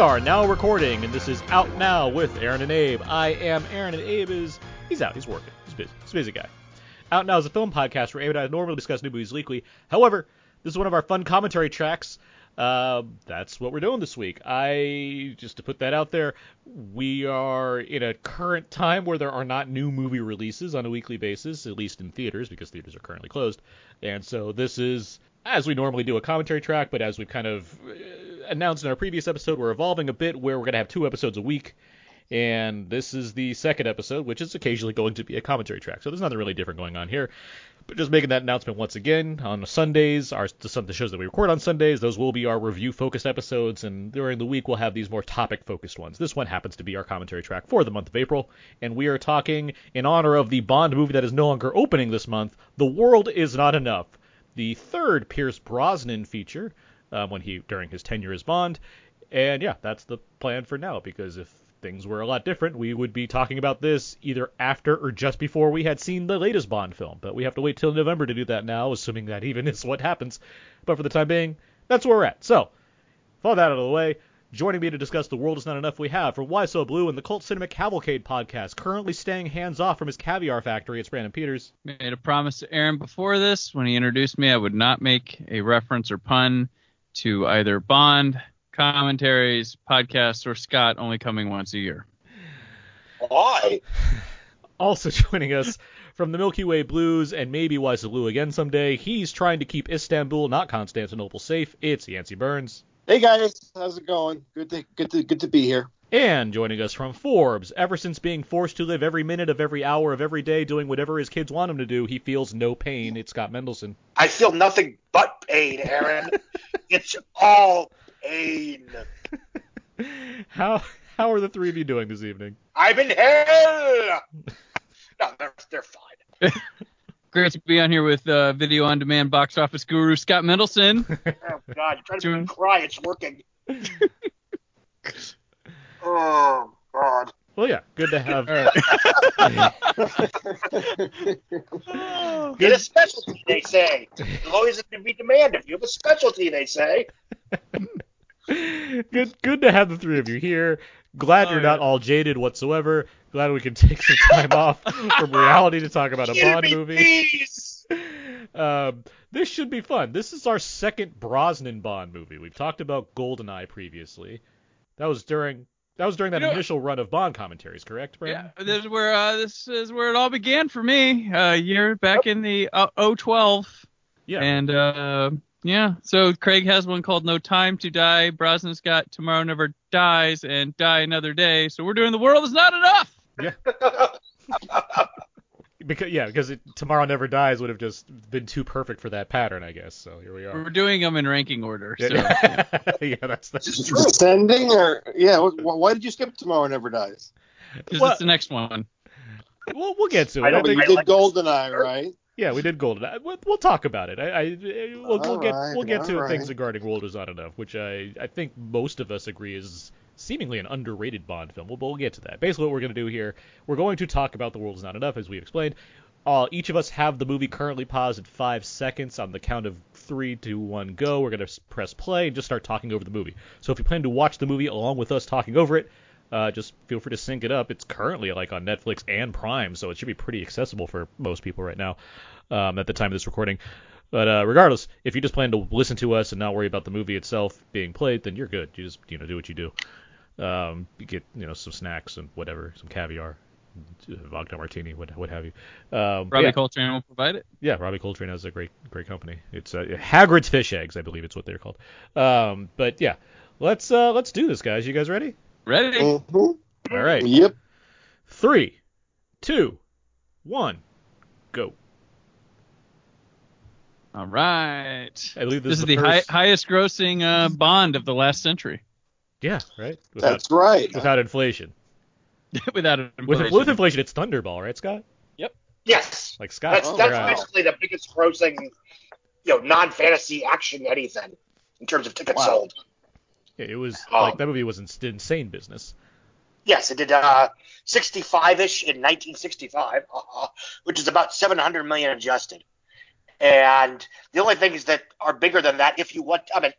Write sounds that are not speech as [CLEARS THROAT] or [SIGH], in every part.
Are now recording, and this is Out Now with Aaron and Abe. I am Aaron, and Abe is he's out. He's working. He's busy. He's a busy guy. Out Now is a film podcast where Abe and I normally discuss new movies weekly. However, this is one of our fun commentary tracks. Uh, that's what we're doing this week. I just to put that out there, we are in a current time where there are not new movie releases on a weekly basis, at least in theaters because theaters are currently closed. And so this is as we normally do a commentary track, but as we've kind of uh, announced in our previous episode, we're evolving a bit where we're going to have two episodes a week. And this is the second episode, which is occasionally going to be a commentary track. So there's nothing really different going on here. But just making that announcement once again on Sundays, our the, the shows that we record on Sundays, those will be our review focused episodes, and during the week we'll have these more topic focused ones. This one happens to be our commentary track for the month of April, and we are talking in honor of the Bond movie that is no longer opening this month. The World Is Not Enough, the third Pierce Brosnan feature um, when he during his tenure as Bond. And yeah, that's the plan for now because if things were a lot different, we would be talking about this either after or just before we had seen the latest Bond film. But we have to wait till November to do that now, assuming that even [LAUGHS] is what happens. But for the time being, that's where we're at. So, with all that out of the way, Joining me to discuss The World Is Not Enough, we have for Why So Blue and the Cult Cinema Cavalcade podcast, currently staying hands off from his caviar factory. It's Brandon Peters. Made a promise to Aaron before this when he introduced me I would not make a reference or pun to either Bond, commentaries, podcasts, or Scott only coming once a year. Why? [LAUGHS] Also joining us from the Milky Way Blues and maybe Why So Blue again someday, he's trying to keep Istanbul, not Constantinople, safe. It's Yancey Burns. Hey guys, how's it going? Good to good to good to be here. And joining us from Forbes, ever since being forced to live every minute of every hour of every day doing whatever his kids want him to do, he feels no pain. It's Scott Mendelson. I feel nothing but pain, Aaron. [LAUGHS] it's all pain. [LAUGHS] how how are the three of you doing this evening? I'm in hell. No, they're they're fine. [LAUGHS] Great to be on here with uh, video on demand box office guru Scott Mendelson. [LAUGHS] oh God, you're trying to make me cry. It's working. oh God. Well, yeah, good to have. Get a specialty, they say. As long as it can be demanded. You have a specialty, they say. Good, good to have the three of you here. Glad oh, you're yeah. not all jaded whatsoever. Glad we can [LAUGHS] take some time off from reality to talk about a Bond movie. [LAUGHS] Um, this should be fun. This is our second Brosnan Bond movie. We've talked about Goldeneye previously. That was during that was during that you know, initial run of Bond commentaries, correct, Brandon? Yeah, this is where uh, this is where it all began for me. Uh, year back in the uh, 012. Yeah. And uh, yeah, so Craig has one called No Time to Die. Brosnan's got Tomorrow Never Dies and Die Another Day. So we're doing The World Is Not Enough. Yeah. [LAUGHS] because yeah, because it, Tomorrow Never Dies would have just been too perfect for that pattern, I guess. So here we are. We're doing them in ranking order. So. yeah, yeah [LAUGHS] that's that's Descending or yeah. Why did you skip Tomorrow Never Dies? Because well, it's the next one. We'll we'll get to it. I, I think, you did Goldeneye, right? Yeah, we did Golden. We'll, we'll talk about it. I, I we'll, we'll get right, we'll get to right. things regarding World is not enough, which I I think most of us agree is seemingly an underrated Bond film. We'll, we'll get to that. Basically, what we're going to do here, we're going to talk about The World is Not Enough, as we've explained. Uh, each of us have the movie currently paused at five seconds. On the count of three, two, one, go, we're going to press play and just start talking over the movie. So if you plan to watch the movie along with us talking over it, uh, just feel free to sync it up. It's currently like on Netflix and Prime, so it should be pretty accessible for most people right now um, at the time of this recording. But uh, regardless, if you just plan to listen to us and not worry about the movie itself being played, then you're good. You just you know do what you do. Um, you get you know some snacks and whatever, some caviar, vodka martini, what what have you. Um, Robbie yeah. Coltrane will provide it. Yeah, Robbie Coltrane has a great great company. It's uh, Hagrid's Fish Eggs, I believe it's what they're called. Um, but yeah, let's uh, let's do this, guys. You guys ready? Ready. Mm-hmm. All right. Yep. Three, two, one, go. All right. I believe this, this is the, the high, highest grossing uh, Bond of the last century. Yeah, right. Without, That's right. Without inflation. [LAUGHS] without inflation. With, with, inflation, it's Thunderball, right, Scott? Yep. Yes. Like Scott. That's, that's uh, basically the biggest grossing, you know, non-fantasy action anything in terms of tickets wow. sold. It was um, like that movie was insane business. Yes, it did uh, 65ish in 1965, uh, which is about 700 million adjusted. And the only things that are bigger than that, if you want, I mean,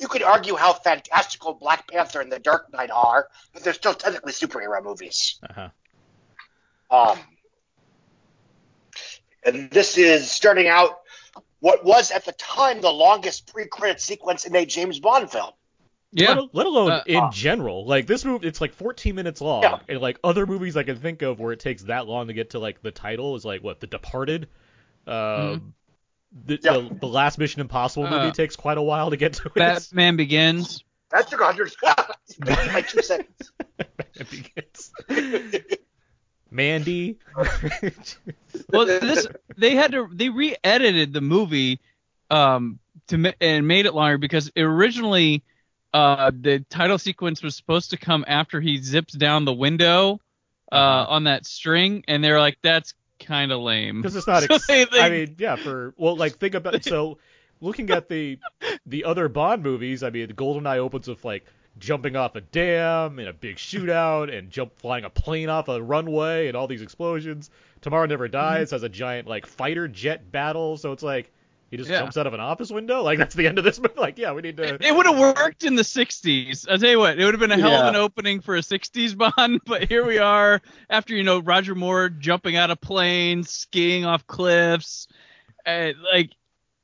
you could argue how fantastical Black Panther and The Dark Knight are, but they're still technically superhero movies. Uh-huh. Um, and this is starting out what was at the time the longest pre-credit sequence in a James Bond film. Yeah. Let, let alone uh, in uh, general. Like this movie, it's like 14 minutes long, yeah. and like other movies I can think of where it takes that long to get to like the title is like what The Departed. Um, mm-hmm. the, yeah. the, the last Mission Impossible uh, movie takes quite a while to get to. It. [LAUGHS] Batman Begins. That took hundred. [LAUGHS] like two seconds. Batman Begins. Mandy. [LAUGHS] well, this they had to they re-edited the movie um to and made it longer because originally uh the title sequence was supposed to come after he zips down the window uh uh-huh. on that string and they're like that's kind of lame because it's not [LAUGHS] ex- so they, I mean yeah for well like think about so looking at the the other Bond movies I mean the GoldenEye opens with like jumping off a dam in a big shootout and jump flying a plane off a runway and all these explosions. Tomorrow Never mm-hmm. Dies has a giant like fighter jet battle, so it's like he just yeah. jumps out of an office window. Like that's the end of this movie. [LAUGHS] Like yeah, we need to. It, it would have worked in the '60s. I'll tell you what, it would have been a hell yeah. of an opening for a '60s Bond. [LAUGHS] But here we are after you know Roger Moore jumping out of planes, skiing off cliffs, and like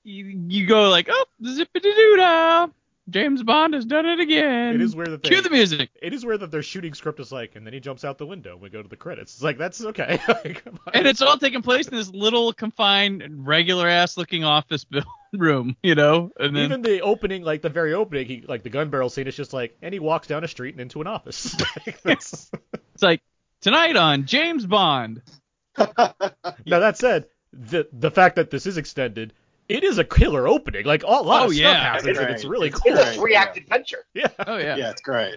you, you go like oh zippity doo dah James Bond has done it again. It is weird that they cue the music. It is weird that their shooting script is like, and then he jumps out the window. We go to the credits. It's like that's okay. [LAUGHS] and it's all taking place in this little confined, regular ass looking office [LAUGHS] room, you know. And then, even the opening, like the very opening, he like the gun barrel scene is just like, and he walks down a street and into an office. [LAUGHS] it's like tonight on James Bond. now that said, the the fact that this is extended it is a killer opening. Like a lot oh, of yeah. stuff happens, it's and it's really cool. It's a three act adventure. Yeah. Oh yeah. Yeah, it's great.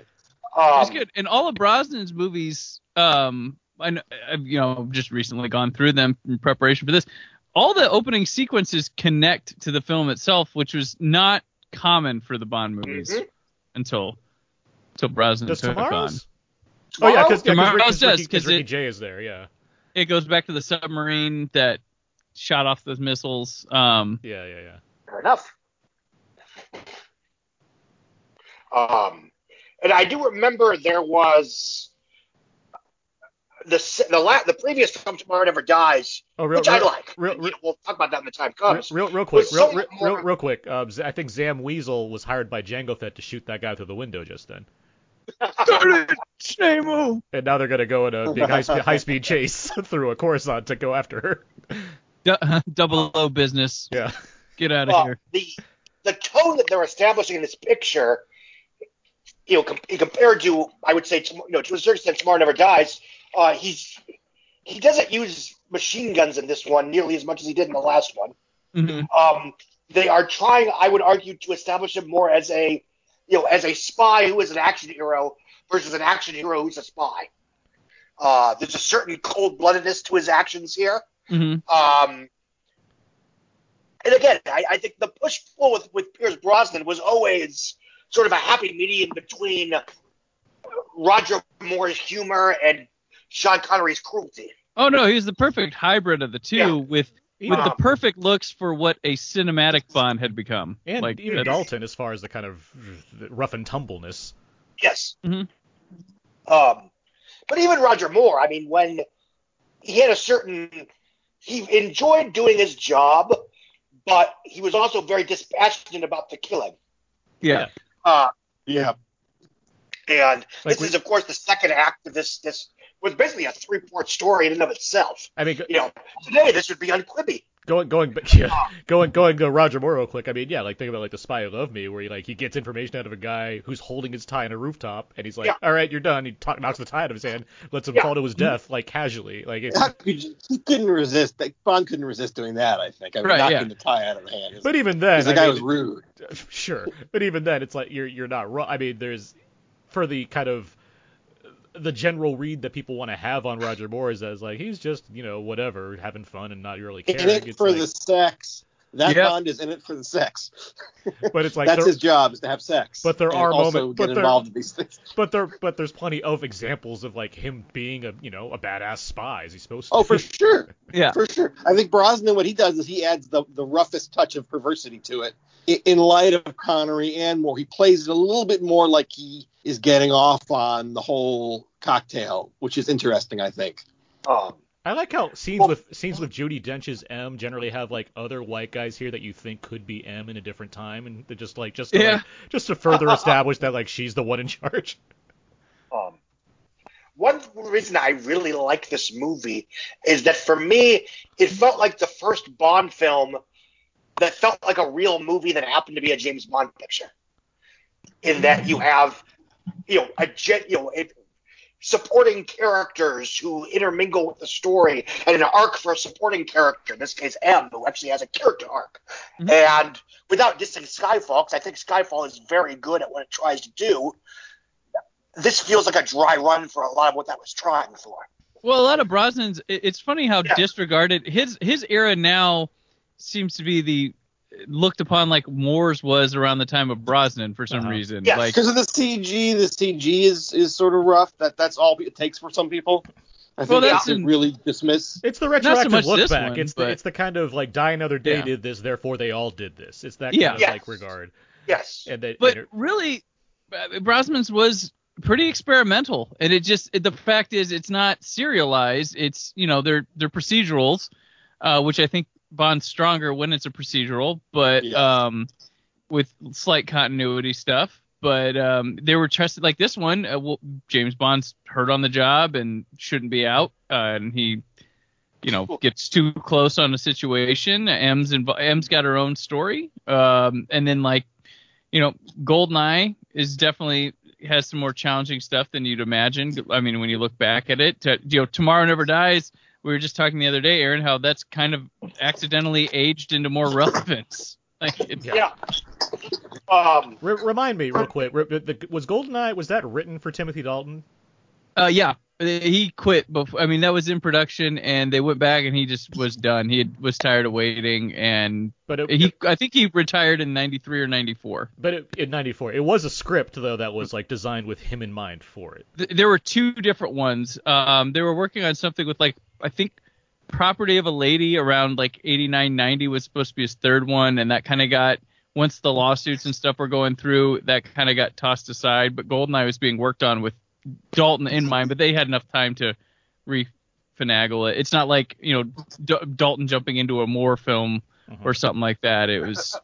Um, it's good. And all of Brosnan's movies, um, I know, I've you know just recently gone through them in preparation for this. All the opening sequences connect to the film itself, which was not common for the Bond movies mm-hmm. until until Brosnan Does took tomorrow's? on. Oh yeah, because tomorrow's does because Ricky, Ricky Jay is there. Yeah. It goes back to the submarine that shot off those missiles. Um, yeah, yeah, yeah. Fair enough. Um, and I do remember there was the the la- the previous film Tomorrow Never Dies, oh, real, which real, I like. Real, real, we'll talk about that when the time comes. Real, real quick, real, real, real, real, quick. Uh, I think Zam Wesell was hired by Jango Fett to shoot that guy through the window just then. and now they're gonna go in a big high speed, high speed chase [LAUGHS] through a Coruscant to go after her. [LAUGHS] double O business. Yeah. Get out of well, here. The the tone that they're establishing in this picture, you know, com- compared to I would say, you know, to a certain extent, Tomorrow Never Dies. Uh, he's he doesn't use machine guns in this one nearly as much as he did in the last one. Mm-hmm. Um, they are trying, I would argue, to establish him more as a, you know, as a spy who is an action hero versus an action hero who's a spy. Uh, there's a certain cold bloodedness to his actions here. Mm-hmm. Um, and again, I, I, think the push pull with, with Pierce Brosnan was always sort of a happy medium between Roger Moore's humor and Sean Connery's cruelty. Oh no, he's the perfect hybrid of the two yeah. with with um, the perfect looks for what a cinematic Bond had become. And like, even Dalton, as far as the kind of rough and tumbleness. Yes. Mm-hmm. Um, but even Roger Moore, I mean, when he had a certain he enjoyed doing his job, but he was also very dispassionate about the killing. Yeah. Uh, yeah. And like this we, is, of course, the second act of this. This was basically a three-part story in and of itself. I mean, you know, today this would be on Quibi going going [LAUGHS] yeah, going going to Roger Moore real quick. I mean, yeah, like think about like the Spy Who Loved Me, where he like he gets information out of a guy who's holding his tie on a rooftop, and he's like, yeah. "All right, you're done." He talk, knocks the tie out of his hand, lets him yeah. fall to his death like casually. Like it's, [LAUGHS] he couldn't resist. Like, Bond couldn't resist doing that. I think. I mean, right, knocking yeah. the tie out of the hand. But even then, the I guy mean, was rude. [LAUGHS] Sure, but even then, it's like you're you're not wrong. I mean, there's for the kind of the general read that people want to have on Roger Moore is as like he's just you know whatever having fun and not really caring. In it it's for like, the sex, That yeah. Bond is in it for the sex. [LAUGHS] But it's like that's his job is to have sex. But there are also moments. Get involved in these things. [LAUGHS] But there, but there's plenty of examples of like him being a you know a badass spy. Is he supposed to? Oh, for sure. [LAUGHS] yeah, for sure. I think Brosnan, what he does is he adds the the roughest touch of perversity to it. In light of Connery and more, he plays it a little bit more like he is getting off on the whole cocktail, which is interesting, I think. Um, I like how scenes well, with scenes with Judi Dench's M generally have like other white guys here that you think could be M in a different time, and they're just like just to, yeah. like, just to further [LAUGHS] establish that like she's the one in charge. Um, one reason I really like this movie is that for me, it felt like the first Bond film that felt like a real movie that happened to be a James Bond picture. In that you have, you know, a jet, you know, it, supporting characters who intermingle with the story and an arc for a supporting character, in this case M, who actually has a character arc. Mm-hmm. And without dissing Skyfall, because I think Skyfall is very good at what it tries to do, this feels like a dry run for a lot of what that was trying for. Well, a lot of Brosnan's. It's funny how yeah. disregarded his his era now seems to be the looked upon like Moore's was around the time of Brosnan for some uh-huh. reason. Yes. Like because of the CG, the CG is is sort of rough. That that's all it takes for some people. I think well, that's in, really dismiss. It's the retroactive so look back. One, it's but, the it's the kind of like Die Another Day yeah. did this, therefore they all did this. It's that yeah. kind of yes. like regard. Yes. And they, but really, uh, Brosnan's was pretty experimental, and it just the fact is it's not serialized. It's you know they're they're procedurals, uh, which I think Bond's stronger when it's a procedural, but um, with slight continuity stuff. But um, they were trusted like this one. Uh, well, James Bond's hurt on the job and shouldn't be out, uh, and he, you know, gets too close on a situation. M's inv- M's got her own story, um, and then like, you know, Goldeneye is definitely has some more challenging stuff than you'd imagine. I mean, when you look back at it, to, you know, Tomorrow Never Dies we were just talking the other day, Aaron, how that's kind of accidentally aged into more relevance. [LAUGHS] Like, yeah. Um, R- remind me real quick. Was Goldeneye was that written for Timothy Dalton? Uh, yeah. He quit before. I mean, that was in production, and they went back, and he just was done. He had, was tired of waiting, and but it, he, I think he retired in '93 or '94. But it, in '94, it was a script though that was like designed with him in mind for it. There were two different ones. Um, they were working on something with like I think Property of a Lady around like 89, 90 was supposed to be his third one, and that kind of got once the lawsuits and stuff were going through, that kind of got tossed aside. But Goldeneye was being worked on with Dalton in mind, but they had enough time to refinagle it. It's not like you know D- Dalton jumping into a Moore film mm-hmm. or something like that. It was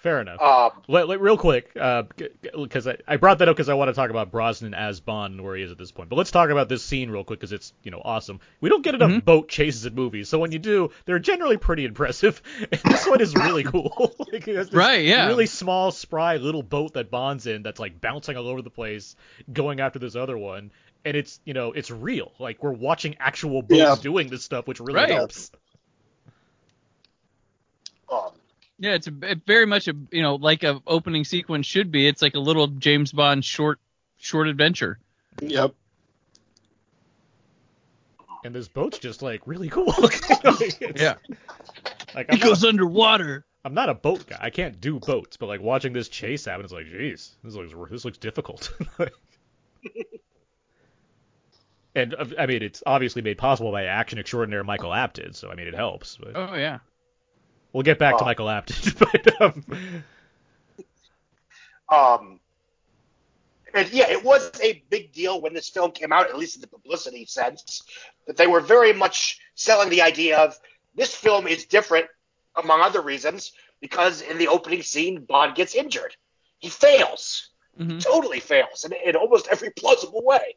Fair enough. Um, let, let, real quick, because uh, I, I brought that up because I want to talk about Brosnan as Bond and where he is at this point. But let's talk about this scene real quick because it's you know awesome. We don't get enough mm-hmm. boat chases in movies, so when you do, they're generally pretty impressive. [LAUGHS] And this one is really [LAUGHS] cool. [LAUGHS] like, right? Yeah. Really small, spry little boat that Bond's in that's like bouncing all over the place, going after this other one, and it's you know it's real. Like we're watching actual boats yeah. doing this stuff, which really right. helps. Um, yeah, it's a, very much a you know like a opening sequence should be. It's like a little James Bond short short adventure. Yep. And this boat's just like really cool. [LAUGHS] yeah. Like, it goes underwater. I'm not a boat guy. I can't do boats, but like watching this chase happen, it's like, jeez, this looks this looks difficult. [LAUGHS] and uh, I mean, it's obviously made possible by action extraordinaire Michael Apted, so I mean, it helps. But... Oh yeah. We'll get back oh. to Michael Apted, [LAUGHS] but um, um, and yeah, it was a big deal when this film came out, at least in the publicity sense, that they were very much selling the idea of this film is different, among other reasons, because in the opening scene, Bond gets injured. He fails, mm-hmm. totally fails, in, in almost every plausible way.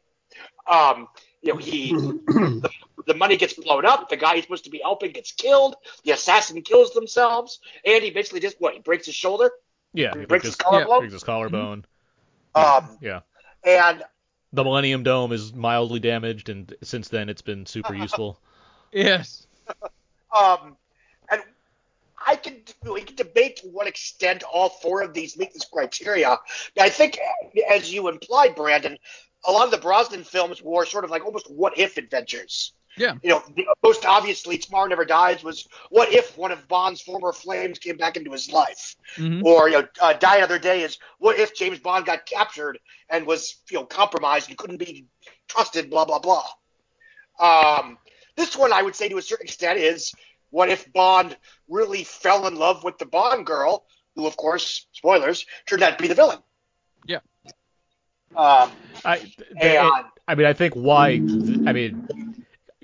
Um, you know, he [CLEARS THROAT] the, the, money gets blown up. The guy he's supposed to be helping gets killed. The assassin kills themselves, and he basically just what? He breaks his shoulder. Yeah, he breaks his collarbone. Yeah, breaks his collarbone. Mm-hmm. Um, yeah. And the Millennium Dome is mildly damaged, and since then it's been super useful. [LAUGHS] yes. [LAUGHS] um, and I can we can debate to what extent all four of these meet this criteria. I think, as you implied, Brandon, a lot of the Brosnan films were sort of like almost what if adventures, Yeah. You know, the most obviously, Tomorrow Never Dies was what if one of Bond's former flames came back into his life, Mhm. or you know, uh, Die Another Day is what if James Bond got captured and was you know compromised and couldn't be trusted, blah blah blah. Um, this one, I would say to a certain extent, is what if Bond really fell in love with the Bond girl, who, of course, spoilers, turned out to be the villain. Yeah. Um, I, th- th- and I mean, I think why. I mean,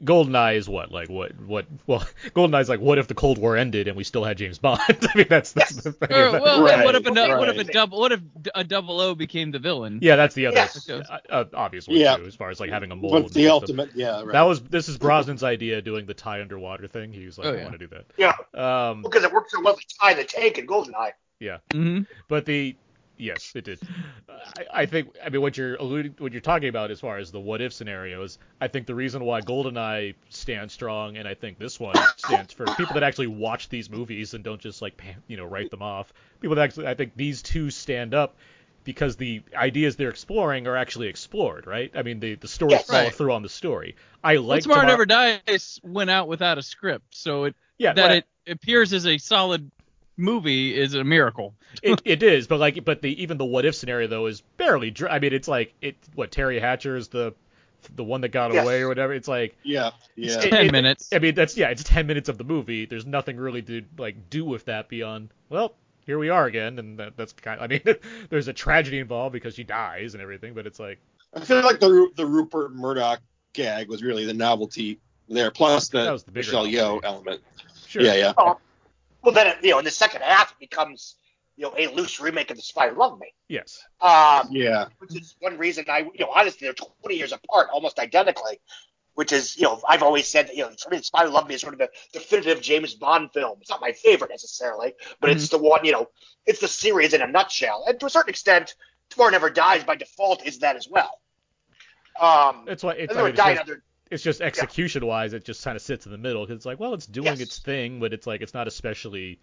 Goldeneye is what like what what well, [LAUGHS] Goldeneye is like what if the Cold War ended and we still had James Bond? [LAUGHS] I mean, that's that's. Yes. the thing. Or, well, Right, what if a du- what if a double what if a double O became the villain? yeah, that's the other Yes. uh, uh, obvious one Yeah. too, as far as like having a mold. But the system. ultimate, yeah, right. That was this is Brosnan's idea doing the tie underwater thing. He was like, Oh, I yeah. want to do that. yeah, Um, because it worked so well to tie the tank in Goldeneye. Yeah hmm but the yes, it did. I, I think I mean what you're alluding, what you're talking about as far as the what if scenarios. I think the reason why GoldenEye stands strong, and I think this one stands for people that actually watch these movies and don't just like you know write them off. People that actually, I think these two stand up because the ideas they're exploring are actually explored, right? I mean, the the stories Yes. follow Right. through on the story. I Well, like Tomorrow Tomorrow- Never Dies went out without a script, so it yeah, that well, it appears as a solid movie is a miracle. it, [LAUGHS] it is, but like, but the even the what if scenario though is barely. Dr- I mean, it's like it. What Teri Hatcher is the the one that got Yes. away or whatever. It's like yeah, yeah. It- Ten it- minutes. I mean, that's yeah, it's ten minutes of the movie. There's nothing really to like do with that beyond well, here we are again, and that, that's kind. I mean, [LAUGHS] there's a tragedy involved because she dies and everything, but it's like I feel like the the Rupert Murdoch gag was really the novelty there, plus the the Michelle Yeoh novelty. element. sure, Yeah, yeah. Oh, well, then you know, in the second half, it becomes you know a loose remake of The Spy Who Loved Me. yes, Um, Yeah. which is one reason I, you know, honestly, they're 20 years apart, almost identically. Which is, you know, I've always said that, you know, for me, Spy Who Loved Me is sort of the definitive James Bond film. It's not my favorite necessarily, but it's the one, you know, it's the series in a nutshell. And to a certain extent, Tomorrow Never Dies by default is that as well. Um, that's why it's, and I then it's Another, it's just execution wise, it just kind of sits in the middle because it's like, well, it's doing Yes. its thing, but it's like it's not especially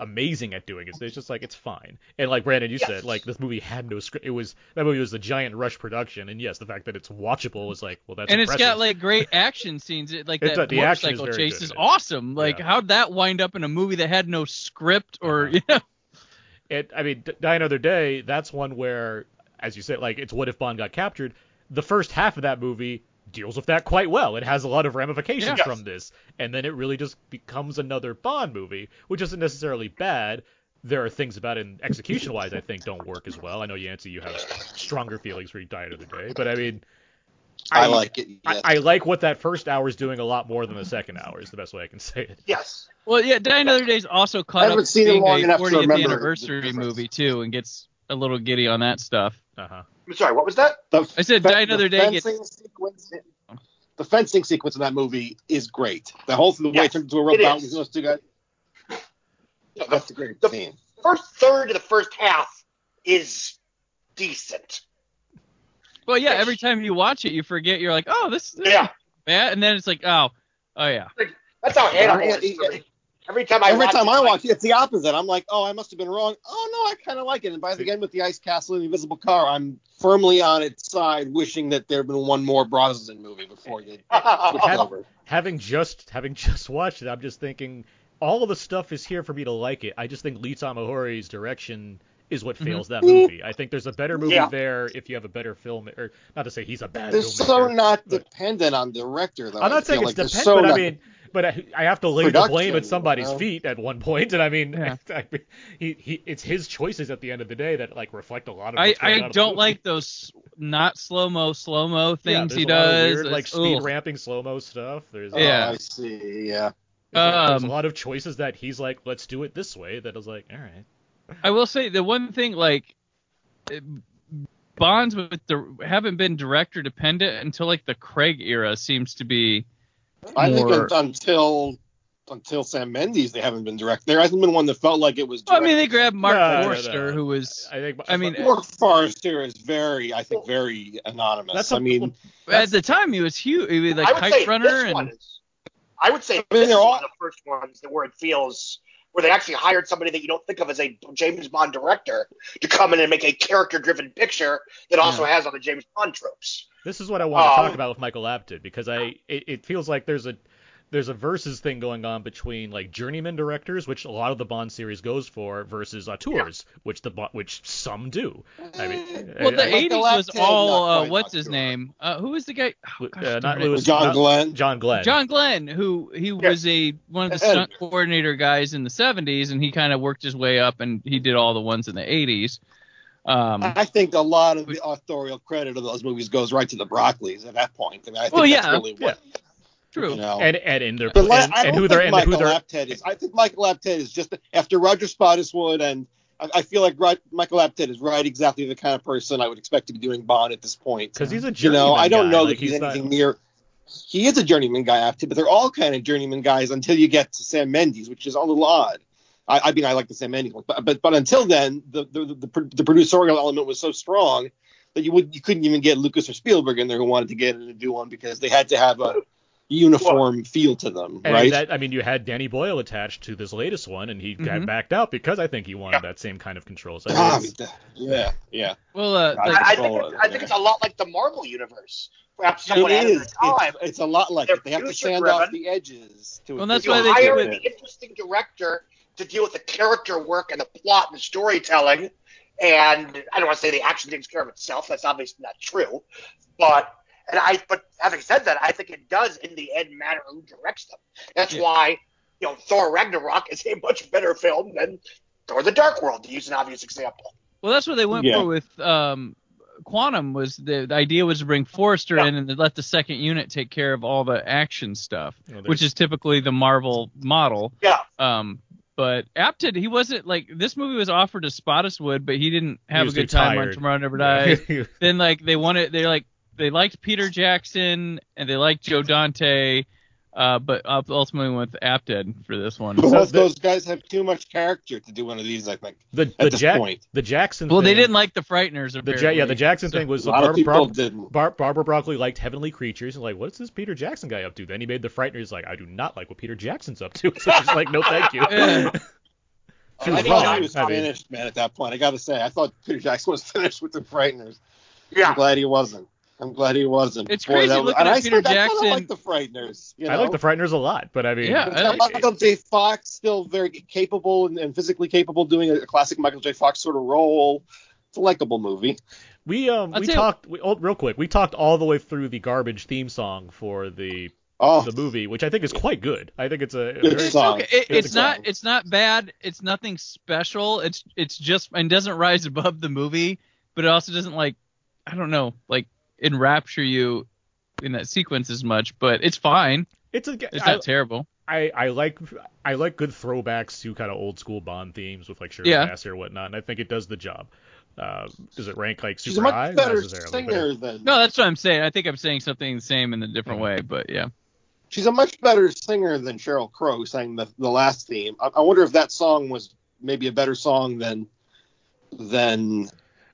amazing at doing it. It's just like it's fine. And like Brandon, you Yes. said, like this movie had no script. It was that movie was a giant rush production, and yes, the fact that it's watchable was like, well, that's and it's got like great action scenes. Like that does- the action is motorcycle chase good is awesome. Like Yeah. how'd that wind up in a movie that had no script or Uh-huh. you know? it, I mean, Die Another Day, that's one where, as you said, like it's what if Bond got captured. The first half of that movie deals with that quite well. It has a lot of ramifications Yes. from this, and then it really just becomes another Bond movie, which isn't necessarily bad. There are things about it, in execution-wise, I think don't work as well. I know Yancey, you have stronger feelings for Die Another Day, but I mean, I, like it. Yes. I, I like what that first hour is doing a lot more than the second hour. Is the best way I can say it. yes. Well, yeah, Die Another Day is also I caught up haven't to seen it being long a enough 40th anniversary movie too, and gets a little giddy on that stuff. Uh huh. I'm sorry, what was that? The I said fe- Die Another the Day gets- fencing sequence. The fencing sequence in that movie is great. The whole thing the way it turned into a it robot is. with those two guys. The That's a great the- scene. first third of the first half is decent. Well, yeah, every time you watch it, you forget. You're like, oh, this, this Yeah. is bad, and then it's like, oh, oh yeah. That's how Hannibal Yeah, is for yeah, me. Every time I Every watch time it, I watch it, it's the opposite. I'm like, oh, I must have been wrong. Oh no, I kind of like it. And by the end with the ice castle and the invisible car, I'm firmly on its side, wishing that there had been one more Brosnan movie before they [LAUGHS] switched Have- over. having just having just [LAUGHS] watched it, I'm just thinking all of the stuff is here for me to like it. I just think Lee Tamahori's direction is what fails that movie. I think there's a better movie Yeah. there if you have a better film, or not to say he's a bad They're so not but- dependent on director, though. I'm I not saying it's like they're dependent, so but I mean, but I, I have to lay the blame at somebody's you know? feet at one point, and I mean, Yeah. [LAUGHS] I mean, he, he it's his choices at the end of the day that like reflect a lot of. I, going I in don't movie. like those not slow mo slow mo things there's he a lot does. weird, like speed ugh. ramping slow mo stuff. There's Oh, Yeah. I see. Yeah. there's, a, there's a Um, lot of choices that he's like, let's do it this way. That I was like, all right. I will say the one thing like it- Bonds with the haven't been director dependent until like the Craig era seems to be I think more. un- until until Sam Mendes, they haven't been direct. There hasn't been one that felt like it was. Well, I mean, they grabbed Mark No, no, Forster, no. who was I think. I mean, Mark Forrester is very, I think, very anonymous. That's I a- mean, at the time he was huge. He was like I would say Runner this and one is. I would say mean, this is they're one all- of the first ones that where it feels where they actually hired somebody that you don't think of as a James Bond director to come in and make a character-driven picture that also yeah. has all the James Bond tropes. This is what I want to um, talk about with Michael Apted because I it, it feels like there's a there's a versus thing going on between like journeyman directors, which a lot of the Bond series goes for, versus auteurs, yeah. which the which some do. I mean, well, the I, 80s was all uh, what's his name? Uh, who was the guy? Oh, gosh, uh, not Lewis, John not, Glenn. John Glenn. John Glenn, who he yeah. was a one of the stunt coordinator guys in the 70s, and he kind of worked his way up, and he did all the ones in the 80s. Um, I think a lot of the authorial credit of those movies goes right to the Broccoli's at that point. I, mean, I think well, yeah, that's really what yeah. True. You know? And and in their and, and who they're and Michael who they're Apted is. I think Michael Apted is just after Roger Spottiswoode and I, I feel like right, Michael Apted is right exactly the kind of person I would expect to be doing Bond at this point. Because he's a journeyman. You know, I don't guy. know like that he's, he's anything not... near. He is a journeyman guy, Apted, but they're all kind of journeyman guys until you get to Sam Mendes, which is a little odd. I, I mean, I like the Sam Mendes one, but but, but until then, the the, the the producerial element was so strong that you would you couldn't even get Lucas or Spielberg in there who wanted to get in and do one because they had to have a uniform well, feel to them, right? That, I mean, you had Danny Boyle attached to this latest one, and he mm-hmm. got backed out because I think he wanted yeah. that same kind of control. So ah, yeah, yeah. Well, uh, I, I, think it's, I think it's a lot like the Marvel universe. Perhaps it is. It's, it's, a lot like it. They have to sand driven. off the edges. To well, that's why they hire an interesting director to deal with the character work and the plot and the storytelling. And I don't want to say the action takes care of itself. That's obviously not true. But and I, but having said that, I think it does in the end matter who directs them. That's yeah. why, you know, Thor Ragnarok is a much better film than Thor: The Dark World, to use an obvious example. Well, that's what they went yeah. for with um, Quantum. Was the, the, idea was to bring Forrester yeah. in and let the second unit take care of all the action stuff, well, which is typically the Marvel model. Yeah. Um, but Apted, he wasn't like this movie was offered to Spottiswoode, but he didn't have he a good time on Tomorrow Never Dies. [LAUGHS] then like they wanted, they're like they liked Peter Jackson and they liked Joe Dante, uh, but ultimately went with Apted for this one. Both those guys have too much character to do one of these, I think. The at the, this ja- point. the Jackson. Well, thing, they didn't like the Frighteners. The ja- yeah, the Jackson so, thing was a lot Barbara, of people Bar- didn't. Bar- Barbara Broccoli liked Heavenly Creatures and like, what's this Peter Jackson guy up to? Then he made the Frighteners. Like, I do not like what Peter Jackson's up to. [LAUGHS] So she's like, no, thank you. Yeah. She was [LAUGHS] I thought he was I finished, mean. man. At that point, I got to say, I thought Peter Jackson was [LAUGHS] finished with the Frighteners. Yeah. I'm glad he wasn't. I'm glad he wasn't. It's Boy, crazy looking at I Peter Jackson. I like the Frighteners. You know? I like the Frighteners a lot, but I mean, yeah, I, Michael J. Fox still very capable and, and, physically capable doing a classic Michael J. Fox sort of role. It's a likable movie. We um we talked we, oh, real quick. We talked all the way through the garbage theme song for the oh. the movie, which I think is quite good. I think it's a, a very, song. Okay. It, it's not song. it's not bad. It's nothing special. It's it's just and doesn't rise above the movie, but it also doesn't like I don't know like enrapture you in that sequence as much, but it's fine. It's a it's not I, terrible. I, I like I like good throwbacks to kind of old school Bond themes with like Shirley yeah. Bassey or whatnot, and I think it does the job. Uh, does it rank like super She's much high? better singer than. No, that's what I'm saying. I think I'm saying something the same in a different mm-hmm. way, but yeah. She's a much better singer than Sheryl Crow sang the the last theme. I, I wonder if that song was maybe a better song than than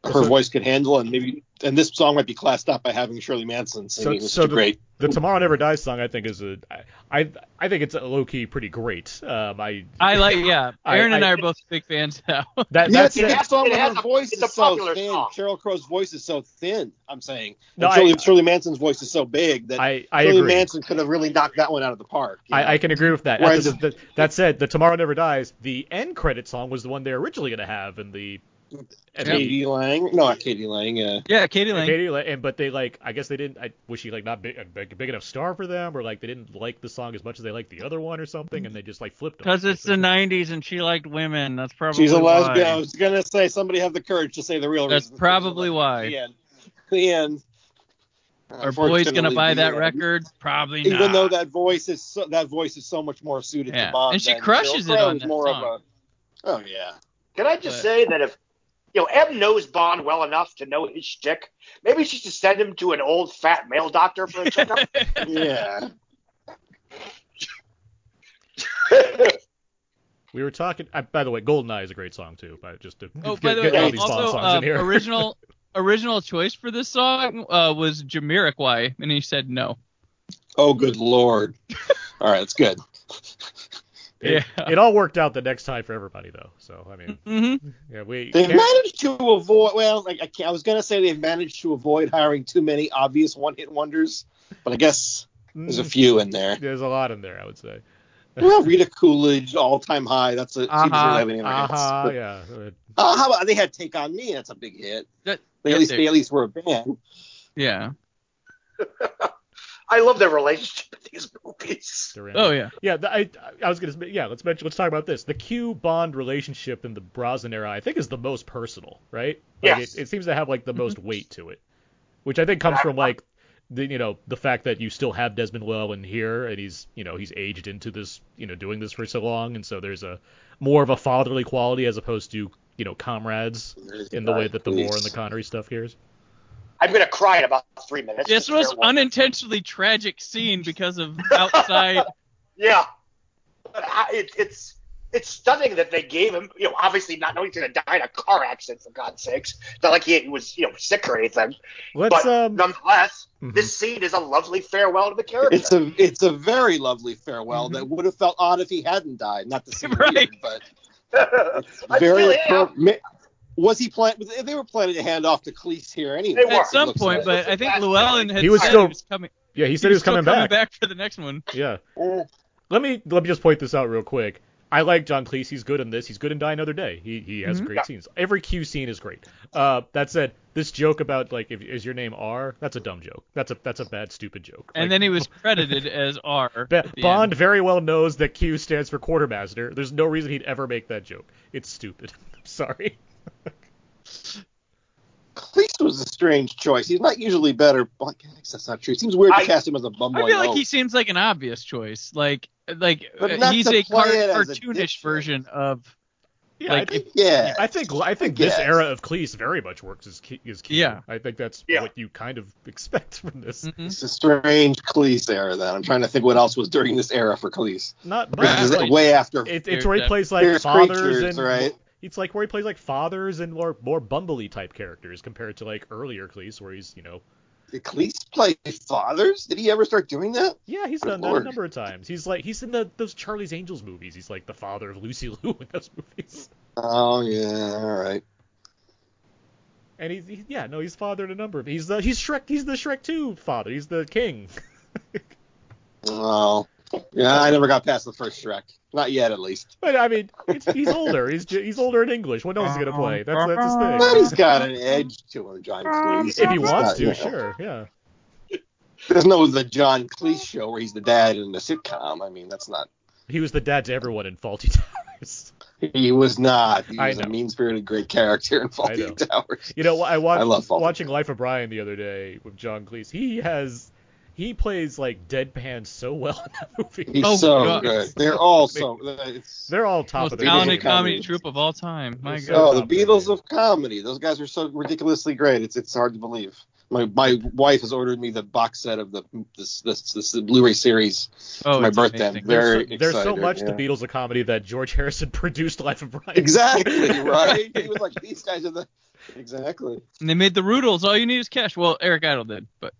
her so, voice could handle, and maybe and this song might be classed up by having Shirley Manson singing. So, so the, great. The Tomorrow Never Dies song, I think, is a I I think it's a low key pretty great. Um, I I like yeah. Aaron I, and I, I are both big fans now. [LAUGHS] That that's yeah, that song. Her voice is so thin. Song. Sheryl Crow's voice is so thin. I'm saying. No, Shirley, Shirley, Manson's voice is so big that I, I Shirley agree. Manson could have really knocked that one out of the park. I, I, can agree with that. Right. The, the, that said, the Tomorrow Never Dies, the end credit song was the one they were originally going to have in the k.d. lang, not k.d. lang. Yeah, yeah, k.d. lang. k.d. lang, and but they like, I guess they didn't. I, was she like not big, a big, big, enough star for them, or like they didn't like the song as much as they liked the other one, or something, and they just like flipped them. Because it's the '90s and she liked women. That's probably. She's a lesbian. Why. I was gonna say somebody have the courage to say the real That's reason. That's probably why. The end. The end. Are boys gonna buy that record? Probably Even not. Even though that voice is so, that voice is so much more suited yeah. to Bob. And she crushes it on that more song. Of a, oh yeah. Can I just but, say that if you know, M knows Bond well enough to know his shtick. Maybe she should send him to an old fat male doctor for a checkup. [LAUGHS] yeah. [LAUGHS] we were talking. Uh, by the way, "Goldeneye" is a great song too. But just to oh, get, by the way, all these also, songs uh, in here. original [LAUGHS] original choice for this song uh, was Jamiroquai, and he said no. Oh, good lord! All right, that's good. It, yeah. it all worked out the next time for everybody though. So I mean, [LAUGHS] mm-hmm. yeah, we they've managed to avoid. Well, like I, I was gonna say they've managed to avoid hiring too many obvious one-hit wonders, but I guess there's a mm. few in there. There's a lot in there, I would say. [LAUGHS] well, Rita Coolidge, all-time high. That's a uh-huh, really uh-huh, yeah. Uh, how about they had Take on Me? That's a big hit. That, they at least they at least were a band. Yeah. [LAUGHS] I love their relationship in these movies. Oh yeah, yeah. I I was gonna yeah. Let's mention. Let's talk about this. The Q Bond relationship in the Brosnan era, I think, is the most personal, right? Like, yes. It, it seems to have like the most weight to it, which I think comes from like the you know the fact that you still have Desmond Llewellyn here, and he's you know he's aged into this you know doing this for so long, and so there's a more of a fatherly quality as opposed to you know comrades in the way that the Moore and the Connery stuff here is. I'm gonna cry in about three minutes. This was unintentionally tragic scene because of outside. [LAUGHS] yeah, but I, it, it's it's stunning that they gave him, you know, obviously not knowing he's gonna die in a car accident for God's sakes. Not like he was, you know, sick or anything. Let's, but um, nonetheless, mm-hmm. this scene is a lovely farewell to the character. It's a it's a very lovely farewell mm-hmm. that would have felt odd if he hadn't died. Not the same [LAUGHS] right. weird, but. [LAUGHS] very really was he plan? They were planning to hand off to Cleese here anyway. At some point, like. but I think Llewellyn had he was said still, he was coming. Yeah, he said he was, he was coming, back. back for the next one. Yeah. let me let me just point this out real quick. I like John Cleese. He's good in this. He's good in Die Another Day. He he has mm-hmm. great yeah. scenes. Every Q scene is great. Uh, that said, this joke about like if is your name R? That's a dumb joke. That's a that's a bad stupid joke. And like, then he was [LAUGHS] credited as R. Bond end. very well knows that Q stands for quartermaster. There's no reason he'd ever make that joke. It's stupid. [LAUGHS] Sorry. Cleese was a strange choice. He's not usually better. Well, I guess that's not true. It seems weird I, to cast him as a bum. I feel like he seems like an obvious choice. Like like he's a car- cartoonish a version of. Yeah, like, I think, yeah. I think I think I this era of Cleese very much works as as Q. Yeah, I think that's yeah. what you kind of [LAUGHS] expect from this. Mm-hmm. It's a strange Cleese era. Then I'm trying to think what else was during this era for Cleese. Not much. Like, way after. It, it's where he plays like fathers creatures, and right? It's like where he plays like fathers and more more bumbly type characters compared to like earlier Cleese where he's you know. Did Cleese play fathers? Did he ever start doing that? Yeah, he's done that a number of times. He's like he's in the those Charlie's Angels movies. He's like the father of Lucy [LAUGHS] Liu in those movies. Oh yeah, all right. And he's he, yeah no he's fathered a number of he's the he's Shrek he's the Shrek 2 father he's the king. [LAUGHS] oh yeah, I never got past the first Shrek. Not yet, at least. But I mean, he's older. He's he's older in English. What else is he gonna play? That's that's his thing. But he's got an edge to him, John Cleese. If he wants to, sure, yeah. There's no the John Cleese show where he's the dad in the sitcom. I mean, that's not. He was the dad to everyone in Fawlty Towers. He was not. He was a mean-spirited, great character in Fawlty Towers. You know, I watched I love watching Life of Brian the other day with John Cleese. He has he plays like deadpan so well in that movie. He's oh, so God. good. They're all so. they're all top Most of the talented comedy troupe of all time. My God. Oh, the Beatles of comedy. Those guys are so ridiculously great. It's it's hard to believe. My my wife has ordered me the box set of the this this, this Blu-ray series oh, for my birthday. I'm very there's so, there's so much yeah. the Beatles of comedy that George Harrison [LAUGHS] produced Life of Brian. Exactly [LAUGHS] right. he was like these guys are the exactly. And they made the Rutles. All you need is cash. Well, Eric Idle did, but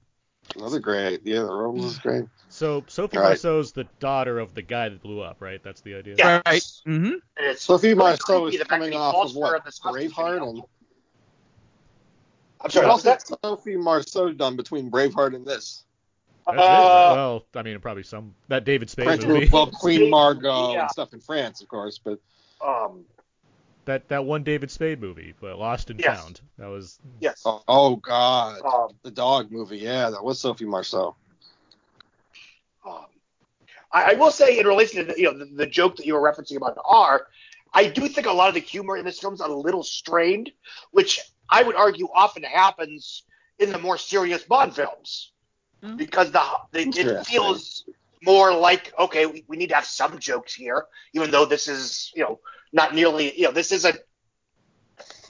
those are great. Yeah, the Rose is great. So Sophie right. Marceau's the daughter of the guy that blew up, right? That's the idea. Yeah. Right. Mm-hmm. Sophie Marceau is coming off of what? Braveheart and. I'm sorry. What's that? Sophie Marceau done between Braveheart and this? Uh, well, I mean, probably some that David Spade French movie. Well, Queen [LAUGHS] Margot yeah. and stuff in France, of course, but. Um, that that one David Spade movie, but Lost and yes. Found. That was yes. Oh, oh God, um, the dog movie. Yeah, that was Sophie Marceau. Um, I, I, will say in relation to the, you know the, the, joke that you were referencing about R, I do think a lot of the humor in this film is a little strained, which I would argue often happens in the more serious Bond films, mm-hmm. because the, the it feels more like okay, we, we need to have some jokes here, even though this is you know not nearly, you know, this isn't,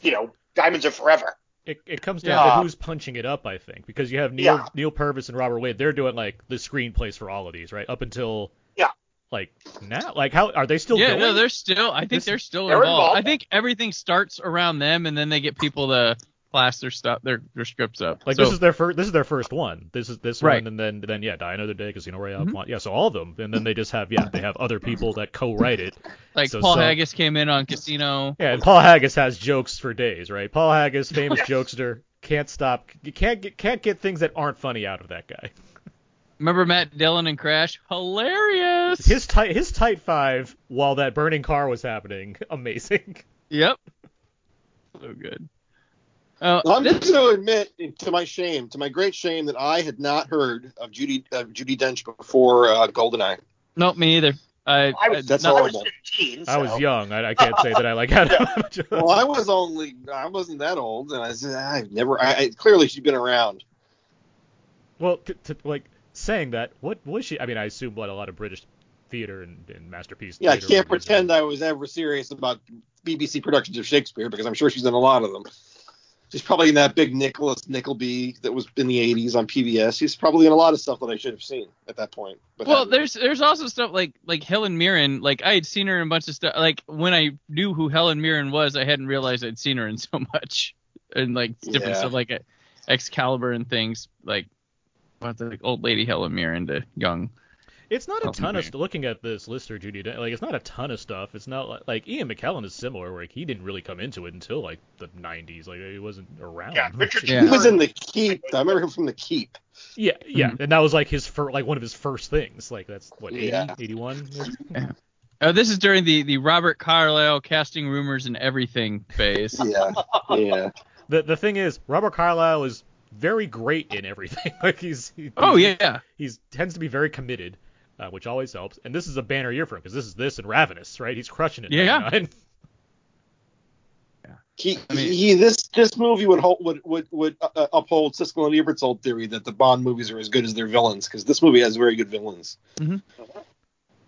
you know, Diamonds Are Forever. It, it comes down yeah. to who's punching it up, I think, because you have Neal yeah. Neal Purvis and Robert Wade. They're doing like the screenplays for all of these, right? Up until yeah, like now, like how are they still? Yeah, going? no, they're still. I think this, they're still they're involved. involved. I think everything starts around them, and then they get people to class their stuff, their their scripts up. Like so, this is their first. This is their first one. This is this Right. one, and then then yeah, Die Another Day, Casino Royale, mm yeah. So all of them, and then they just have yeah, they have other people that co-write it. [LAUGHS] like so Paul some- Haggis came in on Casino. Yeah, and Paul Haggis has jokes for days, right? Paul Haggis, famous jokester, can't stop. You can't get can't get things that aren't funny out of that guy. Remember Matt Dillon and Crash? Hilarious. His tight his tight five while that burning car was happening, [LAUGHS] amazing. Yep. So good. Oh, Well, I'm this- just going to admit, to my shame, to my great shame, that I had not heard of Judi uh, Judi Dench before uh, Goldeneye. nope, me either. I, I was, That's I was horrible. 15, I was young. I, I can't say that I like had much of- Well, I was only I wasn't that old, and I said I've never. I, I clearly she's been around. Well, to, to, like saying that, what was she? I mean, I assume what a lot of British theater and, and masterpiece. Yeah, I can't pretend are. I was ever serious about BBC productions of Shakespeare because I'm sure she's in a lot of them. She's probably in that big Nicholas Nickleby that was in the 80s on PBS. He's probably in a lot of stuff that I should have seen at that point. But well, there's there's also stuff like like Helen Mirren. Like I had seen her in a bunch of stuff. Like when I knew who Helen Mirren was, I hadn't realized I'd seen her in so much, [LAUGHS] and like different Yeah. stuff like uh, Excalibur and things. Like what's the like old lady Helen Mirren to young. It's not a Oh, ton of okay. st- looking at this list or Judi. Den- Like it's not a ton of stuff. It's not like, like Ian McKellen is similar, where like, he didn't really come into it until like the 90s. Like he wasn't around. Yeah, Richard Yeah. he was in the Keep. I remember him from the Keep. yeah, yeah, Mhm. and that was like his fir- like one of his first things. Like that's what 80, Yeah. 81. Oh, this is during the the Robert Carlyle casting rumors and everything phase. Yeah, yeah. [LAUGHS] The the thing is, Robert Carlyle is very great in everything. [LAUGHS] like he's he, Oh he's- yeah. he's tends to be very committed, uh, which always helps. And this is a banner year for him because this is this and Ravenous, right? He's crushing it. in Yeah. [LAUGHS] He, I mean- he this this movie would hold, would would would uh, uphold Siskel and Ebert's old theory that the Bond movies are as good as their villains because this movie has very good villains.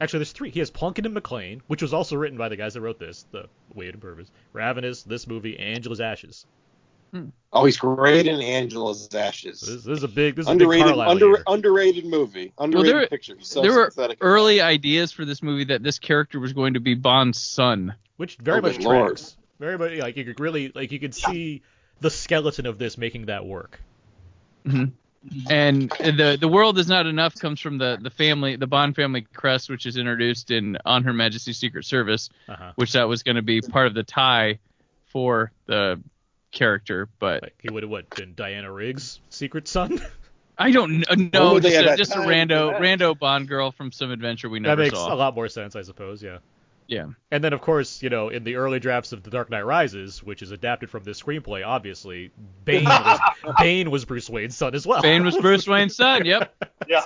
Actually, there's three. He has Plunkett and Macleane, which was also written by the guys that wrote this, the Wade and Purvis, Ravenous, this movie, Angela's Ashes. Oh, he's great in Angela's Ashes. This, this is a big, this is a underrated big under, underrated movie. Underrated there- picture. So there were sympathetic. early ideas for this movie that this character was going to be Bond's son. which very Oh, much good lord. tracks. Very much like you could really like you could see the skeleton of this making that work. And the the world is not enough comes from the the family, the Bond family crest, which is introduced in On Her Majesty's Secret Service, Uh-huh. which that was going to be part of the tie for the character. But Like he would have what been Diana Rigg's secret son. [LAUGHS] I don't know. would they just a, had just a rando rando Bond girl from some adventure we never that makes saw. a lot more sense, I suppose. Yeah. Yeah. And then, of course, you know, in the early drafts of The Dark Knight Rises, which is adapted from this screenplay, obviously, Bane was, [LAUGHS] Bane was Bruce Wayne's son as well. Bane was Bruce Wayne's son. Yep. Yeah.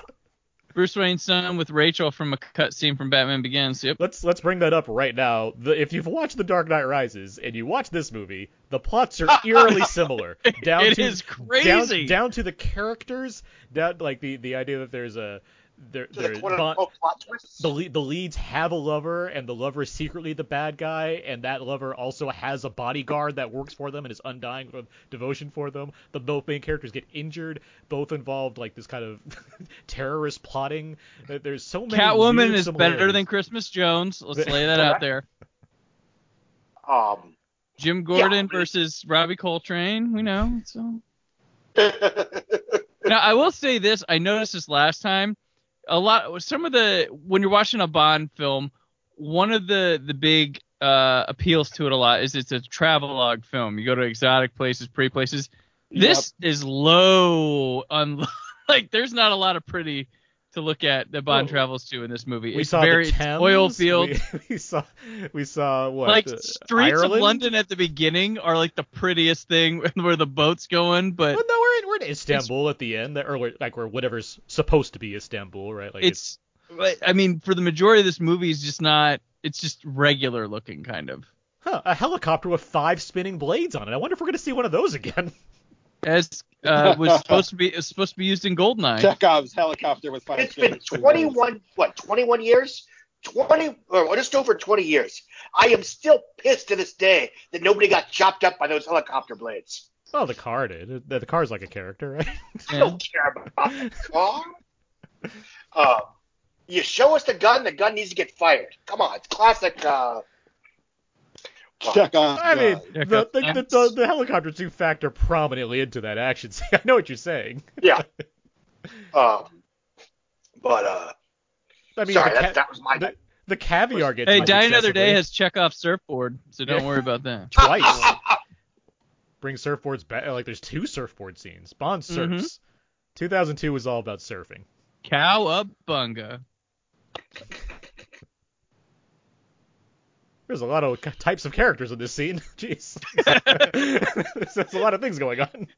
Bruce Wayne's son with Rachel from a cut scene from Batman Begins. Yep. Let's let's bring that up right now. The, if you've watched The Dark Knight Rises and you watch this movie, the plots are [LAUGHS] eerily similar. Down It to, is down- crazy. Down, to the characters, down like the the idea that there's a there To the there's quote Bond- unquote plot twists. the the leads have a lover, and the lover is secretly the bad guy, and that lover also has a bodyguard that works for them and is undying of devotion for them. The both main characters get injured, both involved like this kind of [LAUGHS] terrorist plotting. There's so many. Catwoman is better than Christmas Jones. Let's lay that out there. Um, Jim Gordon versus Robbie Coltrane. We know. So [LAUGHS] now I will say this. I noticed this last time. A lot. Some of the when you're watching a Bond film, one of the the big uh, appeals to it a lot is it's a travelogue film. You go to exotic places, pretty places. This is low on [LAUGHS] like. There's not a lot of pretty to look at that Bond travels to in this movie. We it's saw very the Thames. oil fields. We, [LAUGHS] we saw we saw what like uh, streets Ireland? of London at the beginning are like the prettiest thing [LAUGHS] where the boat's going, but Well, no, we're in, we're in Istanbul at the end, or like where whatever's supposed to be Istanbul, right? Like it's but, I mean for the majority of this movie is just not it's just regular looking kind of. Huh, a helicopter with five spinning blades on it. I wonder if we're gonna see one of those again. [LAUGHS] As uh, was [LAUGHS] supposed to be is supposed to be used in Goldeneye. Chekhov's helicopter with five. it's been spinning 21, what, 21 years? 20, or just over 20 years. I am still pissed to this day that nobody got chopped up by those helicopter blades. Oh, the car did. The, the car's like a character, right? I Yeah. don't care about the car. Uh, you show us the gun, the gun needs to get fired. Come on, it's classic. Uh, Check on. I mean, the, the, the, the, the helicopter suit factor prominently into that action [LAUGHS] scene. I know what you're saying. Yeah. [LAUGHS] um, but uh, I mean, sorry, the, that, that was my. the, the caviar gets. Hey, Die Another Day excessively. has Chekhov surfboard, so don't worry about that. [LAUGHS] twice. Bring surfboards back. Like there's two surfboard scenes. Bond surfs. Mhm. 2002 was all about surfing. Cowabunga. There's a lot of types of characters in this scene. [LAUGHS] Jeez. [LAUGHS] There's a lot of things going on.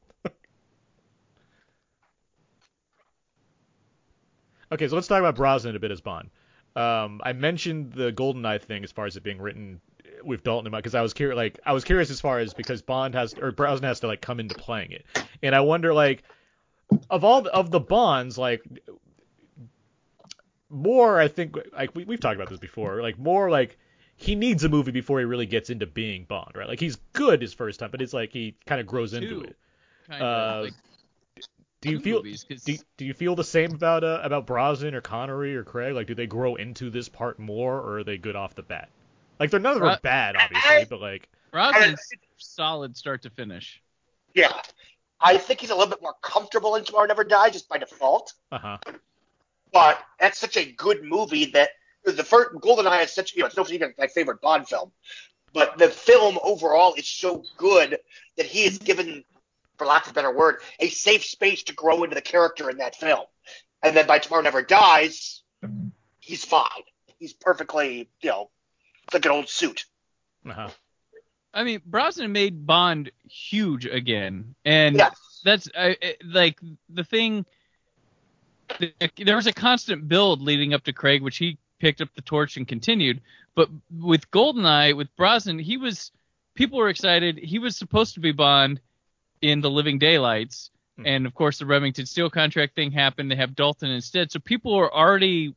okay, so let's talk about Brosnan a bit as Bond. Um, I mentioned the GoldenEye thing as far as it being written with Dalton in mind because I was curious, like I was curious as far as because Bond has or Brosnan has to like come into playing it, and I wonder like of all the, of the Bonds like more I think like we, we've talked about this before like more like he needs a movie before he really gets into being Bond right like he's good his first time but it's like he kind of grows into Two, it. Kind Uh, like Do you feel movies, 'cause- do, do you feel the same about uh, about Brosnan or Connery or Craig like do they grow into this part more or are they good off the bat? Like they're none of them are Bro- bad obviously but like Brosnan's solid start to finish. yeah, I think he's a little bit more comfortable in Tomorrow Never Die just by default. uh huh But that's such a good movie that the first GoldenEye is such you know it's not even my favorite Bond film, but the film overall is so good that he is given, for lack of a better word, a safe space to grow into the character in that film. And then by Tomorrow Never Dies, he's fine. He's perfectly you know it's like an old suit. uh huh I mean, Brosnan made Bond huge again, and Yes. that's I, I- like the thing. There was a constant build leading up to Craig, which he picked up the torch and continued. But with Goldeneye, with Brosnan, he was people were excited. He was supposed to be Bond in The Living Daylights, Hmm. and of course the Remington Steele contract thing happened. They have Dalton instead, so people were already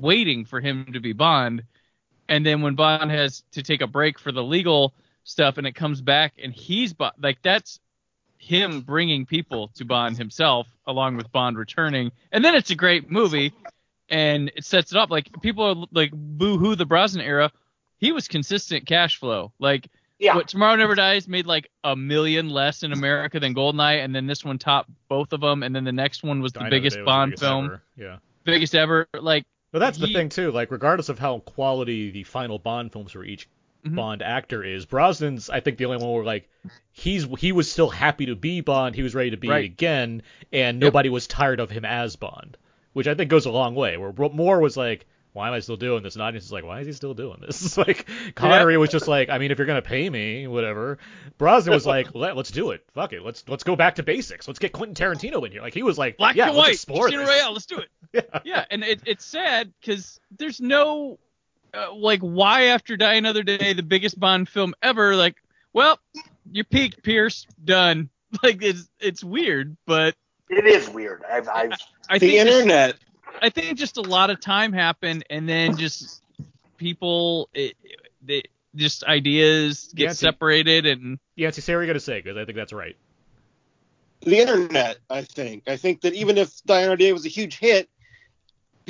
waiting for him to be Bond. And then when Bond has to take a break for the legal stuff, and it comes back, and he's Bond, like that's him bringing people to Bond himself, along with Bond returning, and then it's a great movie, and it sets it up. Like people are like boo hoo the Brosnan era. He was consistent cash flow. Like Yeah. what Tomorrow Never Dies made like a million less in America than Goldeneye, and then this one topped both of them, and then the next one was the Another biggest Day was Bond biggest film, ever. Yeah. biggest ever. Like But that's the thing too. Like, regardless of how quality the final Bond films for each Mhm. Bond actor is, Brosnan's I think the only one where like he's he was still happy to be Bond. He was ready to be Right. it again, and nobody was tired of him as Bond, which I think goes a long way. Where Moore was like, "Why am I still doing this?" And audience is like, "Why is he still doing this?" [LAUGHS] It's like Connery was just like, "I mean, if you're gonna pay me, whatever." Brosnan was like, [LAUGHS] Let, "Let's do it. Fuck it. Let's let's go back to basics. Let's get Quentin Tarantino in here." Like he was like, black "Yeah, and let's white, Casino this." Royale, let's do it. [LAUGHS] Yeah. yeah, and it, it's sad because there's no uh, like why after Die Another Day, the biggest Bond film ever. Like, well, you peaked, Pierce, done. Like it's it's weird, but It is weird. I've, I've I the think just, internet. I think just a lot of time happened, and then just people, it, they, just ideas get Yeah, separated, and Yancey, say what you're gonna say because I think that's right. the internet, I think. I think that even if Die Another Day was a huge hit,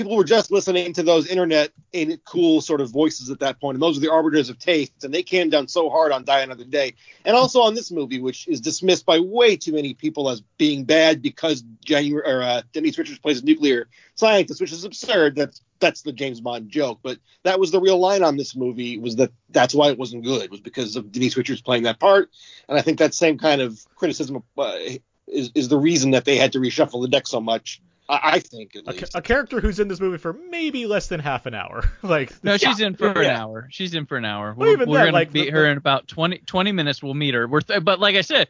people were just listening to those internet ain't it cool sort of voices at that point, and those are the arbiters of taste, and they came down so hard on Die Another Day, and also on this movie, which is dismissed by way too many people as being bad because January or uh, Denise Richards plays a nuclear scientist, which is absurd. That's that's the James Bond joke, but that was the real line on this movie was that that's why it wasn't good was because of Denise Richards playing that part, and I think that same kind of criticism uh, is is the reason that they had to reshuffle the deck so much. I, I think at A, least. ca- a character who's in this movie for maybe less than half an hour. [LAUGHS] like no, she's in for an hour. She's in for an hour. Well, We're, even we're then, gonna like, meet the- her in about 20, 20 minutes. We'll meet her. We're th- but like I said,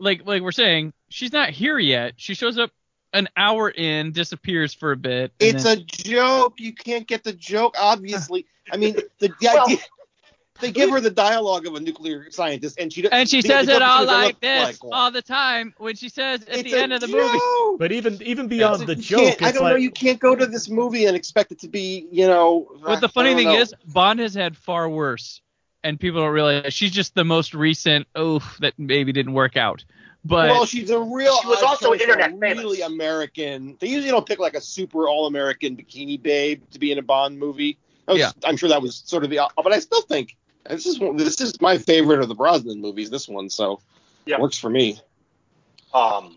like like we're saying, she's not here yet. She shows up an hour in, disappears for a bit. It's then- a joke. You can't get the joke. Obviously, I mean the, the [LAUGHS] Well- idea. They give her the dialogue of a nuclear scientist, and she and she says it all joke is like look this one. all the time when she says at It's the end of the movie. But even even beyond the joke, can't- I don't like know. You can't go to this movie and expect it to be, you know. But the funny thing know. is, Bond has had far worse, and people don't realize she's just the most recent. Oh, that maybe didn't work out. But well, she's a real. She was odd also choice for a internet famous. really American. They usually don't pick like a super all-American bikini babe to be in a Bond movie. Was- Yeah. I'm sure that was sort of the. But I still think This is this is my favorite of the Brosnan movies. This one, so yeah. works for me. Um,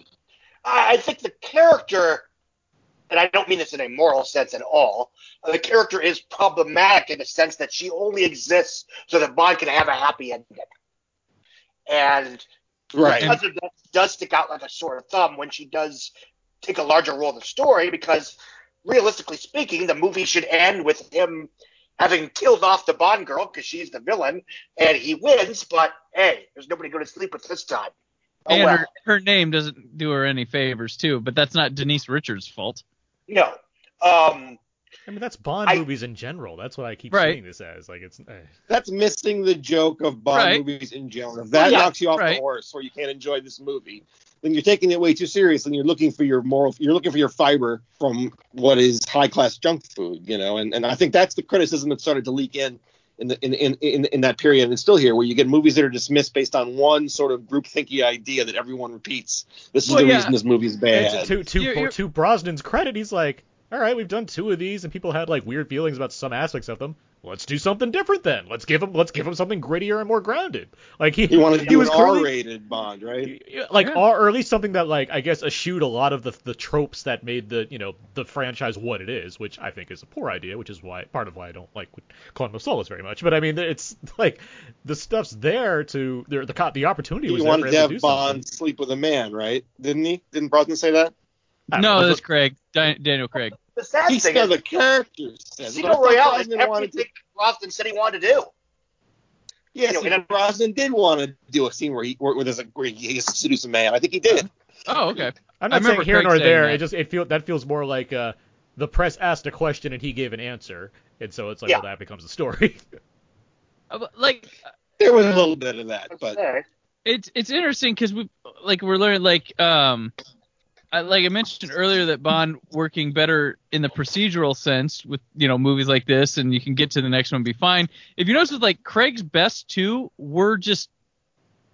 I think the character, and I don't mean this in a moral sense at all. The character is problematic in the sense that she only exists so that Bond can have a happy ending. And right. because of that, does stick out like a sore thumb when she does take a larger role in the story because realistically speaking, the movie should end with him having killed off the Bond girl because she's the villain and he wins, but hey, there's nobody going to sleep with this time. Oh, and well. her, her name doesn't do her any favors too, but that's not Denise Richards' fault. No. Um, I mean, that's Bond I, movies in general. That's what I keep right. seeing this as. Like it's. Eh. That's missing the joke of Bond right. movies in general. That yeah, knocks you off right. the horse, or you can't enjoy this movie. Then you're taking it way too seriously. and you're looking for your moral. You're looking for your fiber from what is high class junk food, you know. And and I think that's the criticism that started to leak in in, the, in, in, in, in that period, and still here, where you get movies that are dismissed based on one sort of group thinky idea that everyone repeats. This is well, the yeah. reason this movie is bad. To, to, to, to Brosnan's credit, he's like, all right, we've done two of these, and people had like weird feelings about some aspects of them. Let's do something different then. Let's give him let's give him something grittier and more grounded. Like he, he wanted to he was an R-rated Bond, right? Like yeah. R, or at least something that like I guess eschewed a lot of the the tropes that made the you know the franchise what it is, which I think is a poor idea, which is why part of why I don't like Quantum of Solace very much. But I mean, it's [LAUGHS] like the stuff's there to the the, the opportunity he was wanted there to have Bond something. sleep with a man, right? Didn't he? Didn't Brosnan say that? No, that's Craig. Daniel Craig. The sad he thing is the characters. Casino Royale is everything to... Brosnan said he wanted to do. Yes, you know, see, Brosnan did want to do a scene where he where, there's a where he has to seduce a man. I think he did. Oh, okay. I'm not saying here Craig nor there. That. It just it feel that feels more like uh, the press asked a question and he gave an answer, and so it's like yeah. well that becomes the story. [LAUGHS] Uh, like there was a little bit of that, but it's it's interesting because we like we're learning like um I, like I mentioned earlier, that Bond working better in the procedural sense with you know movies like this, and you can get to the next one and be fine. If you notice, with like Craig's best two were just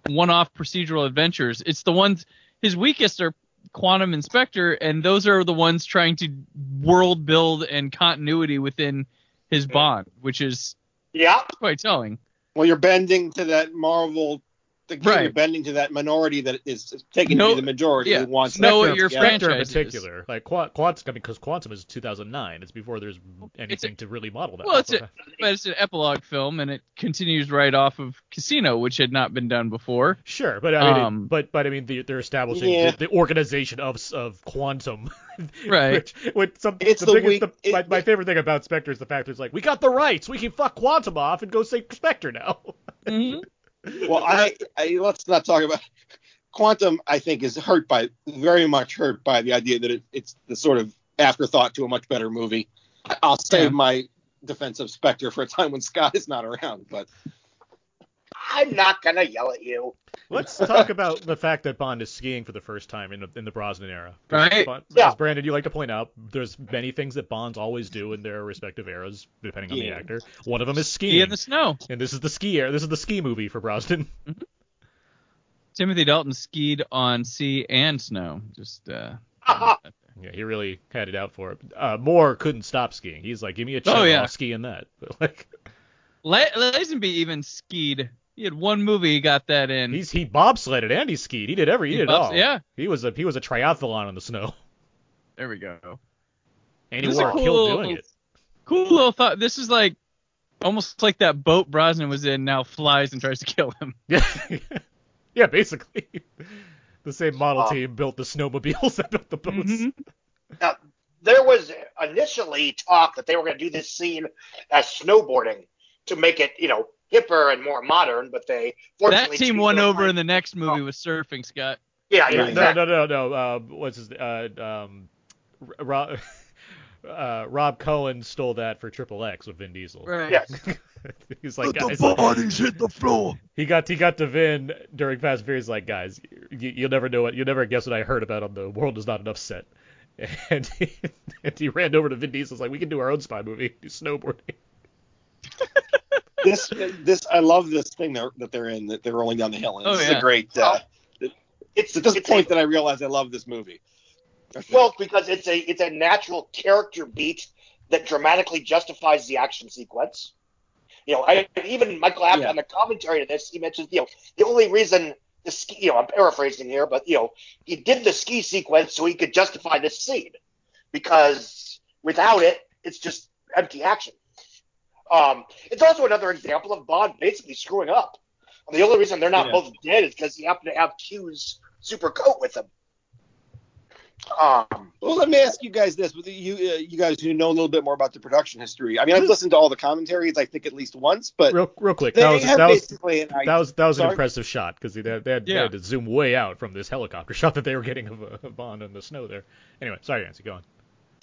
one-off procedural adventures. It's the ones his weakest are Quantum and Spectre, and those are the ones trying to world build and continuity within his Bond, which is yeah quite telling. Well, you're bending to that Marvel the right. you're bending to that minority that is taking no, to be the majority yeah. who wants know what your franchise in particular. Is. Like Quantum, I mean, because Quantum is 2009. It's before there's anything a, to really model that. Well, it's a, but it's an epilogue film, and it continues right off of Casino, which had not been done before. Sure, but I mean, um, it, but but I mean, the, they're establishing yeah. the, the, organization of of Quantum. [LAUGHS] right. Which, with some, it's the, the biggest, weak, the, it, my, my favorite thing about Spectre is the fact that it's like we got the rights, we can fuck Quantum off and go save Spectre now. [LAUGHS] Mm-hmm well, I, I let's not talk about quantum. I think is hurt by very much hurt by the idea that it, it's the sort of afterthought to a much better movie. I'll save yeah. my defense of Spectre for a time when Scott is not around, but I'm not gonna yell at you. Let's talk about the fact that Bond is skiing for the first time in the, in the Brosnan era. Right. Bond, yeah. As Brandon, you like to point out, there's many things that Bonds always do in their respective eras, depending on the actor. One of them is skiing. Ski in the snow. And this is the ski era. This is the ski movie for Brosnan. Mm-hmm. Timothy Dalton skied on sea and snow. Just. uh [LAUGHS] Yeah, he really had it out for it. Uh, Moore couldn't stop skiing. He's like, give me a chance, oh, yeah. I'll ski in that. [LAUGHS] But like, Lazenby even skied he had one movie he got that in. He's he bobsledded and he skied. He did every he, he did bobs, all. Yeah. He was a he was a triathlon in the snow. There we go. And he wore a cool, kill doing it. Cool little thought. This is like almost like that boat Brosnan was in now flies and tries to kill him. Yeah. [LAUGHS] yeah, basically. The same model um, team built the snowmobiles [LAUGHS] that built the boats. Mm-hmm. Now, there was initially talk that they were going to do this scene as snowboarding to make it, you know, hipper and more modern, but they that team won over in the next movie oh. with surfing, Scott. Yeah, yeah, exactly. no, no, no, no. Uh, what's his? Uh, um, Rob, [LAUGHS] uh, Rob Cohen stole that for Triple X with Vin Diesel. Right. Yes. [LAUGHS] he's like, Let guys, the bodies hit the floor. He got he got to Vin during Fast and Furious. Like, guys, you, you'll never know what you'll never guess what I heard about on the World Is Not Enough set. [LAUGHS] And he, and he ran over to Vin Diesel's like, we can do our own spy movie, do snowboarding this this I love this thing they're, that they're in that they're rolling down the hill. And oh, it's yeah. a great. Uh, it's at this it's point a, that I realize I love this movie. [LAUGHS] Well, because it's a it's a natural character beat that dramatically justifies the action sequence. You know, I, even Michael Apted yeah. on the commentary to this, he mentions, you know, the only reason the ski, you know, I'm paraphrasing here, but you know, he did the ski sequence so he could justify this scene because without it, it's just empty action. Um, it's also another example of Bond basically screwing up. And the only reason they're not yeah. both dead is because he happened to have Q's super coat with him. Um, well, let me ask you guys this: with you, uh, you guys who know a little bit more about the production history. I mean, I've listened to all the commentaries. I think at least once, but real, real quick, that was that was, that was that was an impressive shot because they, they, had, yeah. they had to zoom way out from this helicopter [LAUGHS] shot that they were getting of, a Bond in the snow there. Anyway, sorry, Nancy, go on.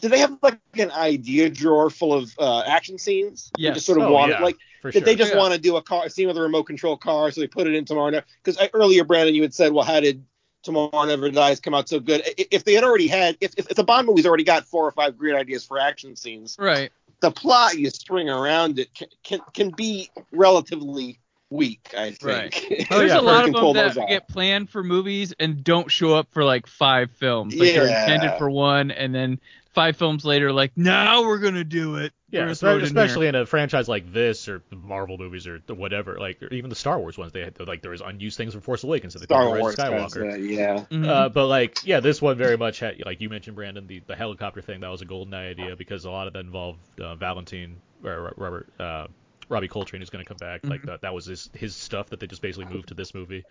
Did they have like an idea drawer full of uh, action scenes? Yeah. Just sort of oh, wanted yeah, like did sure. they just yeah. want to do a car a scene with a remote control car, so they put it in Tomorrow Because earlier, Brandon, you had said, well, how did Tomorrow Never Dies come out so good. If they had already had, if, if the Bond movie's already got four or five great ideas for action scenes, right? The plot you string around it can can, can be relatively weak. I think. Right. [LAUGHS] There's yeah, a lot of them that get planned for movies and don't show up for like five films. Like yeah. they're intended for one, and then five films later, like now we're gonna do it. Yeah, especially in, in, a franchise like this, or Marvel movies, or whatever, like or even the Star Wars ones. They had like there was unused things from Force Awakens, so they Star Wars Skywalker. Has, uh, yeah. Mm-hmm. Uh, but like, yeah, this one very much had, like you mentioned, Brandon, the, the helicopter thing. That was a golden idea because a lot of that involved uh, Valentine or Robert. Uh, Robbie Coltrane is going to come back. Mm-hmm. Like that, that was his his stuff that they just basically moved to this movie.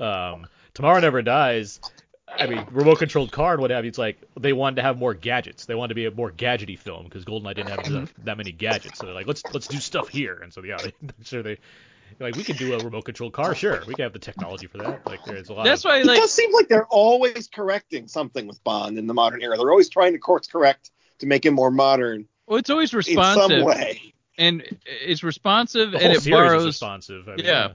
Um, Tomorrow Never Dies I mean, remote controlled car and what have you. It's like they wanted to have more gadgets. They wanted to be a more gadgety film because Goldeneye didn't have that, [LAUGHS] that many gadgets. So they're like, let's let's do stuff here. And so yeah, they, [LAUGHS] sure they like we could do a remote controlled car. Sure, we can have the technology for that. Like there's a lot. That's of, why like, it does seem like they're always correcting something with Bond in the modern era. They're always trying to course correct to make him more modern. Well, it's always responsive in some way. And it's responsive the and it borrows. responsive. I mean, yeah. yeah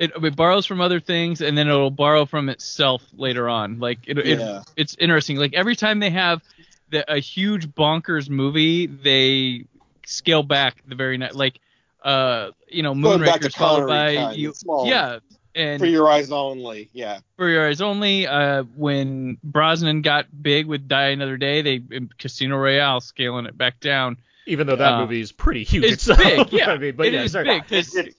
it, it borrows from other things and then it'll borrow from itself later on. Like it, yeah. it it's interesting. Like every time they have the, a huge bonkers movie, they scale back the very night. Like uh, you know, Moonraker's followed by you. Yeah, and for your eyes only. Yeah. For your eyes only. Uh, when Brosnan got big with Die Another Day, they Casino Royale scaling it back down. Even though that uh, movie is pretty huge it's itself. big, [LAUGHS] yeah. I mean, but it yeah, is sorry. big.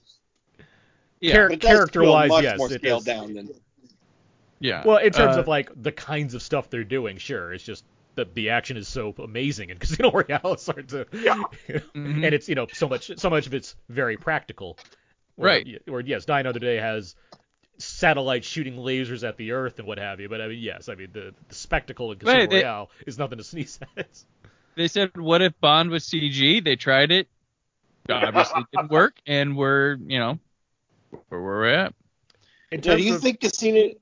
Yeah, Char- character wise, much yes, more it scaled does. down than. Yeah. Well, in terms uh, of like the kinds of stuff they're doing, sure, it's just that the action is so amazing in [LAUGHS] Casino Royale. It's hard to, yeah. [LAUGHS] mm-hmm. and it's you know so much so much of it's very practical. Right. Or yes, Die Another Day has satellites shooting lasers at the Earth and what have you. But I mean, yes, I mean the, the spectacle in Casino right, they, Royale is nothing to [LAUGHS] sneeze at. They said, "What if Bond was CG?" They tried it. Obviously, didn't work, and we're you know where we're at. In do you of, think Casino?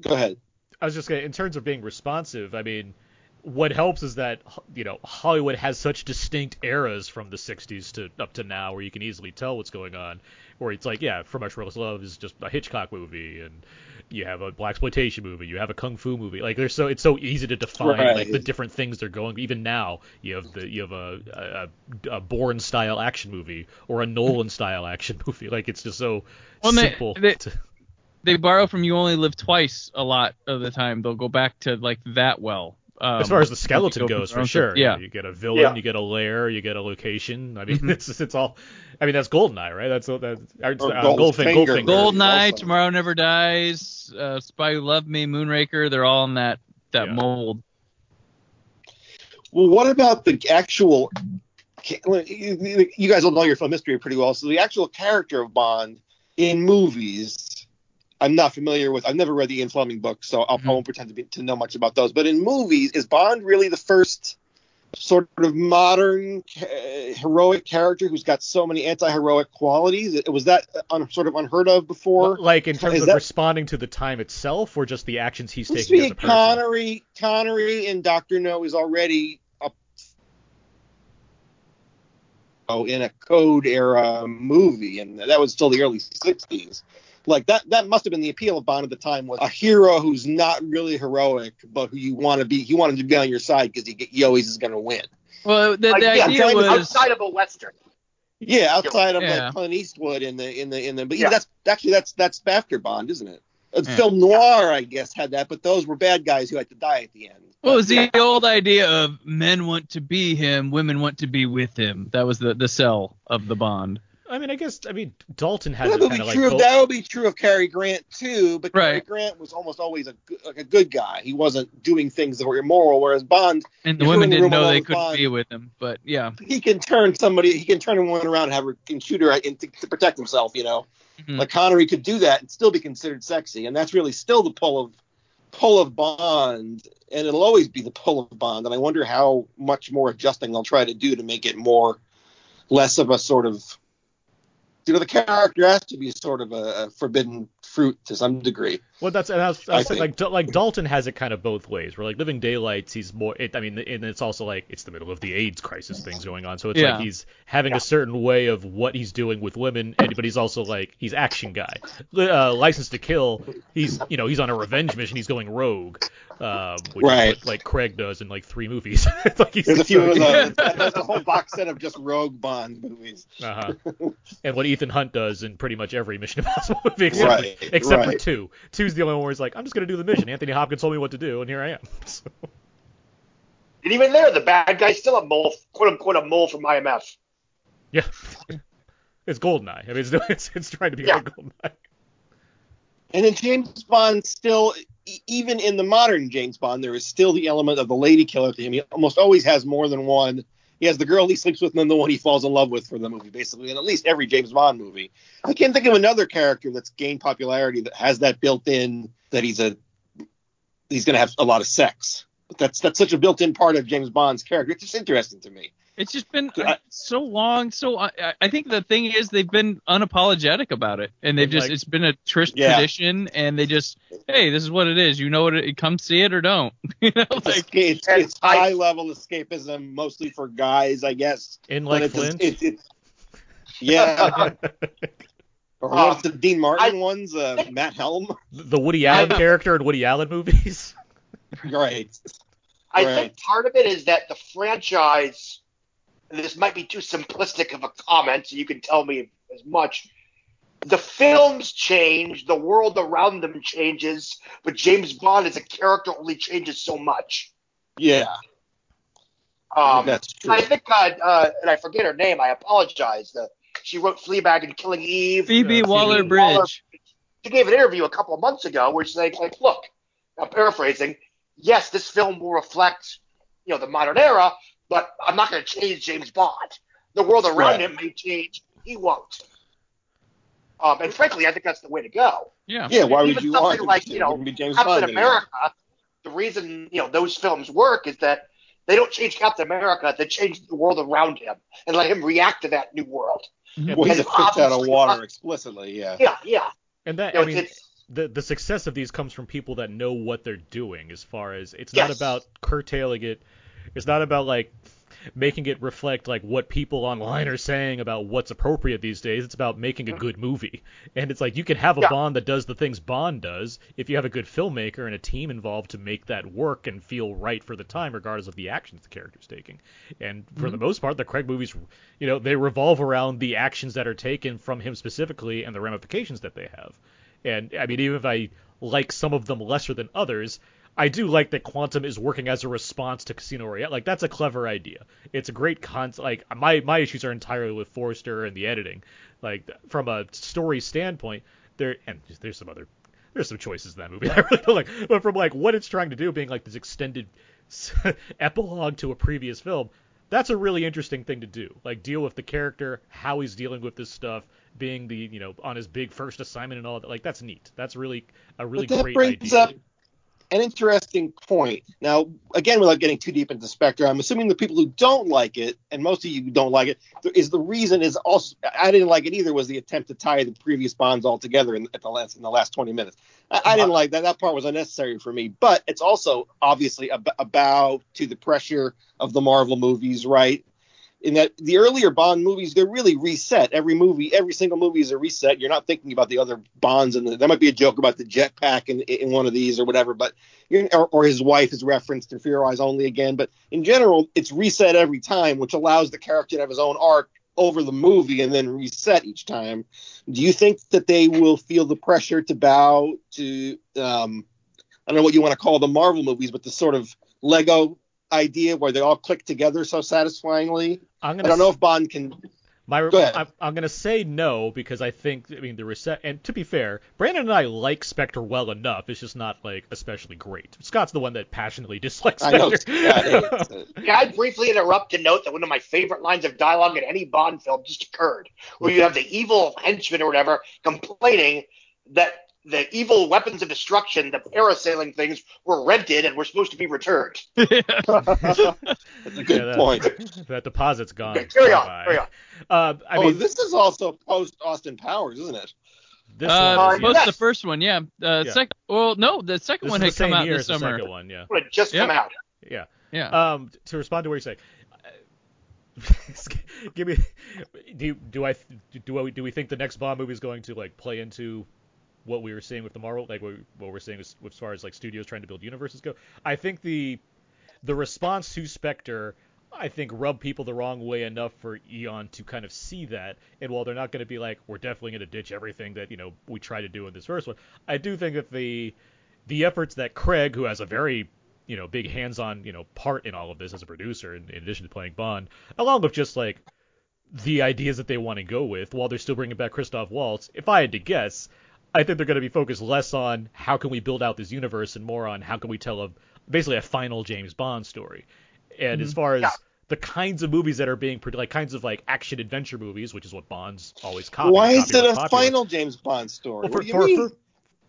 Go ahead. I was just going to. in terms of being responsive. I mean, what helps is that you know Hollywood has such distinct eras from the '60s to up to now, where you can easily tell what's going on. Where it's like, yeah, From Russia Love is just a Hitchcock movie, and you have a blaxploitation movie, you have a kung fu movie. Like there's so it's so easy to define right. like the different things they're going. Even now, you have the you have a a, a Bourne style action movie or a Nolan style [LAUGHS] action movie. Like it's just so well, simple. They, they, to... they borrow from You Only Live Twice a lot of the time. They'll go back to like that well. Um, as far as the skeleton goes, for sure. Yeah. You get a villain, yeah. you get a lair, you get a location. I mean, mm-hmm. [LAUGHS] it's it's all. I mean, that's Goldeneye, right? That's that's uh, Goldfinger. Goldfinger. Goldeneye, Tomorrow Never Dies, uh, Spy Who Loved Me, Moonraker. They're all in that that Yeah. mold. Well, what about the actual? You guys all know your film history pretty well. So the actual character of Bond in movies, I'm not familiar with. I've never read the Ian Fleming books, so I'll, Mhm. I won't pretend to, be, to know much about those. But in movies, is Bond really the first sort of modern uh, heroic character who's got so many anti-heroic qualities? Was that un, sort of unheard of before? Like in terms Is of that- responding to the time itself, or just the actions he's taking as see, a person. Connery, Connery, and Doctor No is already a oh, in a code era movie, and that was still the early '60s. Like that, that must have been the appeal of Bond at the time was a hero who's not really heroic, but who you want to be. You want him to be on your side because he, he always is going to win. Well, the, Like, the yeah, idea outside- was outside of a western. Yeah, outside of Yeah. like Clint Eastwood in the in the in the. But Yeah. yeah, that's actually that's that's after Bond, isn't it? Uh, Yeah. Film noir, I guess, had that, but those were bad guys who had to die at the end. Well, it was the old idea of men want to be him, women want to be with him. That was the the sell of the Bond. I mean, I guess I mean Dalton has that would be true. Like both... that would be true of Cary Grant too, but right. Cary Grant was almost always a like a good guy. He wasn't doing things that were immoral, whereas Bond. And the women didn't know they couldn't Bond, be with him, but yeah. He can turn somebody. He can turn one around and have her and shoot her to, to protect himself. You know, mm-hmm. like Connery could do that and still be considered sexy, and that's really still the pull of pull of Bond, and it'll always be the pull of Bond. And I wonder how much more adjusting they'll try to do to make it more less of a sort of you know the character has to be sort of a, a forbidden fruit to some degree. Well, that's and I was, I was saying, like like Dalton has it kind of both ways. Where like Living Daylights, he's more. It, I mean, and it's also like it's the middle of the AIDS crisis things going on, so it's yeah. like he's having yeah. a certain way of what he's doing with women, and, but he's also like he's action guy. Uh, License to Kill, he's you know he's on a revenge mission, he's going rogue, um, which right. is what like Craig does in like three movies. [LAUGHS] like there's a few of those. [LAUGHS] There's a whole box set of just rogue Bond movies. Uh-huh. and what Ethan Hunt does in pretty much every Mission Impossible movie, except, right. For, except right. for two. Two's the only one where he's like, I'm just gonna do the mission. Anthony Hopkins told me what to do, and here I am. [LAUGHS] So. And even there, the bad guy's still a mole, quote unquote, a mole from IMF. Yeah, [LAUGHS] it's Goldeneye. I mean, it's [LAUGHS] it's, it's trying to be yeah. like Goldeneye. And then James Bond still, even in the modern James Bond, there is still the element of the lady killer to him. He almost always has more than one. He has the girl he sleeps with and then the one he falls in love with for the movie, basically, in at least every James Bond movie. I can't think of another character that's gained popularity that has that built in that he's a he's going to have a lot of sex. But that's that's such a built-in part of James Bond's character. It's just interesting to me. It's just been uh, so long. So I, I, think the thing is they've been unapologetic about it, and they've just like, it's been a tr- yeah. tradition, and they just hey, this is what it is. You know what? It, come see it or don't. [LAUGHS] you know, it's, like, it's, it's high level escapism, mostly for guys, I guess. In like Flint. It, it, yeah. [LAUGHS] or what's the Dean Martin I, ones? Uh, [LAUGHS] Matt Helm. The Woody Allen character in Woody Allen movies. right. I right. think part of it is that the franchise this might be too simplistic of a comment, so you can tell me as much. The films change, the world around them changes, but James Bond as a character only changes so much. Yeah. Um, That's true. I think, uh, uh, and I forget her name. I apologize. Uh, she wrote Fleabag and Killing Eve. Phoebe uh, Waller Bridge. She gave an interview a couple of months ago where she's like, like, look, I'm paraphrasing. Yes, this film will reflect, you know, the modern era, but I'm not going to change James Bond. The world around right. him may change. He won't. Um, and frankly, I think that's the way to go. Yeah. Yeah. Why would you want like you know Captain Bond America? Anymore. The reason you know those films work is that they don't change Captain America. They change the world around him and let him react to that new world. Mm-hmm. Well, he's a fish out of water explicitly. Yeah. Yeah. Yeah. And that you know, I mean. It's, the the success of these comes from people that know what they're doing as far as it's yes. not about curtailing it it's not about like making it reflect like what people online are saying about what's appropriate these days. It's about making a good movie. And it's like you can have a yeah. Bond that does the things Bond does if you have a good filmmaker and a team involved to make that work and feel right for the time, regardless of the actions the character's taking. And for mm-hmm. the most part, the Craig movies, you know, they revolve around the actions that are taken from him specifically and the ramifications that they have. And I mean, even if I like some of them lesser than others, I do like that Quantum is working as a response to Casino Royale. Like that's a clever idea. It's a great concept. Like my my issues are entirely with Forster and the editing. Like from a story standpoint, there and there's some other there's some choices in that movie [LAUGHS] I really don't like. But from like what it's trying to do, being like this extended [LAUGHS] epilogue to a previous film, that's a really interesting thing to do. Like deal with the character, how he's dealing with this stuff, being the you know on his big first assignment and all that. Like that's neat. That's really a really but that great brings idea. Up, an interesting point. Now, again, without getting too deep into Spectre, I'm assuming the people who don't like it, and most of you don't like it, is the reason is also I didn't like it either. Was the attempt to tie the previous bonds all together in, the last in the last 20 minutes. I, I didn't like that. That part was unnecessary for me. But it's also obviously a, a bow to the pressure of the Marvel movies, right? In that the earlier Bond movies, they're really reset. Every movie, every single movie is a reset. You're not thinking about the other Bonds, and the, there might be a joke about the jetpack in, in one of these or whatever, but or, or, his wife is referenced in For Your Eyes Only again. But in general, it's reset every time, which allows the character to have his own arc over the movie and then reset each time. Do you think that they will feel the pressure to bow to um, I don't know what you want to call the Marvel movies, but the sort of Lego idea where they all click together so satisfyingly. I'm gonna I don't know if Bond can. My, Go ahead. I'm, I'm going to say no because I think, I mean, the reset. And to be fair, Brandon and I like Spectre well enough. It's just not like especially great. Scott's the one that passionately [LAUGHS] dislikes I know. Spectre. [LAUGHS] Can I briefly interrupt to note that one of my favorite lines of dialogue in any Bond film just occurred, where you have the evil henchman or whatever complaining that the evil weapons of destruction, the parasailing things, were rented and were supposed to be returned. [LAUGHS] That's a good Yeah, that- point. that deposit's gone. Okay, carry on, Bye-bye. carry on. Uh, I oh, mean, this is also post Austin Powers, isn't it? this uh, one is, most of the first one, yeah. Uh, Yeah. Second, well, no, the second this one is had come out this as the second one, yeah. It just Yep. come out. Yeah. Yeah. Um, to respond to what you're saying, [LAUGHS] give me. Do you, do I do I, do we think the next Bond movie is going to like play into what we were seeing with the Marvel, like what, what we're seeing as, as far as like studios trying to build universes go? I think the the response to Spectre, I think, rubbed people the wrong way enough for Eon to kind of see that. And while they're not going to be like, we're definitely going to ditch everything that you know we try to do in this first one, I do think that the the efforts that Craig, who has a very you know big hands-on you know part in all of this as a producer, in, in addition to playing Bond, along with just like the ideas that they want to go with, while they're still bringing back Christoph Waltz. If I had to guess, I think they're going to be focused less on how can we build out this universe and more on how can we tell a basically a final James Bond story. And as mm-hmm. far as Yeah. the kinds of movies that are being produced, like kinds of like action adventure movies, which is what Bond's always copy. Why is copy it a popular. final James Bond story? Well, what for, do you for, mean? for-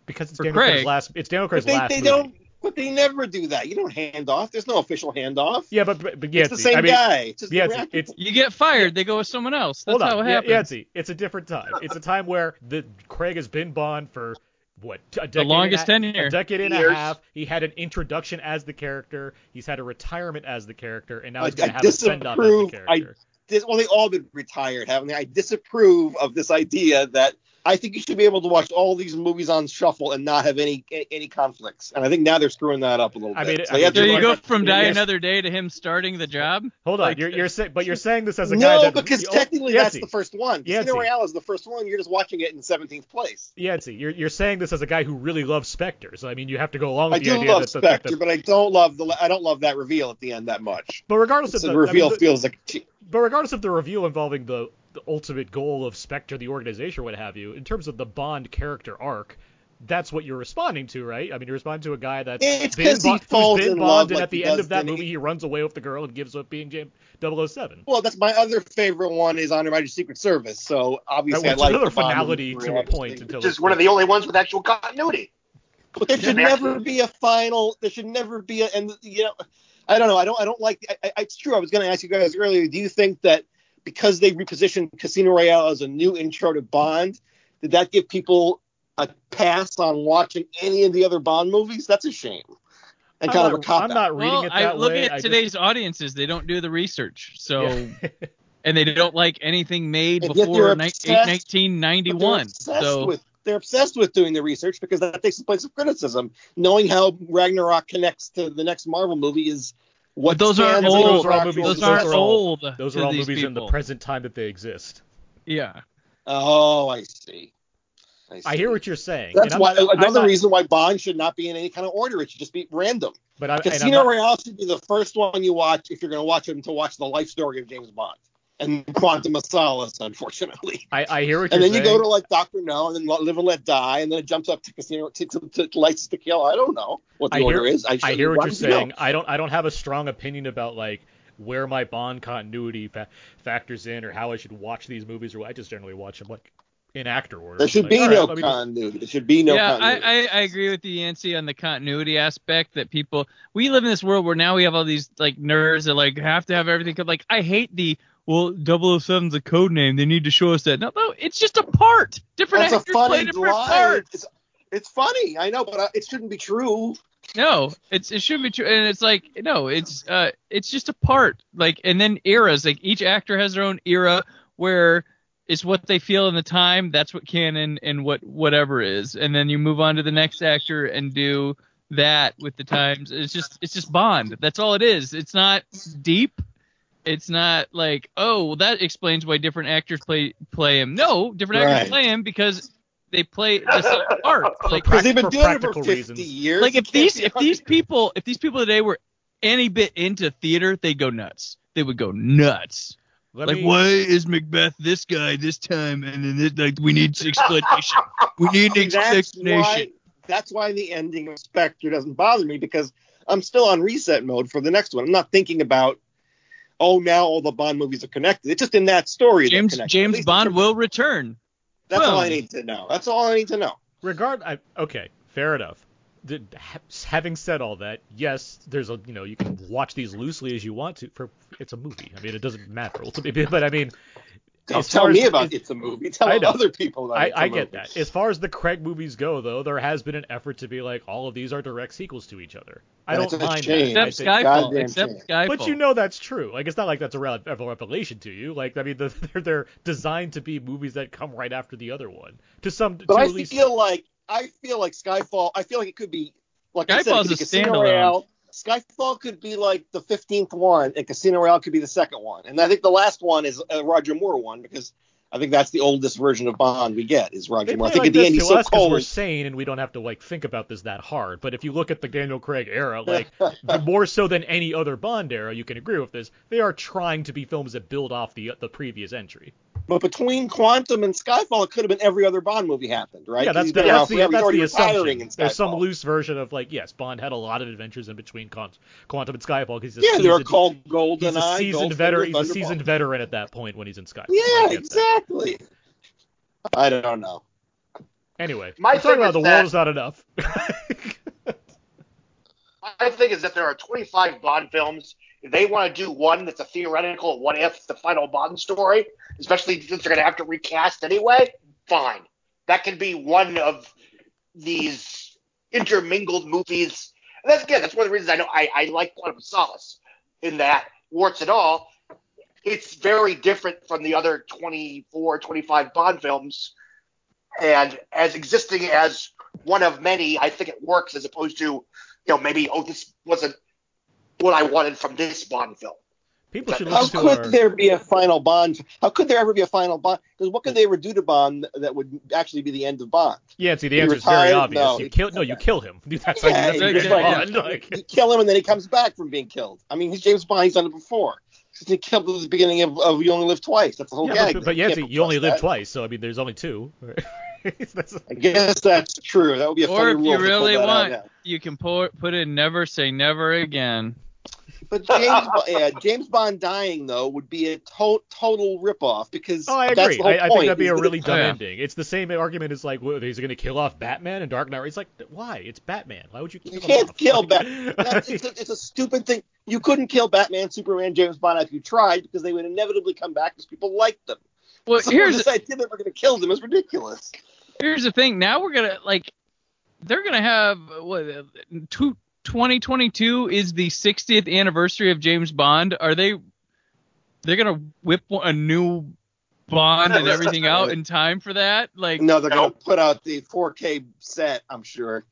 because it's For Daniel Craig's last. It's Daniel Craig's but they, last they movie. don't. But they never do that. You don't hand off. There's no official handoff. Yeah, but but, but yeah, it's the same I mean, guy. It's just yeah, it's, it's You get fired, they go with someone else. That's hold on. how it happens. Yancey, it's a different time. It's a time where the Craig has been Bond for what a decade longest and a, tenure. a decade and a half. He had an introduction as the character. He's had a retirement as the character, and now he's going to I have a send off as the disapprove. I- character. Dis- well, they all been retired, haven't they? I disapprove of this idea that I think you should be able to watch all these movies on shuffle and not have any any conflicts. And I think now they're screwing that up a little I bit. mean, So I mean, So to you Like- go from Die Yes. Another Day to him starting the job? Hold on, like- you're you're saying, but you're saying this as a guy no, because oh, technically Yancey, that's the first one. Yancey. Casino Royale is the first one. You're just watching it in 17th place. Yancey, you're you're saying this as a guy who really loves Spectre. So I mean, you have to go along I with the do idea love that, that, Spectre, that, but I don't love the I don't love that reveal at the end that much. but regardless It's of the the I mean, reveal the- feels like but regardless of the reveal involving the, the ultimate goal of Spectre, the organization, or what have you, in terms of the Bond character arc, that's what you're responding to, right? I mean, you're responding to a guy that's It's been 'cause he falls been in Bond, love and like at the end of that movie, he runs away with the girl and gives up being James 007. well, that's my other favorite one is On Her Majesty's Secret Service. So obviously That I was like another the Bond finality to a point thing. until Which is one of the only ones with actual continuity. But there should never be a final. There should never be a. And you know, I don't know. I don't. I don't like. I, I, it's true. I was going to ask you guys earlier. Do you think that because they repositioned Casino Royale as a new intro to Bond, did that give people a pass on watching any of the other Bond movies? That's a shame. And I'm kind not, of a cop I'm not reading well, it I that look way. at I just- today's audiences; they don't do the research, so Yeah. [LAUGHS] and they don't like anything made And before ni- obsessed- 1991. obsessed So with they're obsessed with doing the research because that takes the place of criticism. Knowing how Ragnarok connects to the next Marvel movie is what those aren't old. Those are all movies- those those aren't are all- old. Those are all these movies in the present time that they exist. Yeah. Oh, I see. see. I hear what you're saying. That's why not- another not- reason why Bond should not be in any kind of order. It should just be random. But I, Casino not- Royale should be the first one you watch if you're going to watch it to watch the life story of James Bond and Quantum of Solace, unfortunately. [LAUGHS] I, I hear what And you're saying. And then you go to like Doctor No, and then Live and Let Die, and then it jumps up to Casino to, to, to, to License to Kill. I don't know what the I hear- order is. I, I hear what you're would you know? saying. I don't I don't have a strong opinion about like where my Bond continuity fa- factors in or how I should watch these movies or I just generally watch them like in actor order. There should Like, be all no right, let me just- continuity. There should be no yeah, continuity. I, I, I agree with you, Yancey, on the continuity aspect that people we live in this world where now we have all these like nerds that like have to have everything. Like I hate the well, 007's a code name. They need to show us that. No, no, it's just a part. Different That's actors play different parts. It's, it's funny, I know, but uh, it shouldn't be true. No, it's it shouldn't be true, and it's like no, it's uh, it's just a part. Like, and then eras. Like each actor has their own era where it's what they feel in the time. That's what canon and what whatever is, and then you move on to the next actor and do that with the times. It's just it's just Bond. That's all it is. It's not deep. It's not like oh well, that explains why different actors play play him. No, different actors play him because they play the same part. Like Because they've been for doing it for 50 reasons. years. like if these if these people if these people today were any bit into theater, they'd go nuts. They would go nuts. Let like, me... why is Macbeth this guy this time? And then it, like, we need explanation. [LAUGHS] we need an that's explanation. Why, that's why the ending of Spectre doesn't bother me because I'm still on reset mode for the next one. I'm not thinking about, oh, now all the Bond movies are connected. It's just in that story. James James Bond will return. That's well, all I need to know. That's all I need to know. Regard, I, okay, fair enough having said all that, yes, there's a you know you can watch these loosely as you want to. For it's a movie. I mean, it doesn't matter ultimately. [LAUGHS] But I mean, don't tell me about it's, it's, a movie. Tell other people that I, I get that. As far as the Craig movies go, though, there has been an effort to be like all of these are direct sequels to each other. I don't mind that. Except Skyfall. Except Skyfall. But you know that's true. Like it's not like that's a revelation to you. Like I mean, the, [LAUGHS] they're they're designed to be movies that come right after the other one. To some. But to I least... feel like I feel like Skyfall. I feel like it could be like Skyfall's said, a Casino Royale. Skyfall could be like the 15th one, and Casino Royale could be the second one. And I think the last one is a Roger Moore one because I think that's the oldest version of Bond we get is Roger Moore. I think like at the end he's so cold. We're sane and we don't have to like think about this that hard. But if you look at the Daniel Craig era, [LAUGHS] like more so than any other Bond era, you can agree with this. They are trying to be films that build off the uh, the previous entry. But between Quantum and Skyfall, it could have been every other Bond movie happened, right? Yeah, that's, the, that's, the, that's the assumption. There's some loose version of like, yes, Bond had a lot of adventures in between Quantum and Skyfall because yeah, they were called GoldenEye. He's a seasoned veteran. He's a seasoned veteran at that point when he's in Skyfall. Yeah, exactly. That. I don't know. Anyway, my talking about the world is not enough. [LAUGHS] my thing is that there are 25 Bond films if they want to do one that's a theoretical what if the final Bond story, especially since they're going to have to recast anyway, fine. That can be one of these intermingled movies. And that's again, that's one of the reasons I know I, I like Quantum Solace in that warts and all. It's very different from the other 24, 25 Bond films. And as existing as one of many, I think it works as opposed to, you know, maybe, oh, this wasn't what I wanted from this Bond film. People should How could our... there be a final Bond? How could there ever be a final Bond? Because what could they ever do to Bond that would actually be the end of Bond? Yeah, see, the answer is very obvious. No, you kill, no, you kill him. [LAUGHS] That's yeah, you, like, like... you kill him and then he comes back from being killed. I mean, he's James Bond. He's done it before. He killed at the beginning of, of You Only Live Twice. That's the whole yeah, gag. But, but yeah, see, you only live twice, so I mean, there's only two. [LAUGHS] I guess that's true. That would be a or funny rule. Or if you really want, you can put put in never say never again. But James, yeah, James Bond dying though would be a to- total ripoff because oh, I agree. I, I, think that'd be a really [LAUGHS] oh, dumb ending. It's the same argument as like, well, he's going to kill off Batman and Dark Knight. It's like, why? It's Batman. Why would you kill You can't off? kill Batman. it's, a, it's a stupid thing. You couldn't kill Batman, Superman, James Bond if you tried because they would inevitably come back because people like them. Well, so here's this idea that we're going to kill them is ridiculous. Here's the thing. Now we're gonna like, they're gonna have what two 2022 is the 60th anniversary of James Bond. Are they they're gonna whip a new Bond and [LAUGHS] everything out in time for that? Like no, they're gonna put out the 4K set. I'm sure.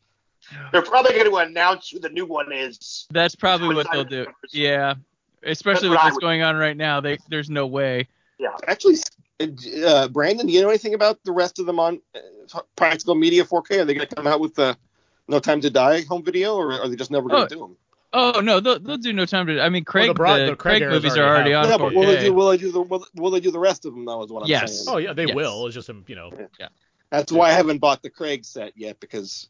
They're probably going to announce who the new one is. That's probably what they'll do. Yeah, especially with what's going on right now. They, there's no way. Yeah. Actually, uh, Brandon, do you know anything about the rest of them on uh, Practical Media 4K? Are they going to come out with the no Time to Die home video, or are they just never going to oh, do them? Oh no, they'll, they'll do No Time to. I mean, Craig, well, the, broad, the, the Craig, Craig movies are already on. Yeah, but will they do? Will they do the? Will, will, they do the rest of them though? Is what I'm yes. saying. Oh yeah, they yes. will. It's just you know. Yeah. yeah. That's why I haven't bought the Craig set yet because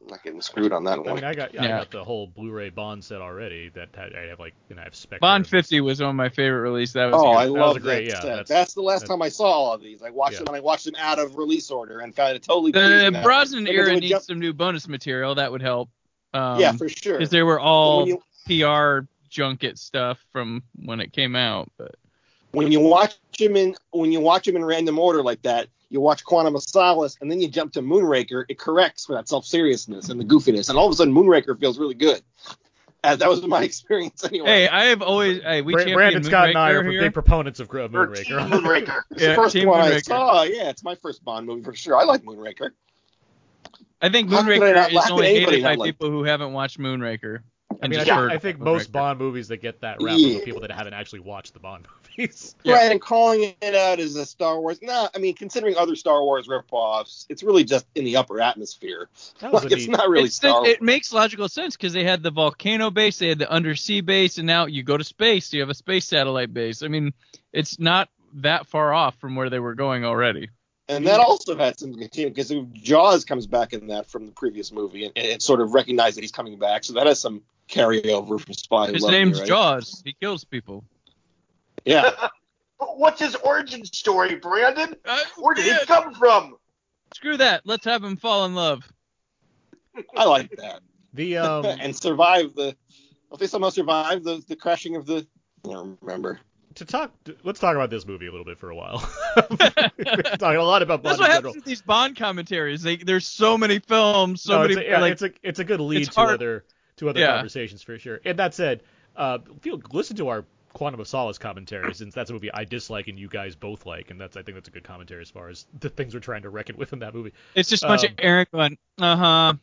I'm not getting screwed on that one. I mean, I got yeah. I got the whole Blu-ray Bond set already. That I have like you know I have Spectre. Bond 50 was one of my favorite releases. That was oh, good. I love that, great, that yeah, That's, that's, the last that's, time I saw all of these. I watched yeah. them and I watched them out of release order and kind of totally. The Brosnan era needs jump... some new bonus material. That would help. Um, yeah, for sure. Because they were all you... PR junket stuff from when it came out, but when you watch them in when you watch them in random order like that, you watch Quantum of Solace, and then you jump to Moonraker, it corrects for that self seriousness and the goofiness, and all of a sudden Moonraker feels really good. As that was my [LAUGHS] experience anyway. Hey, I have always hey, we Brandon Brandon Scott and I are here. big proponents of Moonraker. Moonraker. [LAUGHS] it's yeah, the first one Moonraker. I saw. Yeah, it's my first Bond movie for sure. I like Moonraker. I think Moonraker I is only hated by people who haven't watched Moonraker. I mean, I think, I think most Bond movies that get that rap yeah. are people that haven't actually watched the Bond [LAUGHS] movies. Yeah. Right, and calling it out as a Star Wars. No, I mean, considering other Star Wars ripoffs, it's really just in the upper atmosphere. [LAUGHS] Like, it's not really it's Star the, It makes logical sense because they had the volcano base, they had the undersea base, and now you go to space, you have a space satellite base. I mean, it's not that far off from where they were going already. And that also had some continue because Jaws comes back in that from the previous movie, and, and sort of recognized that he's coming back. So that has some carryover from Spy. His name's right? Jaws. He kills people. Yeah. [LAUGHS] What's his origin story, Brandon? Where did he come from? Screw that. Let's have him fall in love. I like that. The [LAUGHS] um and survive the. Don't they somehow survive the the crashing of the? I don't remember to talk, let's talk about this movie a little bit for a while. [LAUGHS] talking a lot about Bond. That's what happens with these Bond commentaries. They, there's so many films, so no, many. It's a, yeah, like, it's a it's a good lead to hard. other to other yeah. conversations for sure. And that said, uh, feel listen to our Quantum of Solace commentary since that's a movie I dislike and you guys both like, and that's I think that's a good commentary as far as the things we're trying to reckon with in that movie. It's just a bunch um, of Eric going, uh huh,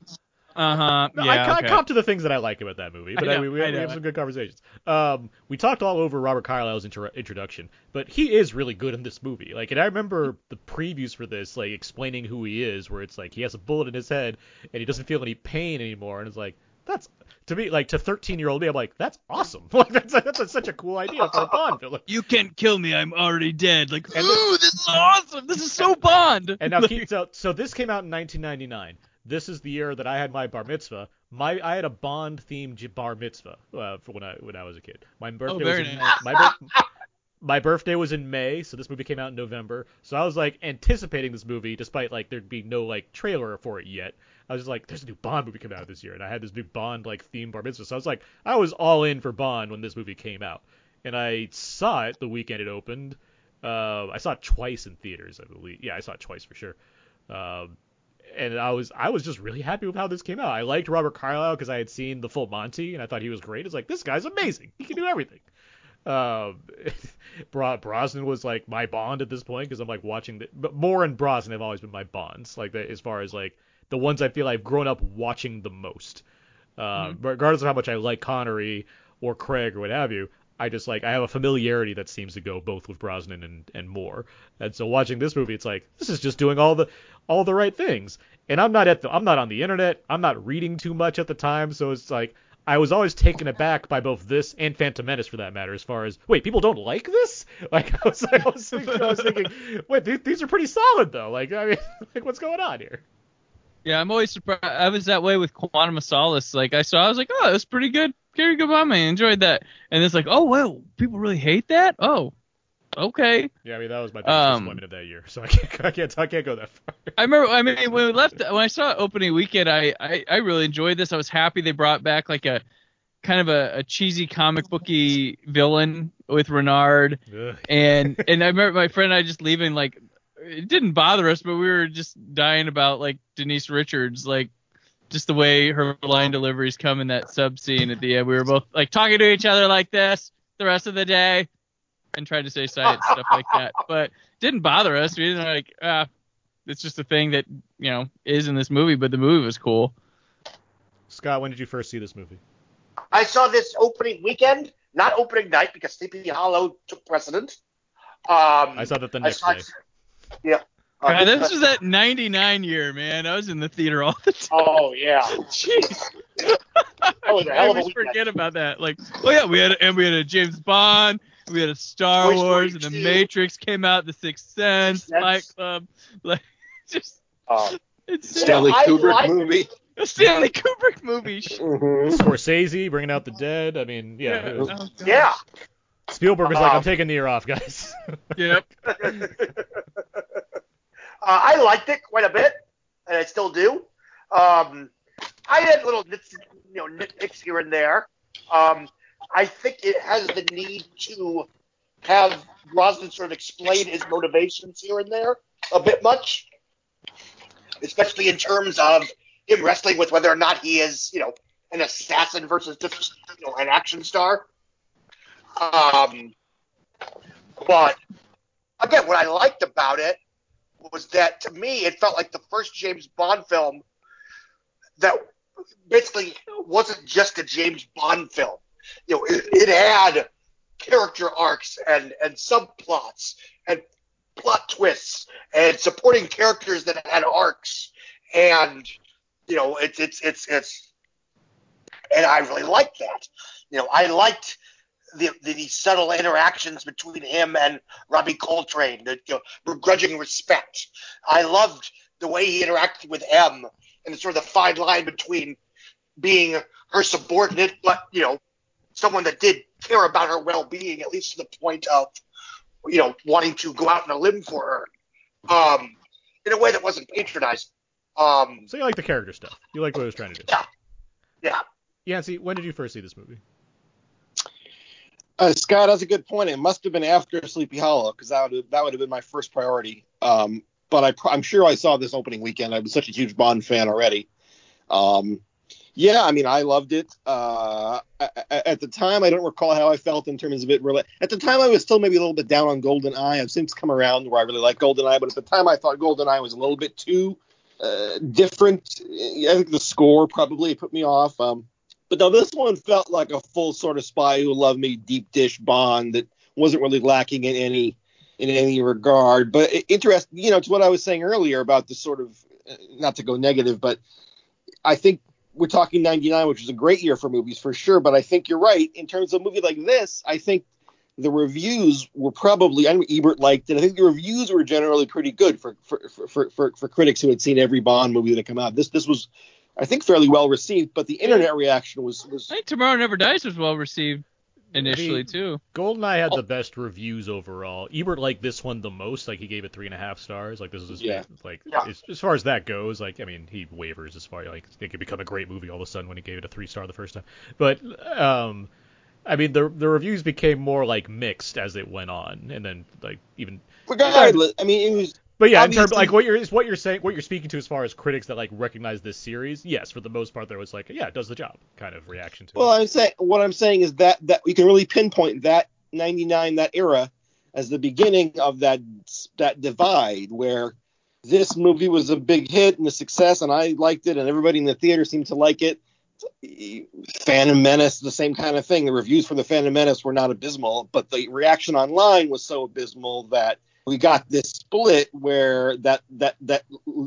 uh huh. Yeah, I, okay. I cop to the things that I like about that movie, but I know, I, we, we, have some good conversations. Um, we talked all over Robert Carlyle's intro- introduction, but he is really good in this movie. Like, and I remember the previews for this, like explaining who he is, where it's like he has a bullet in his head and he doesn't feel any pain anymore, and it's like that's to me like to 13 year old me, I'm like that's awesome. [LAUGHS] Like that's that's a, such a cool idea for a Bond villain. [LAUGHS] You can't kill me, I'm already dead. Like, ooh, this is awesome. This is so Bond. And now, [LAUGHS] so so this came out in 1999 this is the year that I had my bar mitzvah. My I had a Bond themed bar mitzvah uh, for when I when I was a kid. My oh, birthday oh, was in, nice. my my birthday was in May, so this movie came out in November. So I was like anticipating this movie, despite like there'd be no like trailer for it yet. I was just like, there's a new Bond movie coming out this year, and I had this new Bond like theme bar mitzvah. So I was like, I was all in for Bond when this movie came out, and I saw it the weekend it opened. Uh, I saw it twice in theaters, I believe. Yeah, I saw it twice for sure. Um, and I was I was just really happy with how this came out. I liked Robert Carlyle because I had seen the full Monty and I thought he was great. It's like this guy's amazing. He can do everything. Um, [LAUGHS] Brosnan was like my bond at this point because I'm like watching the but Moore and Brosnan have always been my bonds. Like as far as like the ones I feel I've grown up watching the most. Uh, mm-hmm. Regardless of how much I like Connery or Craig or what have you, I just like I have a familiarity that seems to go both with Brosnan and and Moore. And so watching this movie, it's like this is just doing all the all the right things. And I'm not at the I'm not on the internet. I'm not reading too much at the time, so it's like I was always taken aback by both this and Phantom Menace for that matter. As far as wait, people don't like this? [LAUGHS] Like I was, I was, thinking, I was thinking, wait, these, these are pretty solid though. Like I mean, [LAUGHS] like what's going on here? Yeah, I'm always surprised. I was that way with Quantum of Solace. Like I saw, I was like, oh, it was pretty good. Gary Gabama I enjoyed that, and it's like, oh well, people really hate that. Oh, okay. Yeah, I mean that was my biggest um, disappointment of that year, [LAUGHS] so I can't, I can't, I can't go that far. I remember, I mean, when we left, when I saw opening weekend, I, I, I really enjoyed this. I was happy they brought back like a kind of a, a cheesy comic booky villain with Renard, and and I remember my friend and I just leaving like it didn't bother us, but we were just dying about like Denise Richards, like just the way her line deliveries come in that sub scene at the end. We were both like talking to each other like this the rest of the day and tried to say science stuff like that. But didn't bother us. We didn't like ah, it's just a thing that you know is in this movie. But the movie was cool. Scott, when did you first see this movie? I saw this opening weekend, not opening night because Sleepy Hollow took precedent. Um, I saw that the next day. Yeah. Uh, God, this was that [LAUGHS] 99 year, man. I was in the theater all the time. Oh, yeah. [LAUGHS] Jeez. I always forget about that. Like, oh, yeah, we had, and we had a James Bond, we had a Star Wars, and The Matrix came out, The Sixth Sense, Fight Club. [LAUGHS] Like, just. Uh, it's Stanley Kubrick like, movie. A Stanley Kubrick movie. Mm-hmm. Scorsese bringing out the dead. I mean, yeah. Yeah. Oh, yeah. Spielberg was like, I'm um, taking the year off, guys. [LAUGHS] yep. Uh, I liked it quite a bit, and I still do. Um, I had little nits, you know nitpicks here and there. Um, I think it has the need to have Brosnan sort of explain his motivations here and there a bit much, especially in terms of him wrestling with whether or not he is, you know, an assassin versus just, you know, an action star. Um, but again, what I liked about it was that to me it felt like the first James Bond film that basically wasn't just a James Bond film. You know, it, it had character arcs and and subplots and plot twists and supporting characters that had arcs and you know it's it's it's it's and I really liked that. You know, I liked the, the, the subtle interactions between him and Robbie Coltrane, the you know, begrudging respect. I loved the way he interacted with M and the sort of the fine line between being her subordinate, but you know, someone that did care about her well-being, at least to the point of, you know, wanting to go out on a limb for her, um, in a way that wasn't patronizing. Um, so you like the character stuff? You like what it was trying to do? Yeah. Yeah. Yancey, when did you first see this movie? Uh, Scott, that's a good point. It must have been after Sleepy Hollow because that would that would have been my first priority. Um, but I, am sure I saw this opening weekend. I was such a huge Bond fan already. Um, yeah, I mean, I loved it. Uh, at the time, I don't recall how I felt in terms of it. Really, at the time, I was still maybe a little bit down on Golden Eye. I've since come around where I really like Golden Eye, but at the time, I thought Golden Eye was a little bit too uh, different. I think the score probably put me off. Um, but now this one felt like a full sort of spy who loved me deep dish Bond that wasn't really lacking in any in any regard. But interesting, you know, to what I was saying earlier about the sort of uh, not to go negative, but I think we're talking 99, which was a great year for movies for sure. But I think you're right in terms of a movie like this. I think the reviews were probably I know Ebert liked it. I think the reviews were generally pretty good for for, for, for, for critics who had seen every Bond movie that had come out. This this was I think fairly well received, but the internet reaction was was. I think Tomorrow Never Dies was well received initially too. Goldeneye had oh. the best reviews overall. Ebert liked this one the most. Like he gave it three and a half stars. Like this is his yeah. like yeah. As, as, far as that goes. Like I mean he wavers as far like it could become a great movie all of a sudden when he gave it a three star the first time. But um, I mean the the reviews became more like mixed as it went on, and then like even regardless, I mean it was but yeah, in terms like what you're what you're saying, what you're speaking to as far as critics that like recognize this series. Yes, for the most part, there was like, yeah, it does the job kind of reaction to well, it. Well, I'm saying what I'm saying is that that you can really pinpoint that '99 that era as the beginning of that that divide where this movie was a big hit and a success, and I liked it, and everybody in the theater seemed to like it. Phantom Menace, the same kind of thing. The reviews for the Phantom Menace were not abysmal, but the reaction online was so abysmal that we got this split where that that that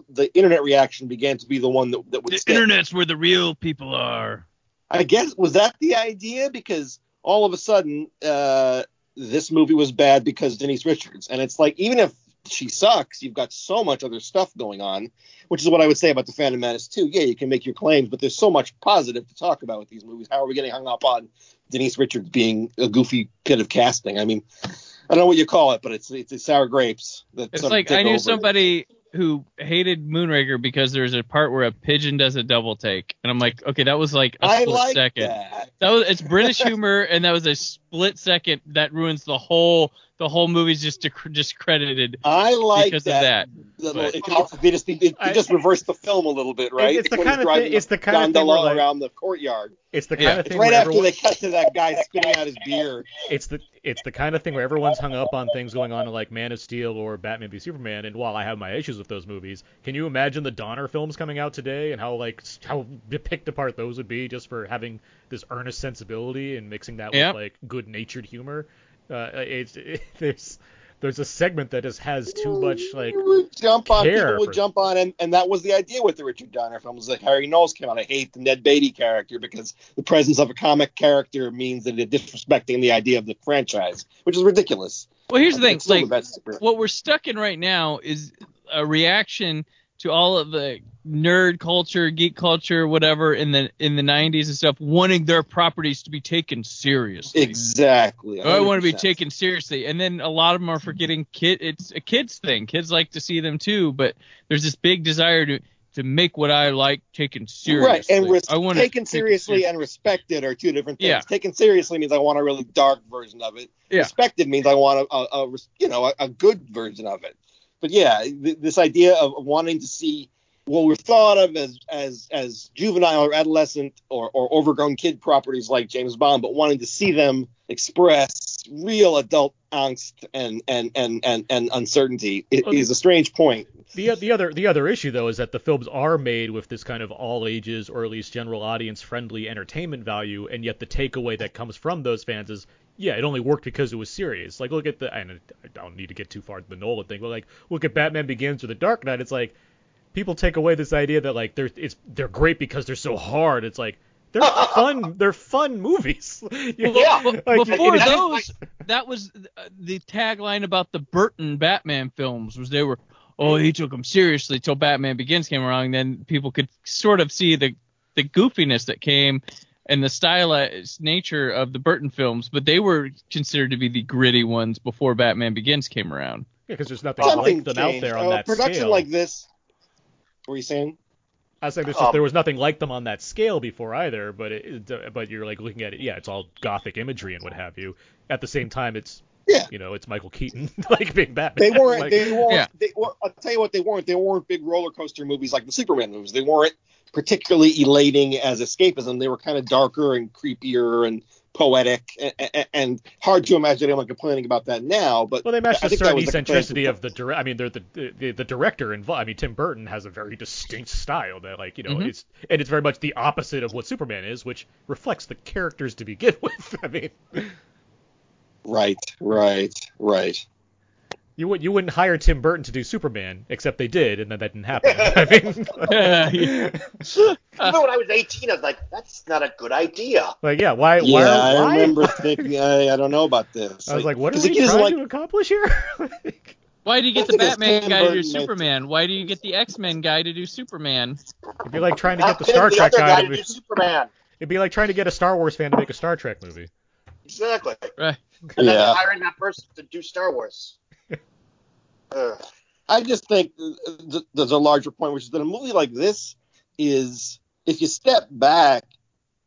the internet reaction began to be the one that, that would the stick. internet's where the real people are. I guess was that the idea because all of a sudden uh, this movie was bad because Denise Richards, and it's like even if she sucks, you've got so much other stuff going on, which is what I would say about the Phantom Menace too. Yeah, you can make your claims, but there's so much positive to talk about with these movies. How are we getting hung up on Denise Richards being a goofy pit of casting? I mean, I don't know what you call it, but it's it's, it's sour grapes. That it's like I knew somebody who hated Moonraker because there's a part where a pigeon does a double take, and I'm like, okay, that was like a I split like second. That. that was it's British [LAUGHS] humor, and that was a split second that ruins the whole the whole movie's just discredited. I like because that. of that. Little, it, they just they, just reverse the film a little bit, right? It's, the kind of thing. It's the kind of thing like, around the courtyard. It's the kind yeah. of thing. It's right after everyone, they cut to that guy spitting out his beer. It's the it's the kind of thing where everyone's hung up on things going on in like Man of Steel or Batman v Superman. And while I have my issues with those movies, can you imagine the Donner films coming out today and how like how picked apart those would be just for having this earnest sensibility and mixing that with like good natured humor? Uh, it's it, [LAUGHS] there's there's a segment that just has too much like jump on people would jump on and, and that was the idea with the Richard Donner films like Harry Knowles came out I hate the Ned Beatty character because the presence of a comic character means that they're disrespecting the idea of the franchise which is ridiculous. Well here's the thing like the what we're stuck in right now is a reaction to all of the nerd culture, geek culture, whatever in the in the 90s and stuff, wanting their properties to be taken seriously. Exactly. 100%. I want to be taken seriously, and then a lot of them are forgetting kid. It's a kids thing. Kids like to see them too, but there's this big desire to to make what I like taken seriously. Right, and res- want taken seriously and respected are two different things. Yeah. Taken seriously means I want a really dark version of it. Yeah. Respected means I want a, a, a you know a, a, good version of it. But yeah, th- this idea of wanting to see what we're thought of as as as juvenile or adolescent or, or overgrown kid properties like James Bond, but wanting to see them express real adult angst and and and and, and uncertainty it okay. is a strange point. The the other the other issue though is that the films are made with this kind of all ages or at least general audience friendly entertainment value, and yet the takeaway that comes from those fans is yeah, it only worked because it was serious. Like look at the and I don't need to get too far into the Nolan thing, but like look at Batman Begins or The Dark Knight. It's like people take away this idea that like they're it's they're great because they're so hard. It's like they're [LAUGHS] fun. They're fun movies. [LAUGHS] yeah. Like, Before those, that was the tagline about the Burton Batman films was they were, oh, he took them seriously till Batman Begins came around. And then people could sort of see the the goofiness that came and the stylized nature of the Burton films, but they were considered to be the gritty ones before Batman Begins came around. Yeah, because there's nothing Something like them changed. out there on uh, that production scale. like this. What were you saying? I was saying just, um, there was nothing like them on that scale before either, but it, but you're like looking at it, yeah, it's all gothic imagery and what have you. At the same time, it's yeah, you know, it's Michael Keaton [LAUGHS] like being Batman. They weren't. like, they weren't. Yeah. They, well, I'll tell you what they weren't. They weren't big roller coaster movies like the Superman movies. They weren't particularly elating as escapism. They were kind of darker and creepier and poetic and, and, hard to imagine anyone complaining about that now. But well, they matched the certain eccentricity of the direct. I mean, they're the, the the director involved. I mean, Tim Burton has a very distinct style that, like, you know, mm-hmm. it's and it's very much the opposite of what Superman is, which reflects the characters to begin [LAUGHS] with. I mean, right, right, right. You would you wouldn't hire Tim Burton to do Superman, except they did, and then that didn't happen. [LAUGHS] I mean, yeah, [LAUGHS] yeah. Even when I was 18, I was like, "That's not a good idea." Like, yeah, why? Yeah, why, I why? remember [LAUGHS] thinking, I, I don't know about this. I was like, "What are we trying like, to accomplish here?" why do you get the Batman guy to do Superman? Why do you get the X Men guy to do Superman? It'd be like trying to get the Star Trek guy, guy to, to do Superman. It'd be like trying to get a Star Wars fan to make a Star Trek movie. Exactly. Right. And yeah. hiring that person to do Star Wars. I just think there's a larger point, which is that a movie like this is, if you step back,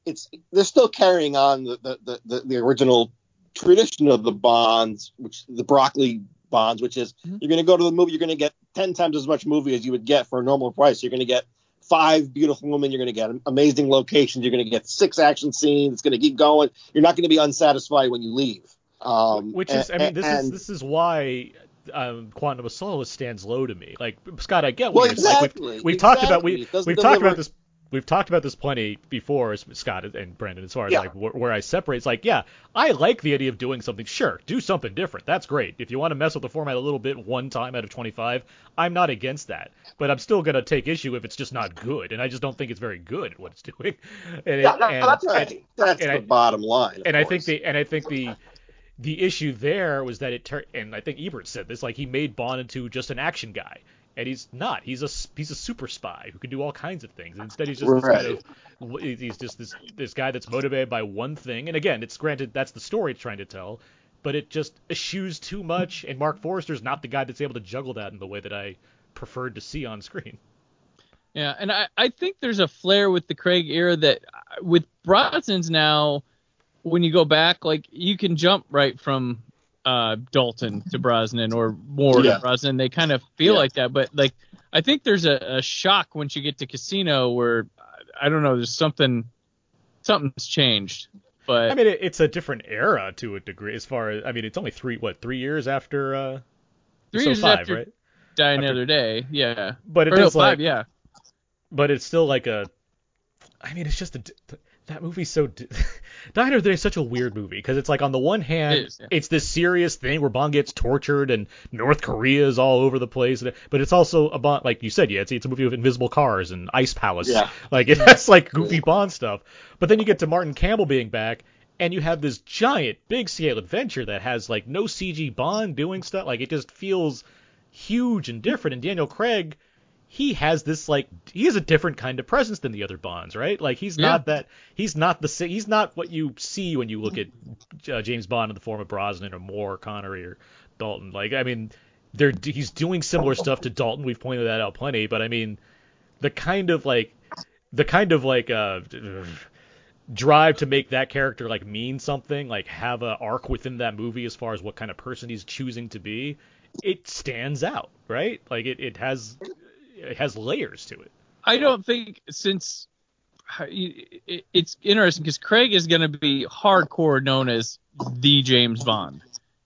it's they're still carrying on the the, the, the original tradition of the bonds, which the broccoli bonds, which is mm-hmm. you're going to go to the movie, you're going to get ten times as much movie as you would get for a normal price. You're going to get five beautiful women. You're going to get amazing locations. You're going to get six action scenes. It's going to keep going. You're not going to be unsatisfied when you leave. Um, Which is, and, I mean, this and, is this is why um, Quantum of Solace stands low to me. Like Scott, I get what well, you're exactly, like. We've, we've exactly. talked about we we've talked about this we've talked about this plenty before, Scott and Brandon, as far as yeah. like where, where, I separate. It's like, yeah, I like the idea of doing something. Sure, do something different. That's great. If you want to mess with the format a little bit one time out of 25, I'm not against that. But I'm still gonna take issue if it's just not good, and I just don't think it's very good at what it's [LAUGHS] doing. And, yeah, no, and, that's right. And, the I, bottom line. And I think the and I think the the issue there was that it turned, and I think Ebert said this, like he made Bond into just an action guy, and he's not. He's a he's a super spy who can do all kinds of things. instead, he's just right. this kind of, he's just this this guy that's motivated by one thing. And again, it's granted that's the story it's trying to tell, but it just eschews too much. And Marc Forster's not the guy that's able to juggle that in the way that I preferred to see on screen. Yeah, and I, I think there's a flair with the Craig era that uh, with Brosnan's now when you go back, like you can jump right from uh, Dalton to Brosnan or Moore yeah. to Brosnan. They kind of feel yeah. like that, but like I think there's a, a, shock once you get to Casino where I don't know, there's something something's changed. But I mean, it, it's a different era to a degree. As far as I mean, it's only three what three years after uh, three years five, after right? Die after, Another Day, yeah. But it or like yeah. But it's still like a. I mean, it's just a that movie's so Die Another Day is such a weird movie because it's like on the one hand it is, yeah. it's this serious thing where Bond gets tortured and North Korea is all over the place, but it's also about like you said, yeah, it's, it's a movie with invisible cars and ice palace, yeah. [LAUGHS] like it has like goofy Bond stuff. But then you get to Martin Campbell being back, and you have this giant, big scale adventure that has like no CG Bond doing stuff, like it just feels huge and different. And Daniel Craig he has this like he has a different kind of presence than the other Bonds, right? Like he's yeah. not that he's not the he's not what you see when you look at uh, James Bond in the form of Brosnan or Moore, or Connery or Dalton. Like I mean, they're he's doing similar stuff to Dalton. We've pointed that out plenty, but I mean, the kind of like the kind of like uh drive to make that character like mean something, like have a arc within that movie as far as what kind of person he's choosing to be, it stands out, right? Like it, it has it has layers to it. I don't think since it's interesting because Craig is going to be hardcore known as the James Bond.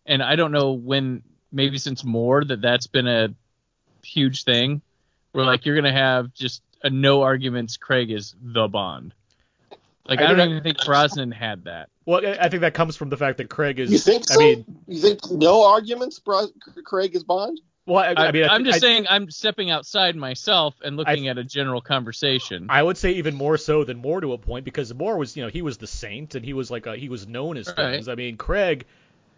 And I don't know when, maybe since Moore, that that's been a huge thing. Where like you're gonna have just a no arguments. Craig is the Bond. Like I, I don't even think Brosnan had that. Well, I think that comes from the fact that Craig is. You think so? I mean, you think no arguments, Craig is Bond? Well, I, I mean, I, am just I, saying I'm stepping outside myself and looking at a general conversation. I would say even more so than Moore to a point because Moore was, you know, he was the saint and he was like a, he was known as right. things. I mean, Craig.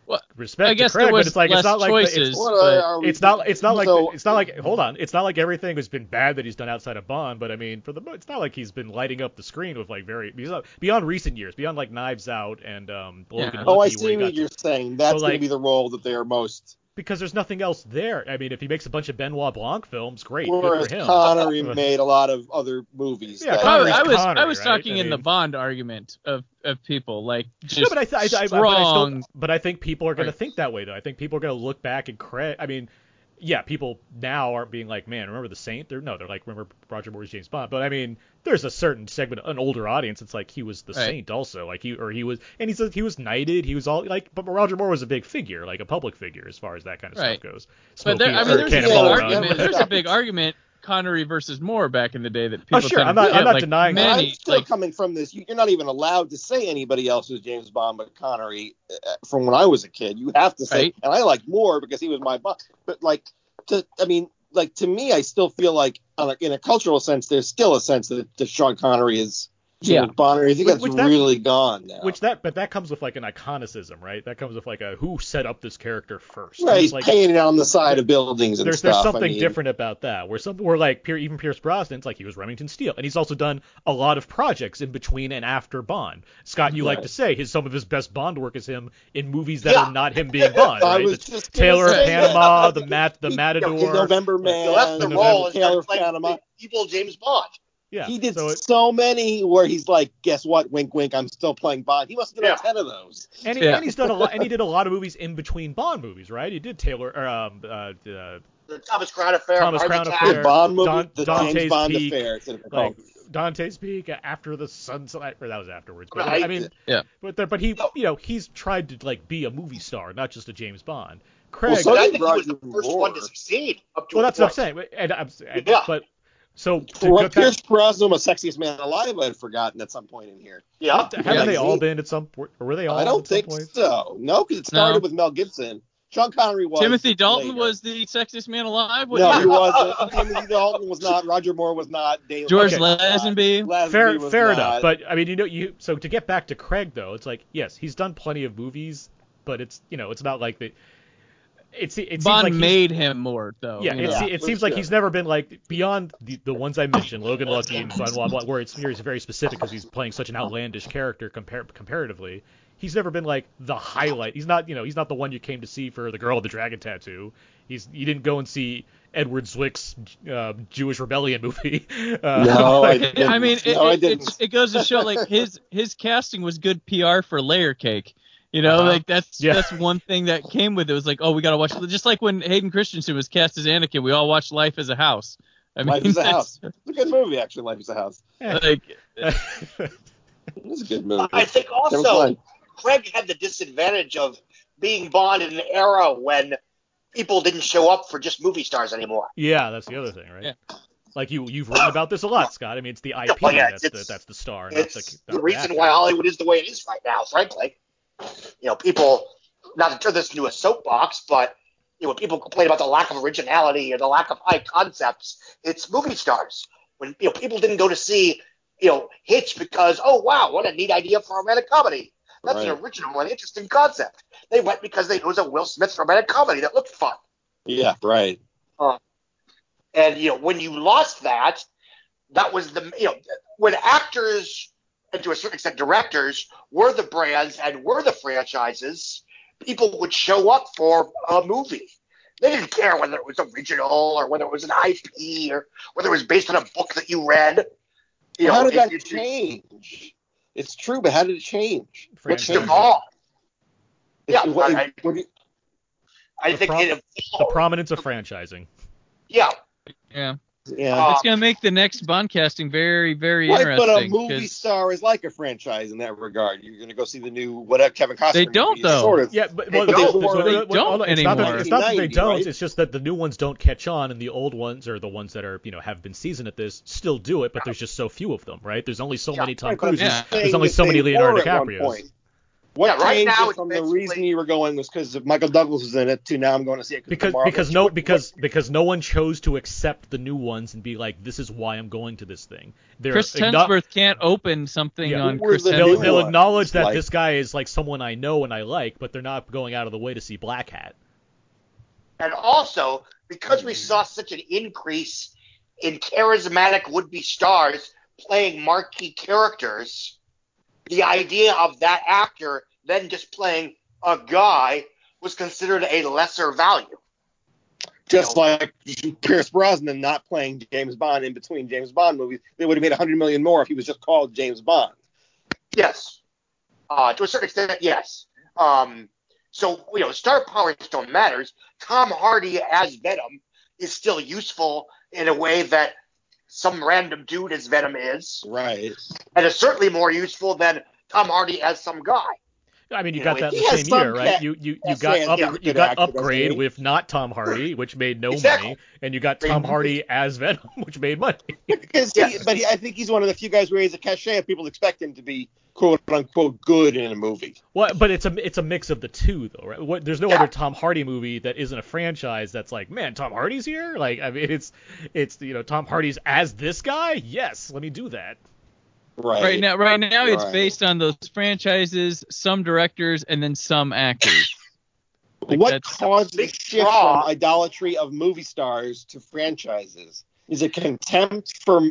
Well, respect I guess to Craig, but it's like it's not like choices, it's, but... it's not it's not like so, it's not like hold on, it's not like everything has been bad that he's done outside of Bond, but I mean, for the it's not like he's been lighting up the screen with like very beyond recent years, beyond like Knives Out and um Logan. Yeah. Oh, I see what you're saying. That's so, going to be the role that they are most because there's nothing else there. I mean, if he makes a bunch of Benoit Blanc films, great. Whereas good for him. Connery [LAUGHS] made a lot of other movies. Yeah, Connery's I was Connery, I was right? talking I in the Bond argument of, of people like [LAUGHS] just no, but I, th- I, I, strong. but I, still, but I think people are going to think that way though. I think people are going to look back and credit. I mean, yeah, people now aren't being like, man, remember the Saint? They're no, they're like, remember Roger Moore's James Bond. But I mean, there's a certain segment, an older audience. It's like he was the Right. Saint also, like he or he was, and he says he was knighted. He was all like, but Roger Moore was a big figure, like a public figure as far as that kind of Right. stuff goes. But there, I mean, there's a big argument. There's a big argument. Connery versus Moore back in the day that people Oh, sure, I'm not- I'm not like denying that. many, I'm still like, coming from this. You- You're not even allowed to say anybody else was James Bond but Connery. Uh, from when I was a kid, you have to say, Right. and I like Moore because he was my Bond. But like, to, I mean, like to me, I still feel like, on a, in a cultural sense, there's still a sense that, that Sean Connery is Yeah. James Bond. I think Which- that's which that- really gone now. Which that, but that comes with like an iconicism, right? That comes with like a who set up this character first. right, he's like, painted on the side of buildings and there's stuff. there's I something mean, different about that. Where some where like Pier, even Pierce Brosnan's like he was Remington Steele, and he's also done a lot of projects in between and after Bond. Scott, you like to say his some of his best Bond work is him in movies that Yeah. are not him being Bond, [LAUGHS] I right? was The just Tailor of Panama, that. the Mat, the [LAUGHS] Matador. his November Man, So that's the and role is Tailor to Panama. evil James Bond. Yeah, He did so it, so many where he's like, guess what? Wink, wink. I'm still playing Bond. He must have done Yeah. ten of those. and, he, Yeah. and he's done a lot, and he did a lot of movies in between Bond movies, right? He did Tailor, or, um, uh, uh, The Thomas Crown Affair, Thomas Mars Crown Attack. Affair. The Bond movie, Don- the Dante's James Bond Peak, affair. It's like called. Dante's Peak, After the Sunset, or that was afterwards. But, Right. I mean, Yeah. But there, but he, you know, he's tried to like be a movie star, not just a James Bond. Craig. Well, so I think he was the first Moore. one to succeed. Up to well, a that's what I'm saying. And, I'm, and, Yeah. but so to Well, get back- Pierce Brosnan was sexiest man alive. I had forgotten at some point in here. Yeah. haven't Yeah, they all he- been at some? Or were they all? I don't at some think point? so. No, because it started No. with Mel Gibson. Sean Connery was. Timothy Dalton later. was the sexiest man alive. No, year? he wasn't. [LAUGHS] Timothy Dalton was not. Roger Moore was not. Dave George Okay. Lazenby. Lazenby Fair, was fair not. enough. But I mean, you know, you so to get back to Craig though, it's like yes, he's done plenty of movies, but it's you know, it's not like the. It's it seems Bond like made him more though. Yeah, it, Yeah, it seems like sure. he's never been like beyond the, the ones I mentioned, Logan Lucky and Benoit Blanc, where it's very, very specific because he's playing such an outlandish character compar- comparatively. He's never been like the highlight. He's not, you know, he's not the one you came to see for the girl with the dragon tattoo. He's you didn't go and see Edward Zwick's uh, Jewish rebellion movie. [LAUGHS] Uh, No, [LAUGHS] I didn't. I mean, it, No, I didn't. it's- it goes to show like his his casting was good PR for Layer Cake. You know, Uh-huh. like that's Yeah. that's one thing that came with it. Was like, oh, we gotta watch. Just like when Hayden Christensen was cast as Anakin, we all watched Life as a House. I mean, Life is a House. It's a good movie, actually. Life is a House. [LAUGHS] Like, It's a good movie. I think also. Craig had the disadvantage of being Bond in an era when people didn't show up for just movie stars anymore. yeah, that's the other thing, right? Yeah. Like you, you've written about this a lot, Scott. I mean, it's the IP well, yeah, that's it's- the that's the star, not It's the, the, not reason actor. why Hollywood is the way it is right now, frankly. You know, people, not to turn this into a soapbox, but, you know, when people complain about the lack of originality or the lack of high concepts, it's movie stars. When, you know, people didn't go to see, you know, Hitch because, oh, wow, what a neat idea for a romantic comedy. That's an original and interesting concept. They went because they, it was a Will Smith romantic comedy that looked fun. Yeah, right. Uh, and you know, when you lost that, that was the you know when actors and to a certain extent directors were the brands and were the franchises, people would show up for a movie. They didn't care whether it was original or whether it was an IP or whether it was based on a book that you read. You know, how did that you- change? It's true, but how did it change? What Franchise. evolved. Yeah, what- I- what you- I The think pro- The prominence of franchising. yeah, yeah. Yeah. Uh, it's gonna make the next Bond casting very, very Right, interesting. but a movie 'cause star is like a franchise in that regard. You're going to go see the new whatever uh, Kevin Costner. They don't, movie. though. Sort of. Yeah, but They well, don't. the- They the- don't hold on, it's not that- anymore. It's not that they don't. right? It's just that the new ones don't catch on, and the old ones or the ones that are you know have been seasoned at this still do it. But there's just so few of them, right? There's only so Yeah. many Tom Right, Cruises. Yeah. There's only so many they Leonardo were DiCaprios. Point. What Yeah, right changed now from the reason you were going was because Michael Douglas was in it too. Now I'm going to see it because because no what- because because no one chose to accept the new ones and be like this is why I'm going to this thing. They're Chris acknow- Hemsworth can't open something Yeah. on Chris the they'll, Hemsworth. they'll acknowledge that like- this guy is like someone I know and I like, but they're not going out of the way to see Black Hat. And also, because we mm-hmm. saw such an increase in charismatic would-be stars playing marquee characters, the idea of that actor then just playing a guy was considered a lesser value. Just you know. like Pierce Brosnan not playing James Bond in between James Bond movies, they would have made 100 million more if he was just called James Bond. Yes. Uh, to a certain extent, yes. Um, so, you know, star power still matters. Tom Hardy as Venom is still useful in a way that some random dude as Venom is, Right. and is certainly more useful than Tom Hardy as some guy. I mean, you You got know, that the same year, right? cat- You you you got up, yeah. you got upgrade with not Tom Hardy, which made no Exactly. money, and you got Tom Hardy as Venom, [LAUGHS] which made money. [LAUGHS] Because he, but he, I think he's one of the few guys where he's a cachet and people expect him to be quote unquote good in a movie. Well, but it's a it's a mix of the two though, right? What, there's no Yeah. other Tom Hardy movie that isn't a franchise that's like, man, Tom Hardy's here. Like, I mean, it's it's you know Tom Hardy's as this guy. Yes, let me do that. Right. Right now, right now, it's Right. based on those franchises, some directors, and then some actors. [LAUGHS] Like what that's- caused the shift from idolatry of movie stars to franchises? Is it contempt for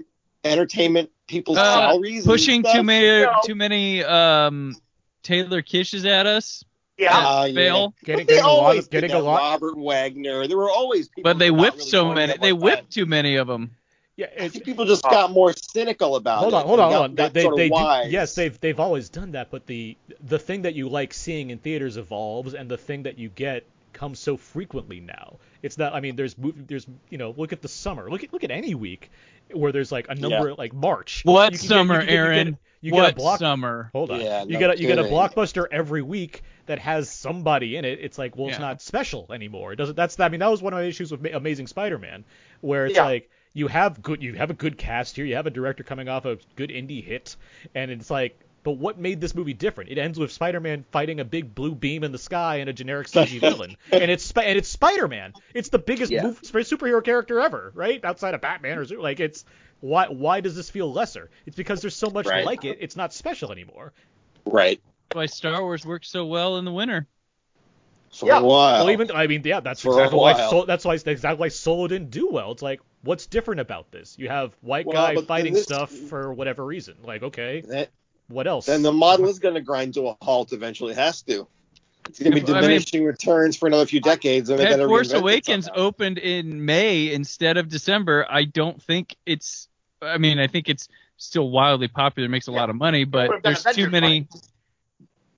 entertainment people's Uh, salaries? Pushing too many, No. too many um, Taylor Kitsches at us. Yeah. Uh, yeah. fail. Getting, they getting a lot of getting a lot. Robert Wagner. There were always people. But they who were not whipped really so many. They one time. whipped too many of them. Yeah, I think people just uh, got more cynical about hold it. on, hold on, and hold on. They got they, sort of they do, yes, they've they've always done that, but the the thing that you like seeing in theaters evolves, and the thing that you get comes so frequently now. It's not. I mean, there's there's you know look at the summer. Look at look at any week where there's like a number like March. What You get- summer, you can get- you Aaron? You what get a block. summer? Hold on. Yeah, you no get a, you get a blockbuster every week that has somebody in it. It's like, well, it's not special anymore. It doesn't. That's. I mean, that was one of my issues with Amazing Spider-Man, where it's Yeah. like you have good, you have a good cast here. You have a director coming off a good indie hit, and it's like. But what made this movie different? It ends with Spider-Man fighting a big blue beam in the sky and a generic [LAUGHS] CG villain, and it's and it's Spider-Man. It's the biggest Yeah. move, superhero character ever, right? Outside of Batman or Zo- like it's why why does this feel lesser? It's because there's so much Right. like it. It's not special anymore. right. Why Star Wars worked so well in the winter. For Yeah. a while. Well, even I mean, yeah, that's For exactly why while. That's why exactly why Solo didn't do well. It's like, what's different about this? You have white Well, guy fighting this- stuff for whatever reason. Like, okay, That- what else? then the model is going to grind to a halt eventually. It has to. It's going to be I mean- diminishing returns for another few decades, and they Had Force Awakens somehow. opened in May instead of December, I don't think it's. I mean, I think it's still wildly popular, makes a lot of money, but there's too Avengers many.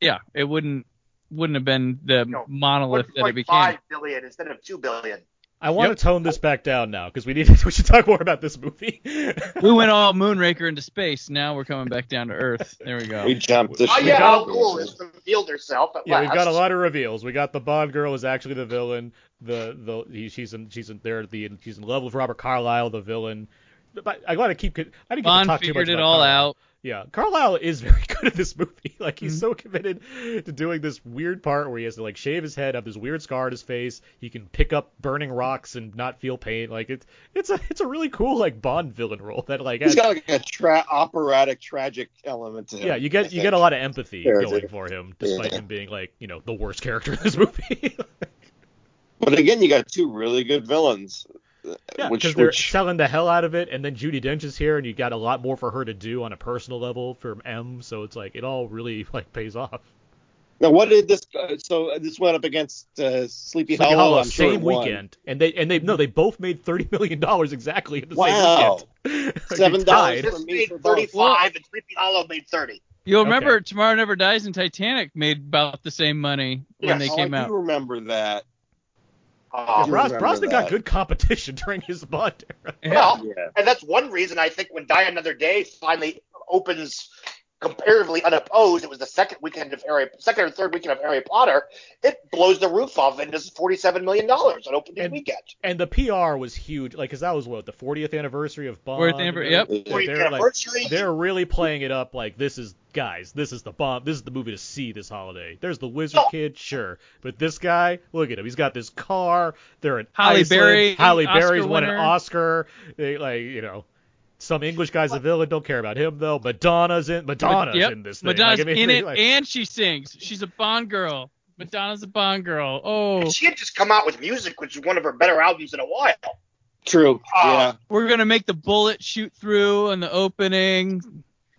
Yeah, it wouldn't wouldn't have been the No, monolith that it became. 1.5 billion instead of 2 billion. I want Yep. to tone this back down now because we need [LAUGHS] we should talk more about this movie. We went all Moonraker into space. Now we're coming back down to Earth. There we go. We jumped. The oh yeah, got, how cool is revealed herself? At yeah, last. we've got a lot of reveals. We got the Bond girl is actually the villain. The the he, she's in she's in there the she's in love with Robert Carlyle, the villain. But I gotta keep I didn't get to Bond talk too much figured it about all Carlyle. out. Yeah, Carlyle is very [LAUGHS] good at this movie. [LAUGHS] Like he's Mhm. so committed to doing this weird part where he has to like shave his head, have this weird scar on his face. He can pick up burning rocks and not feel pain. Like it's it's a it's a really cool like Bond villain role that like He's has, got like a tra- operatic, tragic element to him. yeah you get you get a lot of empathy Yeah, going for him despite Yeah. him being like you know the worst character in this [LAUGHS] movie. But again, you got two really good villains. Uh, yeah, which, because they're which selling the hell out of it, and then Judi Dench is here, and you got a lot more for her to do on a personal level from M. So it's like it all really [LAUGHS] like pays off. now what did this? Uh, so this went up against uh, Sleepy, Sleepy Hollow. Hollow, I'm sure it same won. weekend, and they and they no, they both made thirty million dollars exactly in the Wow. same weekend. [LAUGHS] Seven tied. dollars. This me made for both. 35 and Sleepy Hollow made 30. You'll Okay. remember Tomorrow Never Dies and Titanic made about the same money when Yes. they Oh, came I out. do remember that. Um, Bros- Brosnan got good competition [LAUGHS] during his Bond era. well, Yeah. and that's one reason I think when Die Another Day finally opens comparatively unopposed, it was the second weekend of Harry, second or third weekend of Harry Potter. It blows the roof off and does forty-seven million dollars on opening And- weekend. And the PR was huge, like, cause that was what the 40th anniversary of Bond. 40th anniversary, yep. So Fortieth they're like, they're really playing it up like this is guys, this is the Bond, this is the movie to see this holiday. There's the Wizard Oh. Kid, sure, but this guy, look at him, he's got this car. They're in Halle Iceland. Berry, Halle Oscar Berry's won an. Oscar. They like, you know. Some English guy's a villain. Don't care about him though. Madonna's in. Madonna's yep. in this thing. Madonna's Like, I mean, in it, like- and she sings. She's a Bond girl. Madonna's a Bond girl. Oh, She had just come out with music, which is one of her better albums in a while. True. Uh, yeah. we're gonna make the bullet shoot through in the opening.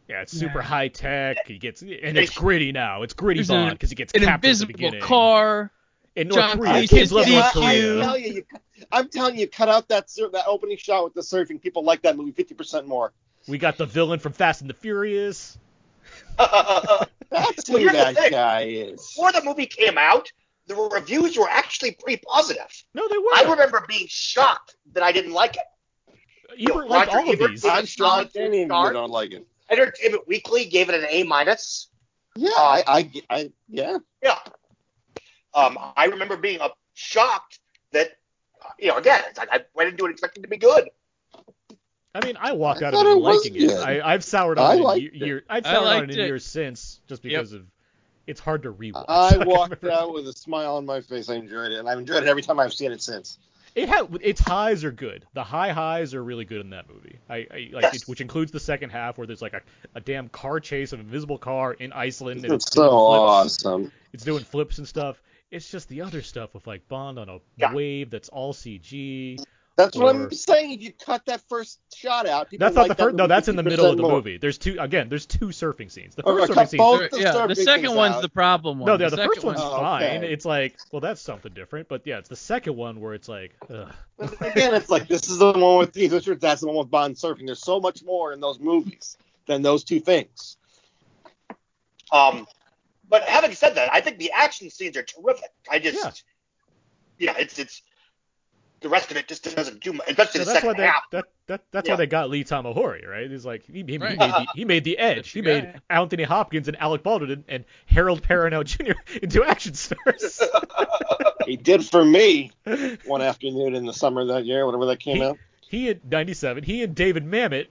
Yeah, it's super Yeah. high tech. He gets and it's gritty now. It's gritty There's Bond because he gets An captured at the invisible beginning. car. In North John Korea, kids is love North DQ. I'm telling you, you, I'm telling you, cut out that sur- that opening shot with the surfing. People like that movie 50% more. We got the villain from Fast and the Furious. That's who here's that thing. guy is. Before the movie came out, the reviews were actually pretty positive. No, they were. I remember being shocked that I didn't like it. Ebert liked Roger all of Ebert these. I'm shocked solid any of you start. don't like it. Entertainment Weekly gave it an A minus. Yeah, I, I, I, yeah. Yeah. Um, I remember being uh, shocked that, you know, again, it's like I went into it expecting to be good. I mean, I walked I out of thought it it liking it. I, I've soured on I it in liked ye- it. year, I've soured on it in it. years since, just because of it's hard to rewatch. I [LAUGHS] Like, walked out with a smile on my face. I enjoyed it, and I've enjoyed it every time I've seen it since. It had its highs are good. The high highs are really good in that movie. I, I like Yes. it, which includes the second half where there's like a, a damn car chase of an invisible car in Iceland and It's it's so flips. awesome. It's doing flips and stuff. It's just the other stuff with like Bond on a Yeah. wave that's all CG. That's what I'm saying. If you cut that first shot out, people That's not like the that first. No, that's in the middle of the more. movie. There's two. Again, there's two surfing scenes. The first surfing scene. the yeah, the second one's out. the problem one. No, yeah, the, second first one's one- Oh, fine. okay. It's like, well, that's something different. But yeah, it's the second one where it's like, ugh. Again, it's like this is the one with Keith Richards. That's the one with Bond surfing. There's so much more in those movies than those two things. Um, but having said that, I think the action scenes are terrific. I just, yeah, it's it's the rest of it just doesn't do much, especially So the that's why second they half. that, that that's Yeah. why they got Lee Tamahori, right? He's like he, he, he made the, he made the Edge. He made guy. Anthony Hopkins and Alec Baldwin and, and Harold Perrineau Jr. [LAUGHS] into action stars. [LAUGHS] He did for me [LAUGHS] one afternoon in the summer that year, whatever that came He- out. he in '97, he and David Mamet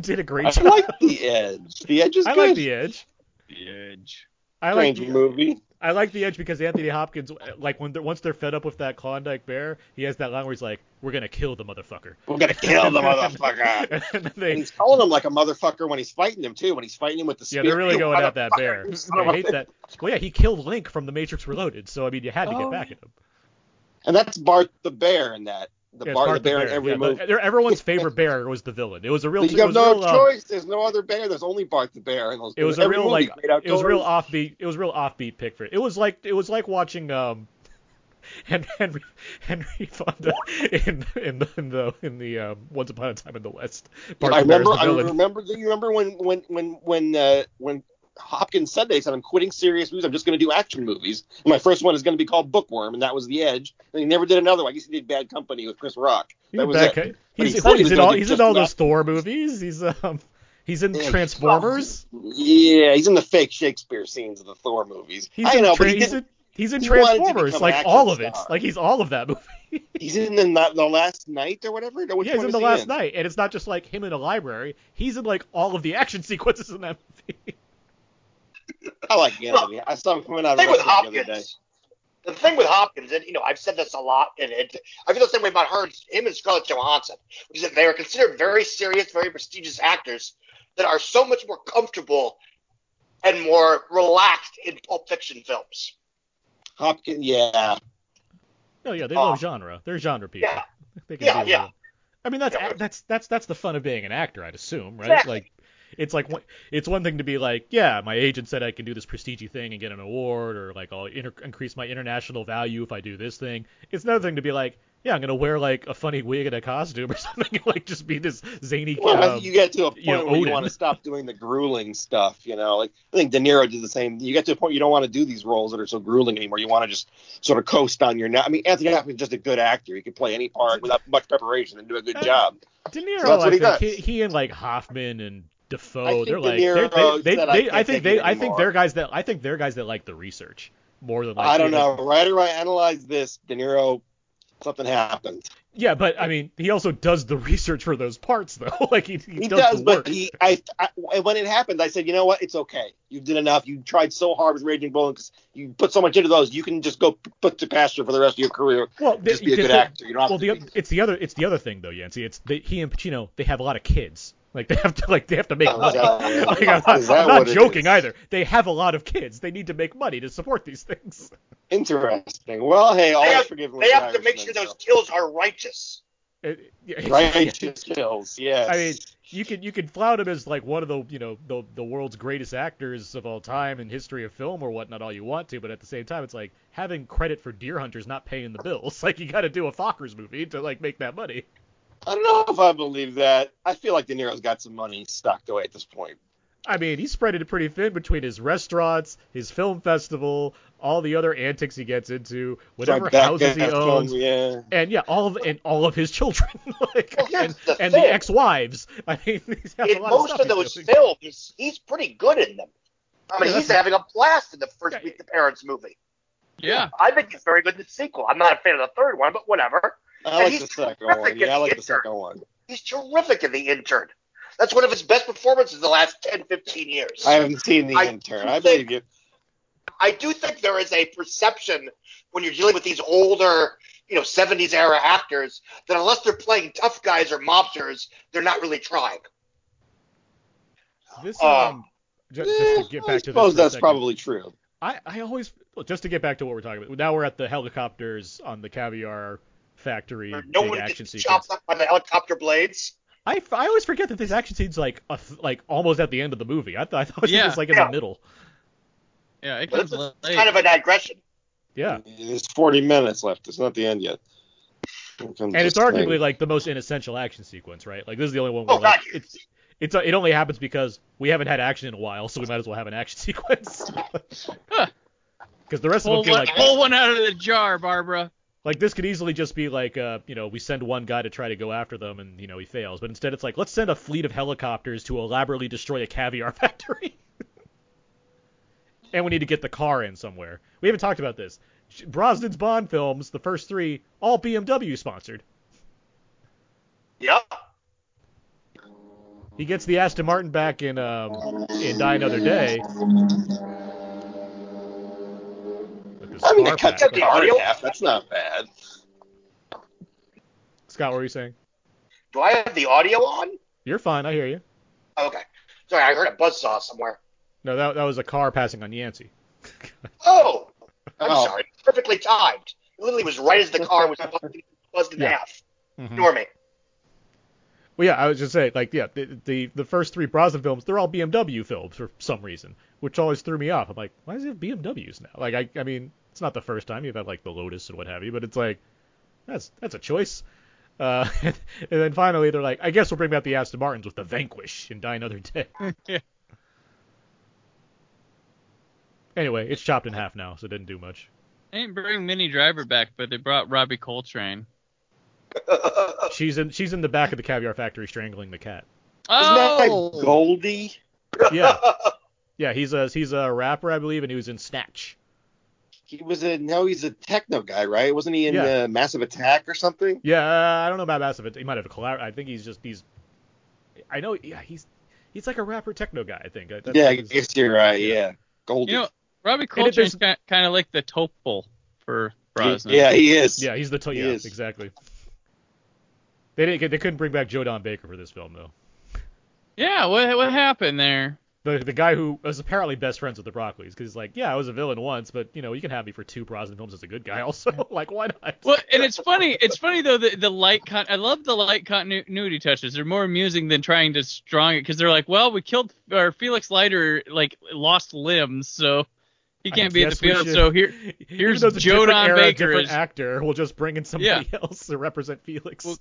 did a great I job. like the Edge. The Edge is I good. like the Edge. The Edge. I like Strange movie. I like the Edge because Anthony Hopkins, like when they're, once they're fed up with that Klondike Bear, he has that line where he's like, "We're gonna kill the motherfucker." We're gonna kill the motherfucker. [LAUGHS] and then And he's calling him like a motherfucker when he's fighting him too. When he's fighting him with the yeah, they're really going at that bear. motherfucker, son of I hate that. Well, yeah, he killed Link from The Matrix Reloaded, so I mean, you had to get Oh, back at him. And that's Bart the bear in that. The Yeah, Bart the bear, in every Yeah, movie. the- everyone's [LAUGHS] favorite bear was the villain. It was a real. You have no real, uh, choice. There's no other bear. There's only Bart the bear in those. It was a real like it was a real offbeat. It was a real offbeat pick for it. It was like it was like watching um [LAUGHS] Hen- Henry Henry Fonda in in the in the in the um, Once Upon a Time in the West. Bart I the Bear's remember. I remember. Do you remember when when when when uh, when Hopkins said they said I'm quitting serious movies. I'm just going to do action movies. And my first one is going to be called Bookworm, and that was The Edge. And he never did another one. I guess he did Bad Company with Chris Rock. He's That was it. He's, he said he in all he's in all those Thor movies. He's um he's in Yeah, Transformers. Yeah, he's in the fake Shakespeare scenes of the Thor movies. He's I in know, Tra- but he he's, in, he's in he Transformers, like all of it. star. Like he's all of that movie. [LAUGHS] he's in the, the last night or whatever. No, yeah, he's in the he last in? night, and it's not just like him in a library. He's in like all of the action [LAUGHS] sequences in that movie. I like Anthony. I saw him coming out of thing with the other day. The thing with Hopkins, and you know, I've said this a lot, and it, I feel the same way about her, and him and Scarlett Johansson, which is that they are considered very serious, very prestigious actors that are so much more comfortable and more relaxed in Pulp Fiction films. Hopkins, yeah. Oh yeah, they love uh, genre. They're genre people. Yeah. They can Yeah, yeah. it. I mean, that's Yeah. that's that's that's the fun of being an actor, I'd assume, right? Exactly. Like, it's like one- it's one thing to be like, yeah, my agent said I can do this prestige thing and get an award, or like I'll inter- increase my international value if I do this thing. It's another thing to be like, yeah, I'm gonna wear like a funny wig and a costume or [LAUGHS] something, like just be this zany. Well, um, you get to a point you know, where you want to stop doing the grueling stuff. You know, like I think De Niro did the same. You get to a point you don't want to do these roles that are so grueling anymore. You want to just sort of coast on your. I mean, Anthony Hopkins is just a good actor. He can play any part without much preparation and do a good job. De Niro, So I he think he, he and like Hoffman and Defoe, they're like they're, they, they, "I they, can't I think they I think anymore." they're guys that I think they're guys that like the research more than like I don't know. Right or right, analyze this. De Niro, something happened. Yeah, but I mean, he also does the [LAUGHS] research for those parts though. [LAUGHS] like he, he, He does, does, but he, I, I, when it happened, I said, you know what? It's okay. You did enough. You tried so hard with Raging Bull because you put so much into those. You can just go put to pasture for the rest of your career. well, the- Just be a good the- actor. You don't have well, to the, be. it's the other it's the other thing though, Yancey. It's the, he and Pacino they have a lot of kids. Like they have to like they have to make money. that- [LAUGHS] Like, I'm not, I'm not joking either. They have a lot of kids. They need to make money to support these things. Interesting. Well, hey, all They is have, forgiven. they have to make sure Irishman, those kills are righteous. It- yeah, so- [LAUGHS] Righteous kills. Yes. I mean, you could you could flout him as like one of the you know the the world's greatest actors of all time in history of film or whatnot all you want to, but at the same time it's like having credit for Deer Hunter's not paying the bills. [LAUGHS] Like you got to do a Fockers movie to like make that money. I don't know if I believe that. I feel like De Niro's got some money stocked away at this point. I mean, he spread it pretty thin between his restaurants, his film festival, all the other antics he gets into, whatever Tribeca houses he film, owns, Yeah. and yeah, all of and all of his children, [LAUGHS] like, Well, and, the and the ex-wives. [LAUGHS] I mean, he's a In lot most stuff of those doing. films, he's pretty good in them. I mean, Yeah, he's having a blast in the first Yeah. Meet the Parents movie. Yeah. I think he's very good in the sequel. I'm not a fan of the third one, but whatever. I like the second one. Yeah, I like the second one. He's terrific in The Intern. That's one of his best performances in the last 10, 15 years. I haven't seen the I intern. do I think- believe you. I do think there is a perception when you're dealing with these older, you know, 70s era actors that unless they're playing tough guys or mobsters, they're not really trying. This Uh, um, ju- just, to get I to suppose that's probably true. I, I always well, just to get back to what we're talking about. Now we're at the helicopters on the caviar factory no big one action gets sequence. chopped up by the helicopter blades. I, I always forget that this action scene's like a th- like almost at the end of the movie. I thought I thought it Yeah. was like in Yeah. the middle. Yeah. It But comes it's, late. it's kind of a digression. Yeah, There's 40 minutes left. It's not the end yet. Here comes and it's arguably thing. like the most inessential action sequence, right? Like this is the only one oh, where Oh, like, God. it's it's it only happens because we haven't had action in a while, so we might as well have an action [LAUGHS] sequence. Huh. Because the rest of them feel one, like pull one out of the jar, Barbara. Like this could easily just be like, uh, you know, we send one guy to try to go after them, and you know he fails. But instead, it's like, let's send a fleet of helicopters to elaborately destroy a caviar [LAUGHS] factory. and we need to get the car in somewhere. We haven't talked about this. Brosnan's Bond films, the first three, all BMW sponsored. Yep. He gets the Aston Martin back in um, in Die Another Day. With this I mean, car it cuts pack. the the audio? in half. That's not bad. Scott, what were you saying? Do I have the audio on? You're fine. I hear you. Okay. Sorry, I heard a buzzsaw somewhere. No, that that was a car passing on Yancey. [LAUGHS] Oh, I'm Oh. sorry. Perfectly timed. It literally was right as the car was buzzed, buzzed in Yeah. half. Mhm. Ignore me. Well, yeah, I was just saying, like, yeah, the, the the first three Brosnan films, they're all BMW films for some reason, which always threw me off. I'm like, why does he have BMWs now? Like, I, I mean, it's not the first time you've had like the Lotus and what have you, but it's like, that's that's a choice. Uh, [LAUGHS] and, then finally, they're like, I guess we'll bring back the Aston Martins with the Vanquish and Die Another Day. [LAUGHS] Yeah. Anyway, it's chopped in half now, so it didn't do much. They didn't bring Minnie Driver back, but they brought Robbie Coltrane. [LAUGHS] She's in she's in the back of the caviar factory strangling the cat. Isn't that like Oh, Goldie? Yeah, yeah, he's a he's a rapper, I believe, and he was in Snatch. He was in. No, he's a techno guy, right? Wasn't he in Yeah. uh, Massive Attack or something? Yeah, uh, I don't know about Massive. Attack. He might have a collab. I think he's just he's. I know. Yeah, he's he's like a rapper techno guy. I think. That's yeah, I guess you're right. yeah. Yeah, Goldie. you know, Robbie it- Coltrane's kind, kind of like the Topol for Brosnan. yeah, he is. yeah, he's the. To- He yeah, is. exactly. They didn't. They couldn't bring back Joe Don Baker for this film though. Yeah, what what happened there? The the guy who was apparently best friends with the Broccolis because he's like, yeah, I was a villain once, but you know, you can have me for two Brosnan films as a good guy also. [LAUGHS] like, why not? Well, and it's funny. It's funny though the the light con. I love the light continuity touches. They're more amusing than trying to strong it because they're like, well, we killed or Felix Leiter like lost limbs, so he can't be at the field. So here, [LAUGHS] here's Joe Don Baker. Different is, actor. We'll just bring in somebody yeah. [LAUGHS] else to represent Felix. Well,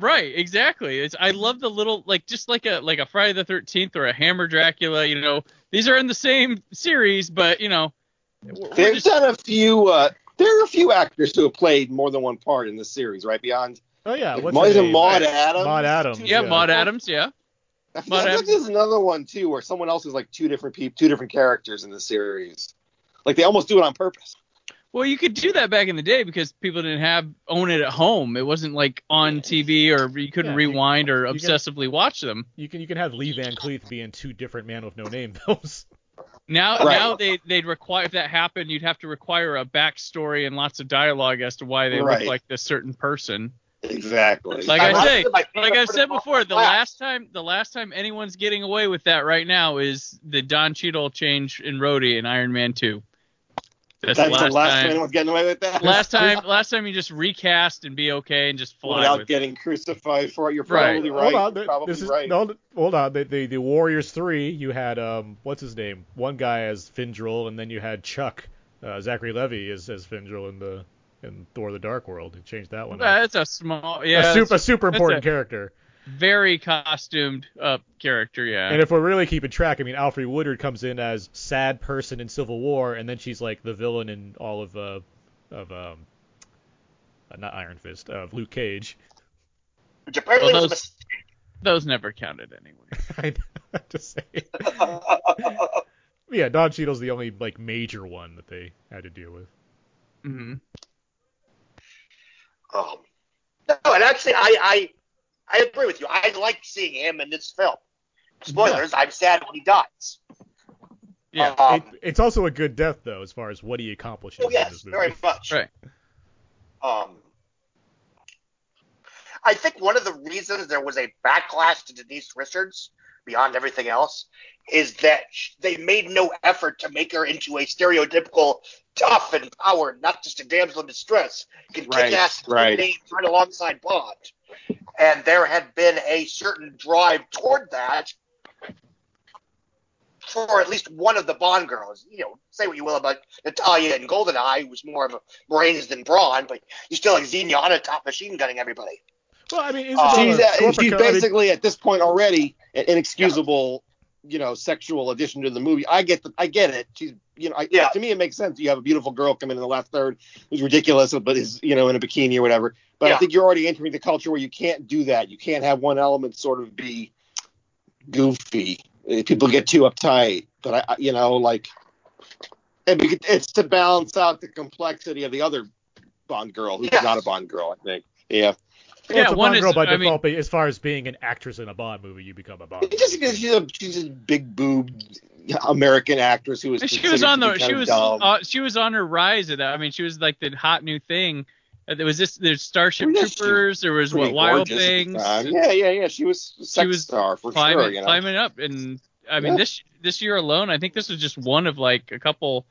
right, exactly. It's I love the little like just like a like a Friday the Thirteenth or a Hammer Dracula. You know, these are in the same series, but you know, they've just, done a few. Uh, there are a few actors who have played more than one part in this series, right? Beyond. Oh yeah, what's Maud, Maud Adams. Maud Adams. Yeah, yeah. Maud Adams. Yeah. I feel like there's another one too, where someone else is like two different people, two different characters in the series. Like they almost do it on purpose. Well, you could do that back in the day because people didn't have own it at home. It wasn't like on TV or you couldn't yeah, rewind you, or obsessively can, watch them. You can you can have Lee Van Cleef be in two different Man with No Name films. Now right. now they they'd require if that happened, you'd have to require a backstory and lots of dialogue as to why they right. look like this certain person. Exactly. Like I, I say, like I said before, the last time the last time anyone's getting away with that right now is the Don Cheadle change in Rhodey in Iron Man 2. That's, That's the last, the last time anyone's getting away with that. Last [LAUGHS] time, last time you just recast and be okay and just fly without getting it. crucified for it. You're probably right. right. Hold on, probably this is, right. No, hold on. The, the, the Warriors three, you had um, what's his name? One guy as Fandral, and then you had Chuck, uh, Zachary Levi as as Fandral in the in Thor: The Dark World. He changed that one. That's a small, yeah, a super, a super important a character. Very costumed up character, yeah. And if we're really keeping track, I mean, Alfre Woodard comes in as sad person in Civil War, and then she's like the villain in all of uh of um uh, not Iron Fist of Luke Cage. Which apparently well, those, those never counted anyway. [LAUGHS] I know, just saying. [LAUGHS] yeah, Don Cheadle's the only like major one that they had to deal with. Mm-hmm. Um, no, and actually, I, I I agree with you. I like seeing him in this film. Spoilers: yeah. I'm sad when he dies. Yeah, um, it, it's also a good death though, as far as what he accomplishes. Oh yes, very much. Right. Um, I think one of the reasons there was a backlash to Denise Richards, beyond everything else, is that they made no effort to make her into a stereotypical tough and powered, not just a damsel in distress, can right, kick ass right. right alongside Bond. And there had been a certain drive toward that for at least one of the Bond girls. You know, say what you will about Natalya and Goldeneye, who was more of a brains than brawn, but you still like Xenia top machine gunning everybody. Well, I mean, uh, she's, uh, she's basically at this point already an inexcusable you know sexual addition to the movie. I get the, I get it. She's you know I, yeah. to me it makes sense. You have a beautiful girl come in in the last third who's ridiculous, but is you know in a bikini or whatever. But yeah. I think you're already entering the culture where you can't do that. You can't have one element sort of be goofy. Eh, people get too uptight. But I, you know like and it's to balance out the complexity of the other Bond girl who's not a Bond girl. I think. Yeah. Well, yeah, it's a Bond girl is, by I default, mean, but as far as being an actress in a Bond movie, you become a Bond. Just because she's a she's a big boob American actress who was she was on the she was uh, she was on her rise at that. I mean, she was like the hot new thing. Uh, there was this there's Starship Troopers. There was what Wild Things. Yeah, yeah, yeah. She was she was star for climbing, sure. You know? Climbing up, and I mean yeah. this this year alone, I think this was just one of like a couple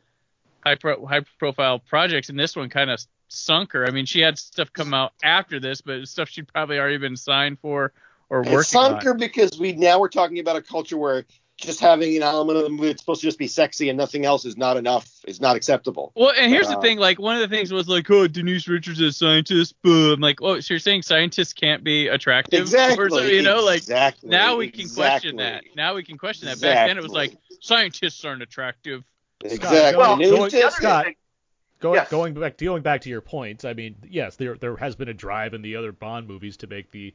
high pro, high profile projects, and this one kind of sunk her. I mean, she had stuff come out after this, but stuff she'd probably already been signed for or working it sunk on. her because we now we're talking about a culture where just having an element of the movie it's supposed to just be sexy and nothing else is not enough is not acceptable. Well, and here's uh, the thing, like one of the things was like, oh, Denise Richards is a scientist, but I'm like, oh, so you're saying scientists can't be attractive? Exactly. Or, you know, like exactly, now we can exactly. question that. Now we can question that. Exactly. Back then it was like scientists aren't attractive. Exactly. Well, going, Scott, Going yes. going back going back to your points. I mean, yes, there there has been a drive in the other Bond movies to make the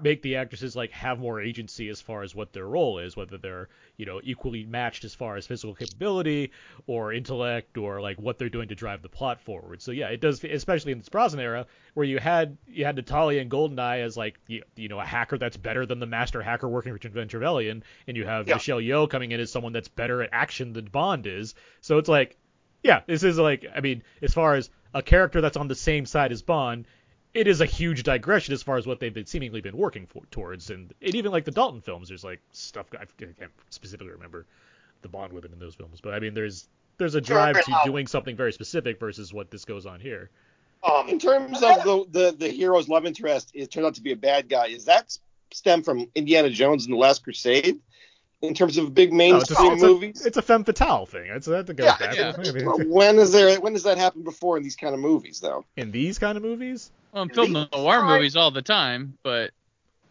make the actresses like have more agency as far as what their role is, whether they're you know equally matched as far as physical capability or intellect or like what they're doing to drive the plot forward. So yeah, it does, especially in the Brosnan era where you had you had Natalya and Goldeneye as like you, you know a hacker that's better than the master hacker working for Van Trevelyan, and you have yeah. Michelle Yeoh coming in as someone that's better at action than Bond is. So it's like yeah, this is like, I mean, as far as a character that's on the same side as Bond, it is a huge digression as far as what they've been seemingly been working for, towards, and, and even like the Dalton films, there's like stuff I can't specifically remember the Bond women in those films, but I mean, there's there's a drive to doing something very specific versus what this goes on here. Um, in terms of the, the the hero's love interest, it turned out to be a bad guy. Is that stem from Indiana Jones and the Last Crusade? In terms of big mainstream no, it's, movies. A, it's a femme fatale thing. It's that goes yeah, back. Yeah. when is there? When does that happen before in these kind of movies, though? In these kind of movies? Well, I'm filming the noir movies all the time, but.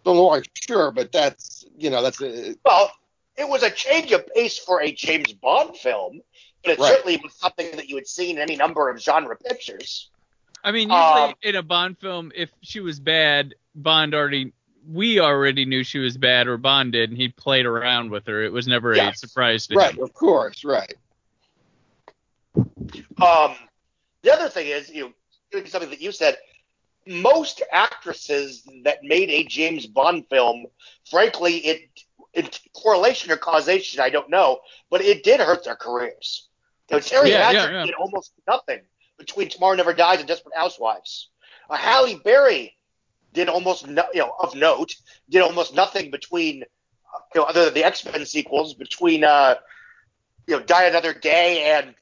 Noir, sure, but that's you know that's a, well, it was a change of pace for a James Bond film, but it right. certainly was something that you had seen in any number of genre pictures. I mean, usually um, in a Bond film, if she was bad, Bond already we already knew she was bad or Bond did, and he played around with her. It was never yes. a surprise to right, him. Right, of course, right. Um, the other thing is, you know, something that you said, most actresses that made a James Bond film, frankly, it in correlation or causation, I don't know, but it did hurt their careers. You know, Teri yeah, Hatcher yeah, yeah. did almost nothing between Tomorrow Never Dies and Desperate Housewives. Uh, Halle Berry did almost no, you know of note did almost nothing between you know other than the X Men sequels between uh you know Die Another Day and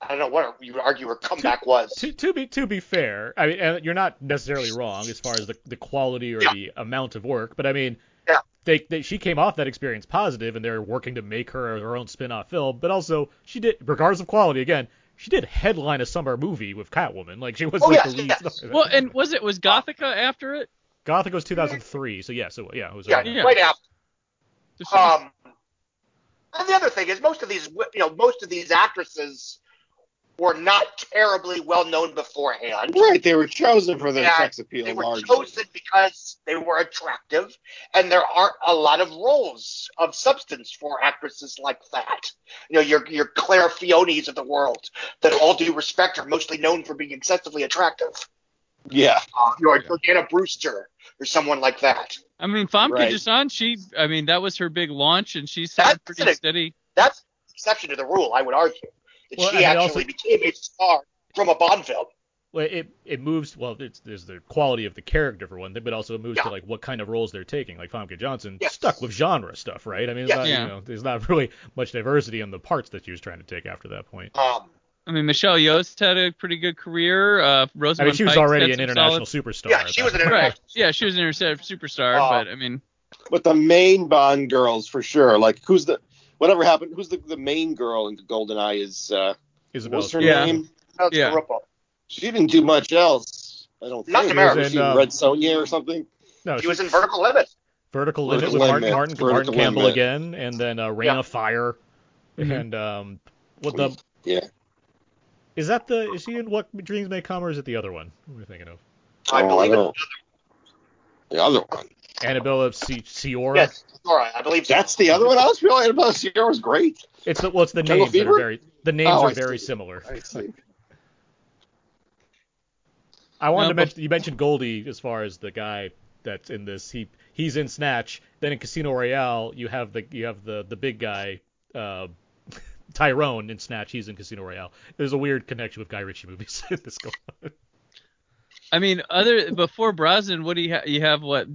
I don't know what you would argue her comeback to, was. To, to be to be fair, I mean you're not necessarily wrong as far as the, the quality or yeah. the amount of work, but I mean yeah. they, they she came off that experience positive and they're working to make her her own spin-off film, but also she did regardless of quality again, she did headline a summer movie with Catwoman. Like she was oh, like yes, the lead. Yes. Well, and was it was Gothika after it? Gothika was 2003, so yeah, so yeah, it was. Yeah, yeah. right after. Um, and the other thing is, most of these, you know, most of these actresses were not terribly well known beforehand. Right, they were chosen for their and sex appeal. They were largely. chosen because they were attractive, and there aren't a lot of roles of substance for actresses like that. You know, your your Claire Fionis of the world, that all due respect are mostly known for being excessively attractive. Yeah, uh, you know, yeah. Jordana Brewster or someone like that. I mean, Famke right. Janssen, she, I mean, that was her big launch, and she's pretty a, steady. That's exception to the rule, I would argue that well, she actually also, became a star from a Bond film. Well, it it moves. Well, it's there's the quality of the character for one thing, but also it moves yeah. to like what kind of roles they're taking. Like Famke Janssen yes. stuck with genre stuff, right? I mean, yes. not, yeah. you know, there's not really much diversity in the parts that she was trying to take after that point. Um, I mean, Michelle Yeoh had a pretty good career. Uh, Rosamund I mean, she was Pike already an international solid... superstar. Yeah, she was an international. Right. Yeah, she was an international superstar, uh, but I mean. But the main Bond girls for sure. Like, who's the whatever happened? Who's the the main girl in GoldenEye? Is uh, Isabel. What's her yeah. name? Yeah. She didn't do much else. I don't Not think. in America. Was she In, in uh, Red Sonja or something? No, She was in Vertical Limit. Vertical Vertical Limit with Martin Limit, Martin, Vertical Martin Campbell Limit. again, and then uh, Rain Yeah. of Fire, Mhm. and um, what the Yeah. is that the is she in What Dreams May Come or is it the other one? What am I thinking of? I Oh, believe don't- it. The other one. Annabella C- Sciorra. Yes, Sora, I believe so. That's the other one. I was feeling Annabelle Sciorra was great. It's the well, it's the Jungle names that are very the names Oh, are I very see. similar. I see. I wanted No, to mention you mentioned Goldie as far as the guy that's in this. He he's in Snatch. Then in Casino Royale, you have the you have the the big guy. Uh, [LAUGHS] Tyrone in Snatch, he's in Casino Royale. There's a weird connection with Guy Ritchie movies [LAUGHS] going on. I mean, other before Brosnan, what do you have? You have what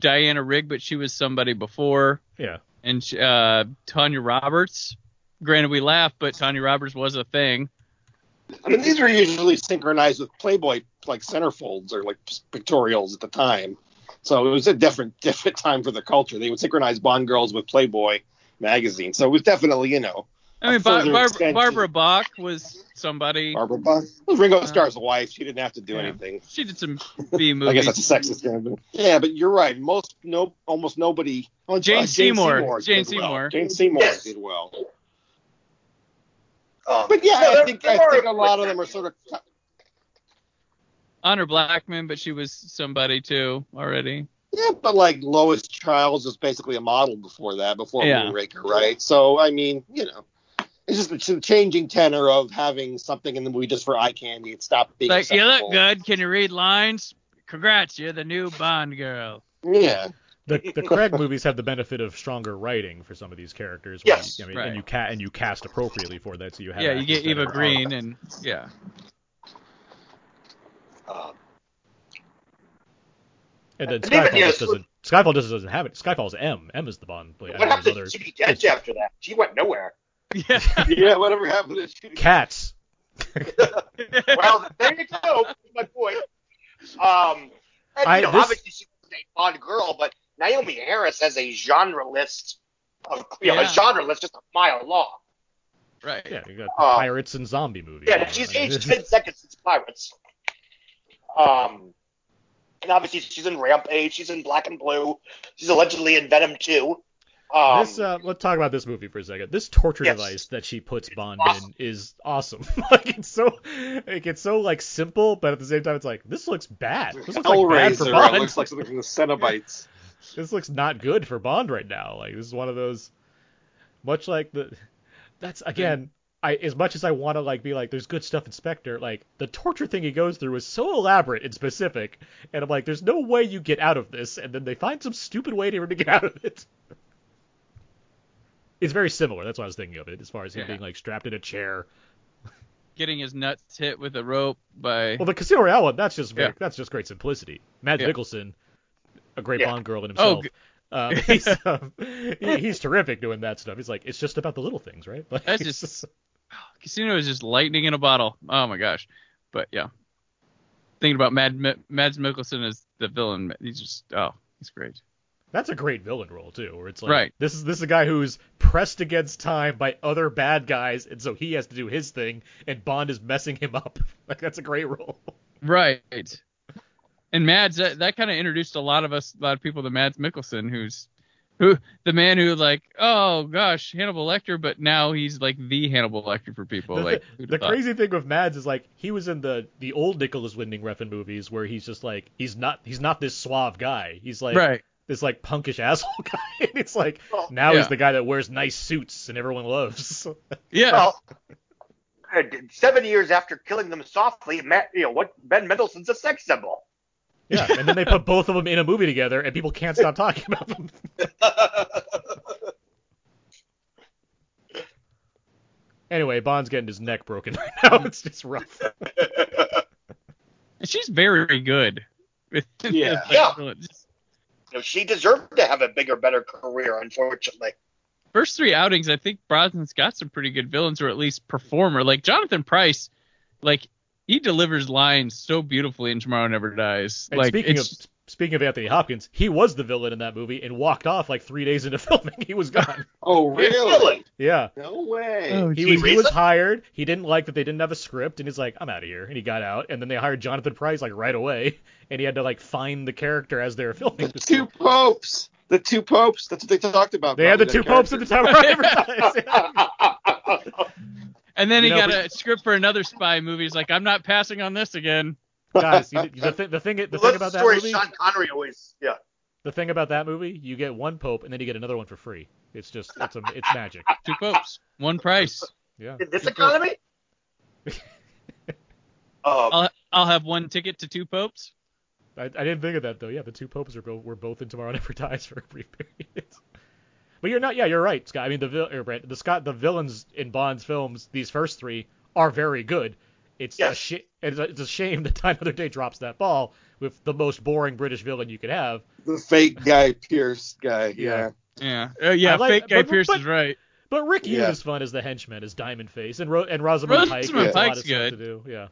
Diana Rigg, but she was somebody before, Yeah. and sh- uh, Tanya Roberts. Granted, we laugh, but Tanya Roberts was a thing. I mean, these were usually synchronized with Playboy like centerfolds or like pictorials at the time. So it was a different [LAUGHS] different time for the culture. They would synchronize Bond girls with Playboy magazine. So it was definitely, you know, I mean, A Bar- Bar- Barbara Bach was somebody. Barbara Bach. It was Ringo Uh, Starr's wife. She didn't have to do yeah. anything. She did some [LAUGHS] B movies. I guess that's a sexist thing. Yeah, but you're right. Most no, almost nobody. Oh, Jane uh, Seymour. did Jane well. Seymour. Jane Seymour Yes. did well. Um, But yeah, no, I think I think a lot of them are [LAUGHS] sort of Honor Blackman, but she was somebody too already. Yeah, but like Lois Chiles was basically a model before that, before Yeah. Moonraker, right? So I mean, you know, it's just the changing tenor of having something in the movie just for eye candy It stopped being. Like, you look good. Can you read lines? Congrats, you're the new Bond girl. Yeah, The the Craig [LAUGHS] movies have the benefit of stronger writing for some of these characters. Yes. You, I mean, Right. and you ca- and you cast appropriately for that, so you have. Yeah, you get Eva are- Green and yeah. um, And then And even, Skyfall yeah, just doesn't. Skyfall just doesn't have it. Skyfall's M. M is the Bond. Play. what happened to Judi Dench after that? She went nowhere. Yeah. [LAUGHS] yeah. Whatever happened to she? Cats. [LAUGHS] well, there you go. My point. Um, and, I- you know, this- obviously she was a Bond girl, but Naomie Harris as a genre list of you know, Yeah. a genre list just a mile long. Right. Yeah, you got Uh, pirates and zombie movies. Yeah, she's aged [LAUGHS] ten seconds since Pirates. Um, and obviously she's in Rampage. She's in Black and Blue. She's allegedly in Venom 2. Um, this uh, let's talk about this movie for a second. This torture Yes. device that she puts Bond Awesome. in is awesome. [LAUGHS] like it's so like it's so like simple, but at the same time it's like this looks bad. This looks like bad for Bond. it looks like something from the Cenobites. [LAUGHS] this looks not good for Bond right now. Like this is one of those much like the that's again I as much as I want to like be like there's good stuff in Spectre, like the torture thing he goes through is so elaborate and specific and I'm like there's no way you get out of this and then they find some stupid way to to get out of it. It's very similar. That's what I was thinking of it as far as him Yeah. being like strapped in a chair. Getting his nuts hit with a rope by. Well, the Casino Royale one, that's just very, Yeah. that's just great simplicity. Mads Yeah. Mikkelsen, a great Yeah. Bond girl in Oh, himself. Um, [LAUGHS] [LAUGHS] he's, um, he, he's terrific doing that stuff. He's like, it's just about the little things, right? [LAUGHS] Like, That's just- Casino is just lightning in a bottle. Oh my gosh. But yeah. Thinking about Mad Mads Mikkelsen as the villain, he's just oh, he's great. That's a great villain role too, where it's like, Right. this is this is a guy who's pressed against time by other bad guys, and so he has to do his thing, and Bond is messing him up. [LAUGHS] Like that's a great role. Right. And Mads, that, that kind of introduced a lot of us, a lot of people to Mads Mikkelsen, who's who the man who like, oh gosh, Hannibal Lecter, but now he's like the Hannibal Lecter for people. The, like the, thought? crazy thing with Mads is like he was in the the old Nicolas Winding Refn movies where he's just like he's not he's not this suave guy. He's like right. This like punkish [LAUGHS] asshole guy. and it's like Well, now yeah. he's the guy that wears nice suits and everyone loves. [LAUGHS] Yeah. Well, seven years after killing them softly, Matt, you know what? Ben Mendelsohn's a sex symbol. yeah, and then they put [LAUGHS] both of them in a movie together, and people can't stop talking about them. Anyway, Bond's getting his neck broken right now. It's just rough. And she's very good. Yeah. Yeah. Just- You know, she deserved to have a bigger, better career. Unfortunately, First three outings, I think Brosnan's got some pretty good villains, or at least performer. Like Jonathan Pryce, like he delivers lines so beautifully in Tomorrow Never Dies. And like speaking of it's speaking of Anthony Hopkins, he was the villain in that movie and walked off like three days into [LAUGHS] filming. He was gone. [LAUGHS] Oh, really? Really? Yeah. No way. Oh, He was, he was hired. He didn't like that they didn't have a script, and he's like, "I'm out of here," and he got out. And then they hired Jonathan Pryce like right away, [LAUGHS] and he had to like find the character as they were filming. The two popes. The two popes. That's what they talked about. They had the two popes at the time of advertising. and then You he know, got but- a script for another spy movie. He's like, I'm not passing on this again. Guys, you, the, thing, the thing, the The thing about that story movie, Sean Connery always, yeah. the thing about that movie, you get one pope and then you get another one for free. It's just, it's a, it's magic. [LAUGHS] Two popes, one price. Yeah. In this Good economy? [LAUGHS] um, I'll I'll have one ticket to two popes. I, I didn't think of that though. Yeah, the two popes are both were both in Tomorrow Never [LAUGHS] Dies for a brief period. But you're not. Yeah, you're right, Scott. I mean, the vil- or Brent, the Scott the villains in Bond's films, these first three are very good. It's a sh- it's, a, it's a shame that [LAUGHS] Time Another Day drops that ball with the most boring British villain you could have. The fake guy, Pierce guy. Yeah. Yeah. Yeah, uh, yeah. Like- fake guy but- Pierce but- is right. But Rick Yune Yeah. is fun as the henchman, as Diamond Face, and Ro- and Rosamund Pike. Rosamund has a lot Pike's of stuff good. to do. Yeah.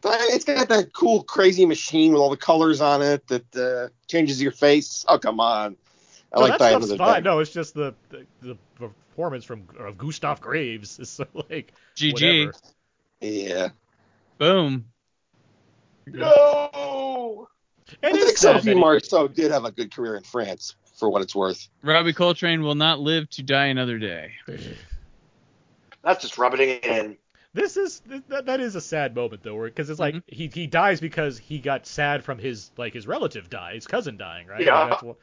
But It's got that cool, crazy machine with all the colors on it that uh, changes your face. Oh, come on. I no, like that that stuff's fine. day. No, it's just the, the the performance from of Gustav Graves is so [LAUGHS] like GG. whatever. Yeah. Boom. no! I think Sophie that Marceau did have a good career in France, for what it's worth. Robbie Coltrane will not live to die another day. That's just rubbing it in. This is that, that is a sad moment though, because it's like Mhm. he he dies because he got sad from his like his relative die, his cousin dying, right? Yeah. Like, what,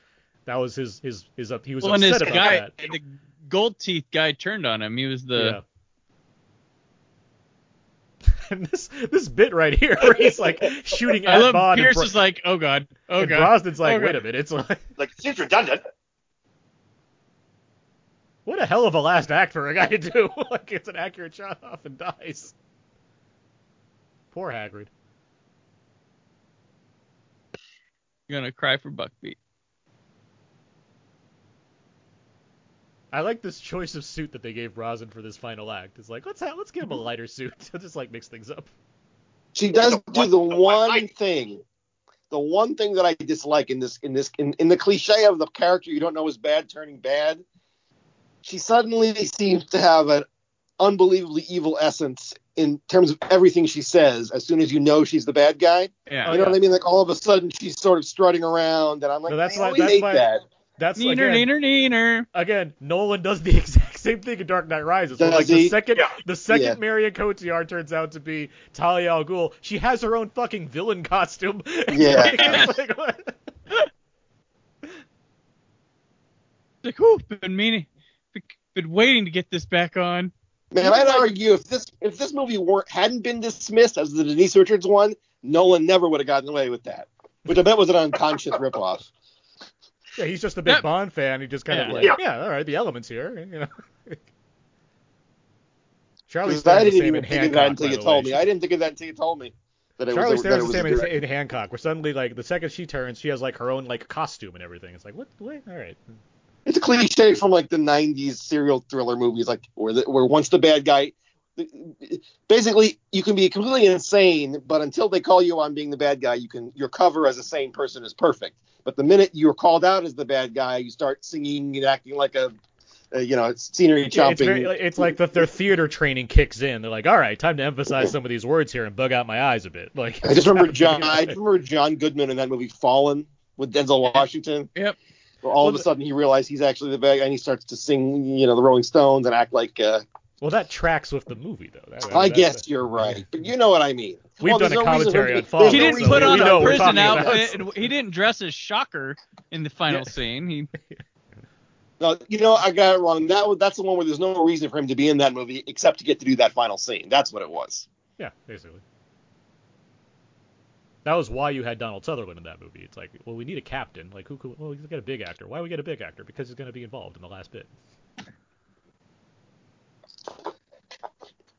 that was his his his up. He was Well, and his upset about guy, that. the gold teeth guy, turned on him. He was the yeah. And [LAUGHS] this this bit right here, where he's like shooting I at love Bond, Pierce and, is like, oh god, oh and god. Brosnan's like, Oh, God. wait a minute, it's like [LAUGHS] Like, it seems redundant. what a hell of a last act for a guy to do. [LAUGHS] like it's an accurate shot off and dies. Poor Hagrid. You're gonna cry for Buckbeak. I like this choice of suit that they gave Rosin for this final act. It's like let's have, let's give him a lighter suit. [LAUGHS] to just like mix things up. She does The do one- the the one one thing, the one thing that I dislike in this in this in, in the cliche of the character you don't know is bad turning bad. she suddenly seems to have an unbelievably evil essence in terms of everything she says as soon as you know she's the bad guy. Yeah. You know what I mean? Like all of a sudden she's sort of strutting around and I'm like, No, that's why- really that's hate why- that. That's Neener, again, neener, neener. again, Nolan does the [LAUGHS] exact same thing in Dark Knight Rises. Does like the second, Yeah. the second Yeah. Marion Cotillard turns out to be Talia al Ghul, she has her own fucking villain [LAUGHS] costume. Yeah. Like, it's [LAUGHS] like, what? Like, whew, been meaning, been waiting to get this back on. Man, I'd argue if this if this movie weren't hadn't been dismissed as the Denise Richards one, Nolan never would have gotten away with that. Which I bet was an unconscious ripoff. Yeah, he's just a big Yep. Bond fan. He just kind of like, Yeah. yeah. all right, the elements here, you know. [LAUGHS] Charlize 'Cause I Theron's the didn't same even in think of that until you told way. me. I didn't think of that until you told me that it Charlize was a, that Theron's the same in, direct- in Hancock, where suddenly like the second she turns, she has like her own like costume and everything. It's like what? What? All right. It's a cliche from like the '90s serial thriller movies, like where the, where once the bad guy, basically you can be completely insane, but until they call you on being the bad guy, you can your cover as a sane person is perfect. But the minute you're called out as the bad guy, you start singing and acting like a, you know, scenery Yeah, it's, very, it's like the, their theater training kicks in. They're like, all right, time to emphasize some of these words here and bug out my eyes a bit. Like I just remember [LAUGHS] John. I remember John Goodman in that movie Fallen with Denzel Washington. Yep. Where all Well, of a sudden he realized he's actually the bad guy and he starts to sing, you know, the Rolling Stones and act like. Uh, Well, that tracks with the movie though. That- I that's- guess you're right, but you know what I mean. We've Well, done a no commentary on to- Fallen, there's He didn't reason put on we a know to- we're prison outfit. and He didn't dress as Shocker in the final Yeah. scene. He [LAUGHS] No, you know, I got it wrong. That that's the one where there's no reason for him to be in that movie except to get to do that final scene. That's what it was. Yeah, basically. That was why you had Donald Sutherland in that movie. It's like, well, we need a captain. Like, who? Could, well, we got a big actor. Why we get a big actor? Because he's going to be involved in the last bit.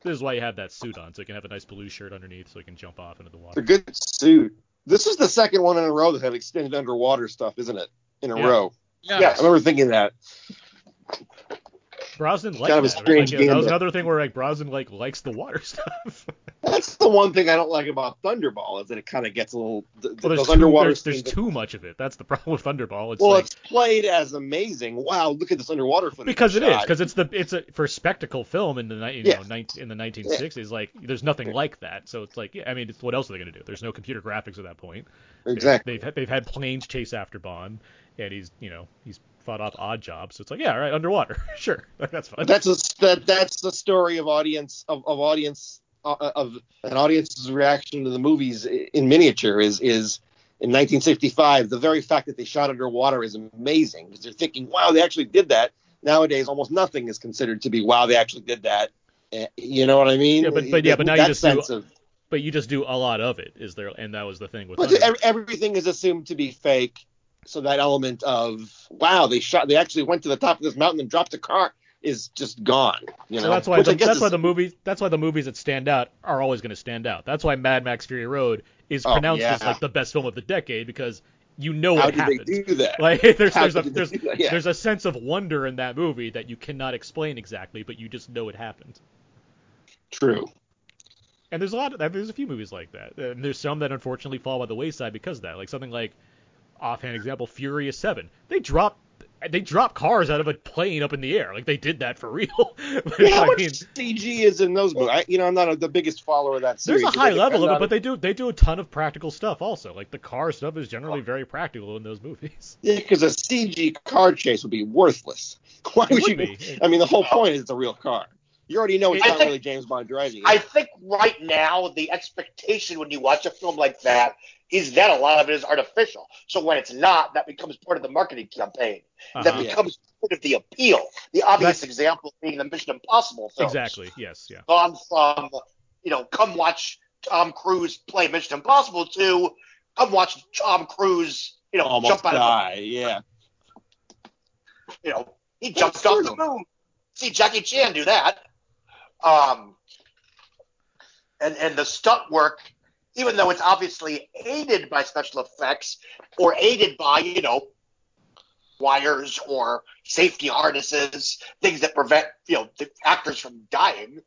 This is why you have that suit on, so you can have a nice blue shirt underneath, so he can jump off into the water. It's a good suit. This is the second one in a row that had extended underwater stuff, isn't it? In a Yeah. row. yeah. Yes. I remember thinking that. Brosnan liked kind of a that. strange Like, yeah, that was another thing where like Brosnan like likes the water [LAUGHS] stuff. That's the one thing I don't like about Thunderball is that it kind of gets a little th- well, there's those too, there's, there's too much of it. That's the [LAUGHS] problem with Thunderball. It's well, like it's played as amazing. Wow, look at this underwater footage. because it is shot. because it's the it's a for spectacle film in the you Yeah. know 19, in the 1960s like there's nothing like that so it's like yeah I mean it's, what else are they gonna do there's no computer graphics at that point exactly. they've had- they've had planes chase after Bond and he's you know he's fought off odd jobs. So it's like yeah all right underwater. [LAUGHS] Sure. That's fine. That's a, that that's the story of audience of, of audience uh, of an audience's reaction to the movies in miniature is is in 1965 the very fact that they shot underwater is amazing because they're thinking wow they actually did that. Nowadays almost nothing is considered to be wow they actually did that. Eh, you know what I mean? Yeah, but- but yeah, but now you just do- sense of but you just do a lot of it is there and that was the thing with but everything is assumed to be fake so that element of wow they shot they actually went to the top of this mountain and dropped a car is just gone you know So that's why Which the, that's why the movies that's why the movies that stand out are always going to stand out. That's why Mad Max Fury Road is Oh, pronounced as like the best film of the decade because you know how what did happened. they do that [LAUGHS] Like there's How there's a did they there's do that? Yeah. there's a sense of wonder in that movie that you cannot explain exactly, but you just know it happened. True. And there's a lot of there's a few movies like that. And there's some that unfortunately fall by the wayside because of that. Like something like offhand example Furious 7. They drop they drop cars out of a plane up in the air. Like they did that for real. [LAUGHS] But, Yeah, how I much mean, CG is in those movies? I, you know, I'm not a, the biggest follower of that series. there's a high level of it, but they do they do a ton of practical stuff also. Like the car stuff is generally very practical in those movies. [LAUGHS] Yeah, because a CG car chase would be worthless. [LAUGHS] Why would would you? be. I mean, the whole point is it's a real car. You already know it's I not think- really James Bond driving. it. I think right now the expectation when you watch a film like that is that a lot of it is artificial. So when it's not, that becomes part of the marketing campaign. That Uh-huh. becomes part of the appeal. The obvious That's- example being the Mission Impossible films. Exactly. Yes. Yeah. Gone from, you know, come watch Tom Cruise play Mission Impossible to come watch Tom Cruise, you know, almost jump out of die. Yeah. you know, he jumped off the moon. See Jackie Chan do that. Um, and and the stunt work, even though it's obviously aided by special effects or aided by you know wires or safety harnesses, things that prevent you know the actors from dying,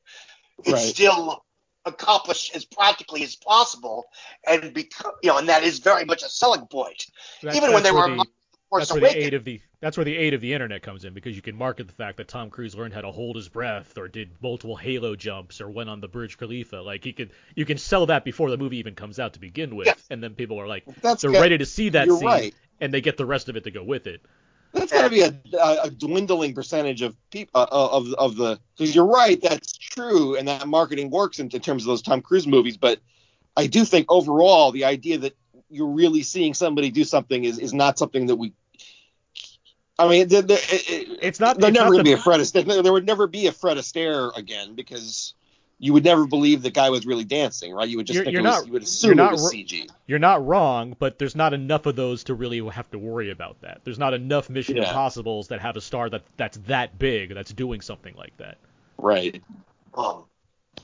it's Right. still accomplished as practically as possible, and because you know, and that is very much a selling point. That's- even when they were the, Force where the Awakens, aid of the that's where the aid of the internet comes in because you can market the fact that Tom Cruise learned how to hold his breath or did multiple halo jumps or went on the Burj Khalifa. Like you could you can sell that before the movie even comes out to begin with, yes. and then people are like that's they're ready to see that scene right. and they get the rest of it to go with it. That's got to be a, a, dwindling percentage of people uh, of of the because you're right that's true and that marketing works in, in terms of those Tom Cruise movies, but I do think overall the idea that you're really seeing somebody do something is, is not something that we I mean, it, it's not. There'd never going to be a Fred Astaire. There would never be a Fred Astaire again because you would never believe the guy was really dancing, right? You would just you're, think you're it was, not, you would assume it was CG. You're not wrong, but there's not enough of those to really have to worry about that. There's not enough Mission yeah. Impossibles that have a star that that's that big that's doing something like that. Right. Um,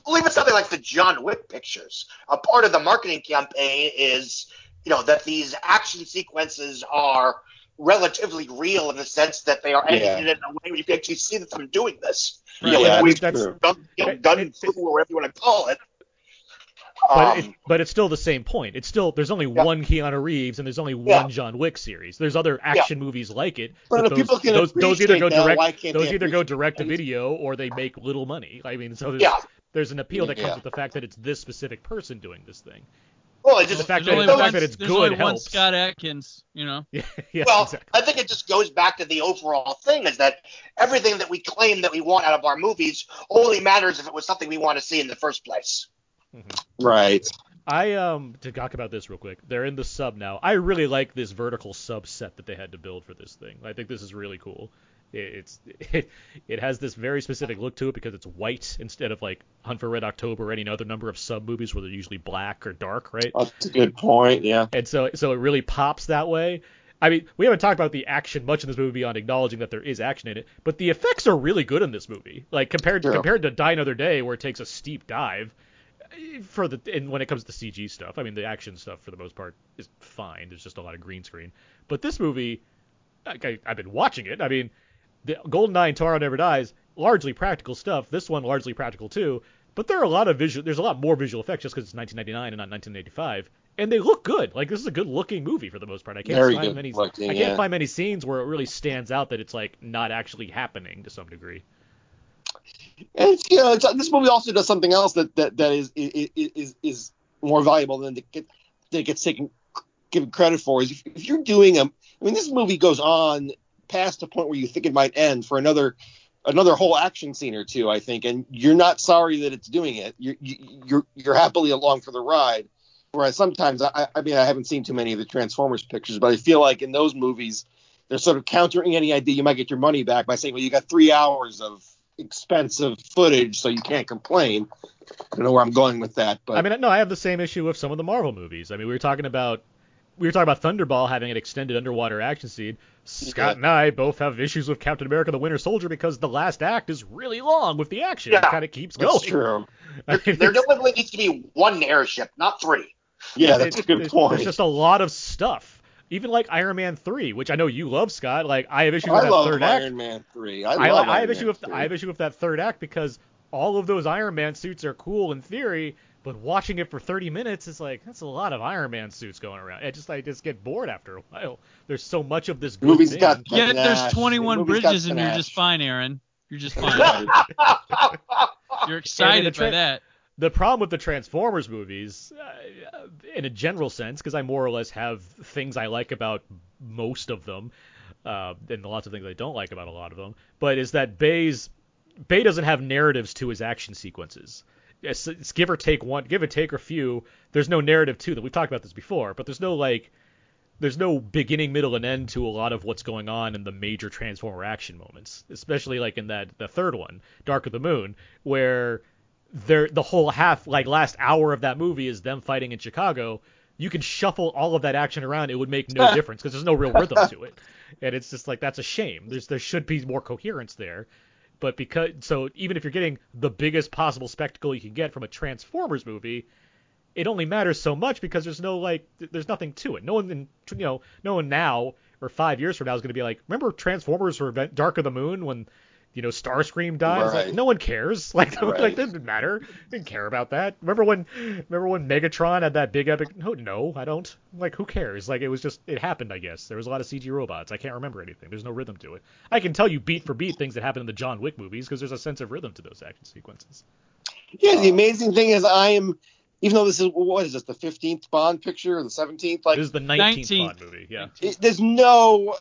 well, even something like the John Wick pictures. A part of the marketing campaign is, you know, that these action sequences are relatively real in the sense that they are edited yeah. in a way where you can actually see that them doing this. Right. Yeah, that's, that's gun, you know, gun it, it, or whatever you want to call it. But, um, it, but it's still the same point. It's still there's only yeah. one Keanu Reeves and there's only one yeah. John Wick series. There's other action yeah. movies like it. But, but those, those, those, either go that, direct those either go direct to video or they make little money. I mean, so there's, there's an appeal that comes with the fact that it's this specific person doing this thing. Well, it's just the fact, that, the fact that it's there's good only helps. One Scott Adkins, you know. [LAUGHS] yeah, yeah, well, exactly. I think it just goes back to the overall thing is that everything that we claim that we want out of our movies only matters if it was something we want to see in the first place. Mm-hmm. Right. I um to talk about this real quick. They're in the sub now. I really like this vertical subset that they had to build for this thing. I think this is really cool. It's it, it has this very specific look to it because it's white instead of like Hunt for Red October or any other number of sub movies where they're usually black or dark, right? That's a good point. Yeah. And so so it really pops that way. I mean, we haven't talked about the action much in this movie beyond acknowledging that there is action in it, but the effects are really good in this movie. Like compared to, compared to Die Another Day, where it takes a steep dive for the and when it comes to CG stuff. I mean, the action stuff for the most part is fine. There's just a lot of green screen. But this movie, I, I've been watching it. I mean, the GoldenEye Tomorrow Never Dies, largely practical stuff. This one largely practical too. But there are a lot of visual. There's a lot more visual effects just because it's 1999 and not 1985, and they look good. Like this is a good looking movie for the most part. I can't Very find many. Looking, I can't yeah. find many scenes where it really stands out that it's like not actually happening to some degree. And you know, this movie also does something else that that, that is, is is more valuable than it, get, that it gets taken given credit for. Is if, if you're doing a, I mean, this movie goes on past a point where you think it might end for another another whole action scene or two, I think, and you're not sorry that it's doing it. You're you're you're happily along for the ride. Whereas sometimes, I, I mean, I haven't seen too many of the Transformers pictures, but I feel like in those movies, they're sort of countering any idea you might get your money back by saying, well, you got three hours of expensive footage, so you can't complain. I don't know where I'm going with that, but I mean, no, I have the same issue with some of the Marvel movies. I mean, we were talking about we were talking about Thunderball having an extended underwater action scene. Scott yeah. and I both have issues with Captain America: The Winter Soldier because the last act is really long with the action. Yeah, it kind of keeps going. That's true. [LAUGHS] I mean, there definitely needs to be one airship, not three. Yeah, that's it, a good point. There's just a lot of stuff. Even like Iron Man three, which I know you love, Scott. Like I have issues with I that third Iron act. Iron Man three. I, love I, I have issue with I have issue with that third act because all of those Iron Man suits are cool in theory, but watching it for 30 minutes is like that's a lot of Iron Man suits going around. I just I just get bored after a while. There's so much of this good movie's thing. got yeah. There's 21 bridges and you're just fine, Aaron. You're just fine. [LAUGHS] you're excited tra- by that. The problem with the Transformers movies, uh, in a general sense, because I more or less have things I like about most of them, uh, and lots of things I don't like about a lot of them, but is that Bay's Bay doesn't have narratives to his action sequences it's, it's give or take one, give or take a few. There's no narrative to them. We've talked about this before, but there's no like, there's no beginning, middle, and end to a lot of what's going on in the major Transformer action moments, especially like in that the third one, Dark of the Moon, where there the whole half like last hour of that movie is them fighting in Chicago. You can shuffle all of that action around; it would make no [LAUGHS] difference because there's no real rhythm to it, and it's just like that's a shame. There's there should be more coherence there but because so even if you're getting the biggest possible spectacle you can get from a Transformers movie, it only matters so much because there's no like there's nothing to it. No one in you know no one now or five years from now is going to be like remember Transformers or Dark of the Moon when you know, Starscream dies. Right. Like, no one cares. [LAUGHS] Like, right. like didn't matter. Didn't care about that. Remember when, remember when Megatron had that big epic? No, no, I don't. Like, who cares? Like, it was just, it happened. I guess there was a lot of CG robots. I can't remember anything. There's no rhythm to it. I can tell you beat for beat things that happen in the John Wick movies because there's a sense of rhythm to those action sequences. Yeah, the um, amazing thing is I am even though this is what is this the 15th Bond picture or the 17th? Like this is the 19th, 19th. Bond movie. Yeah. It, there's no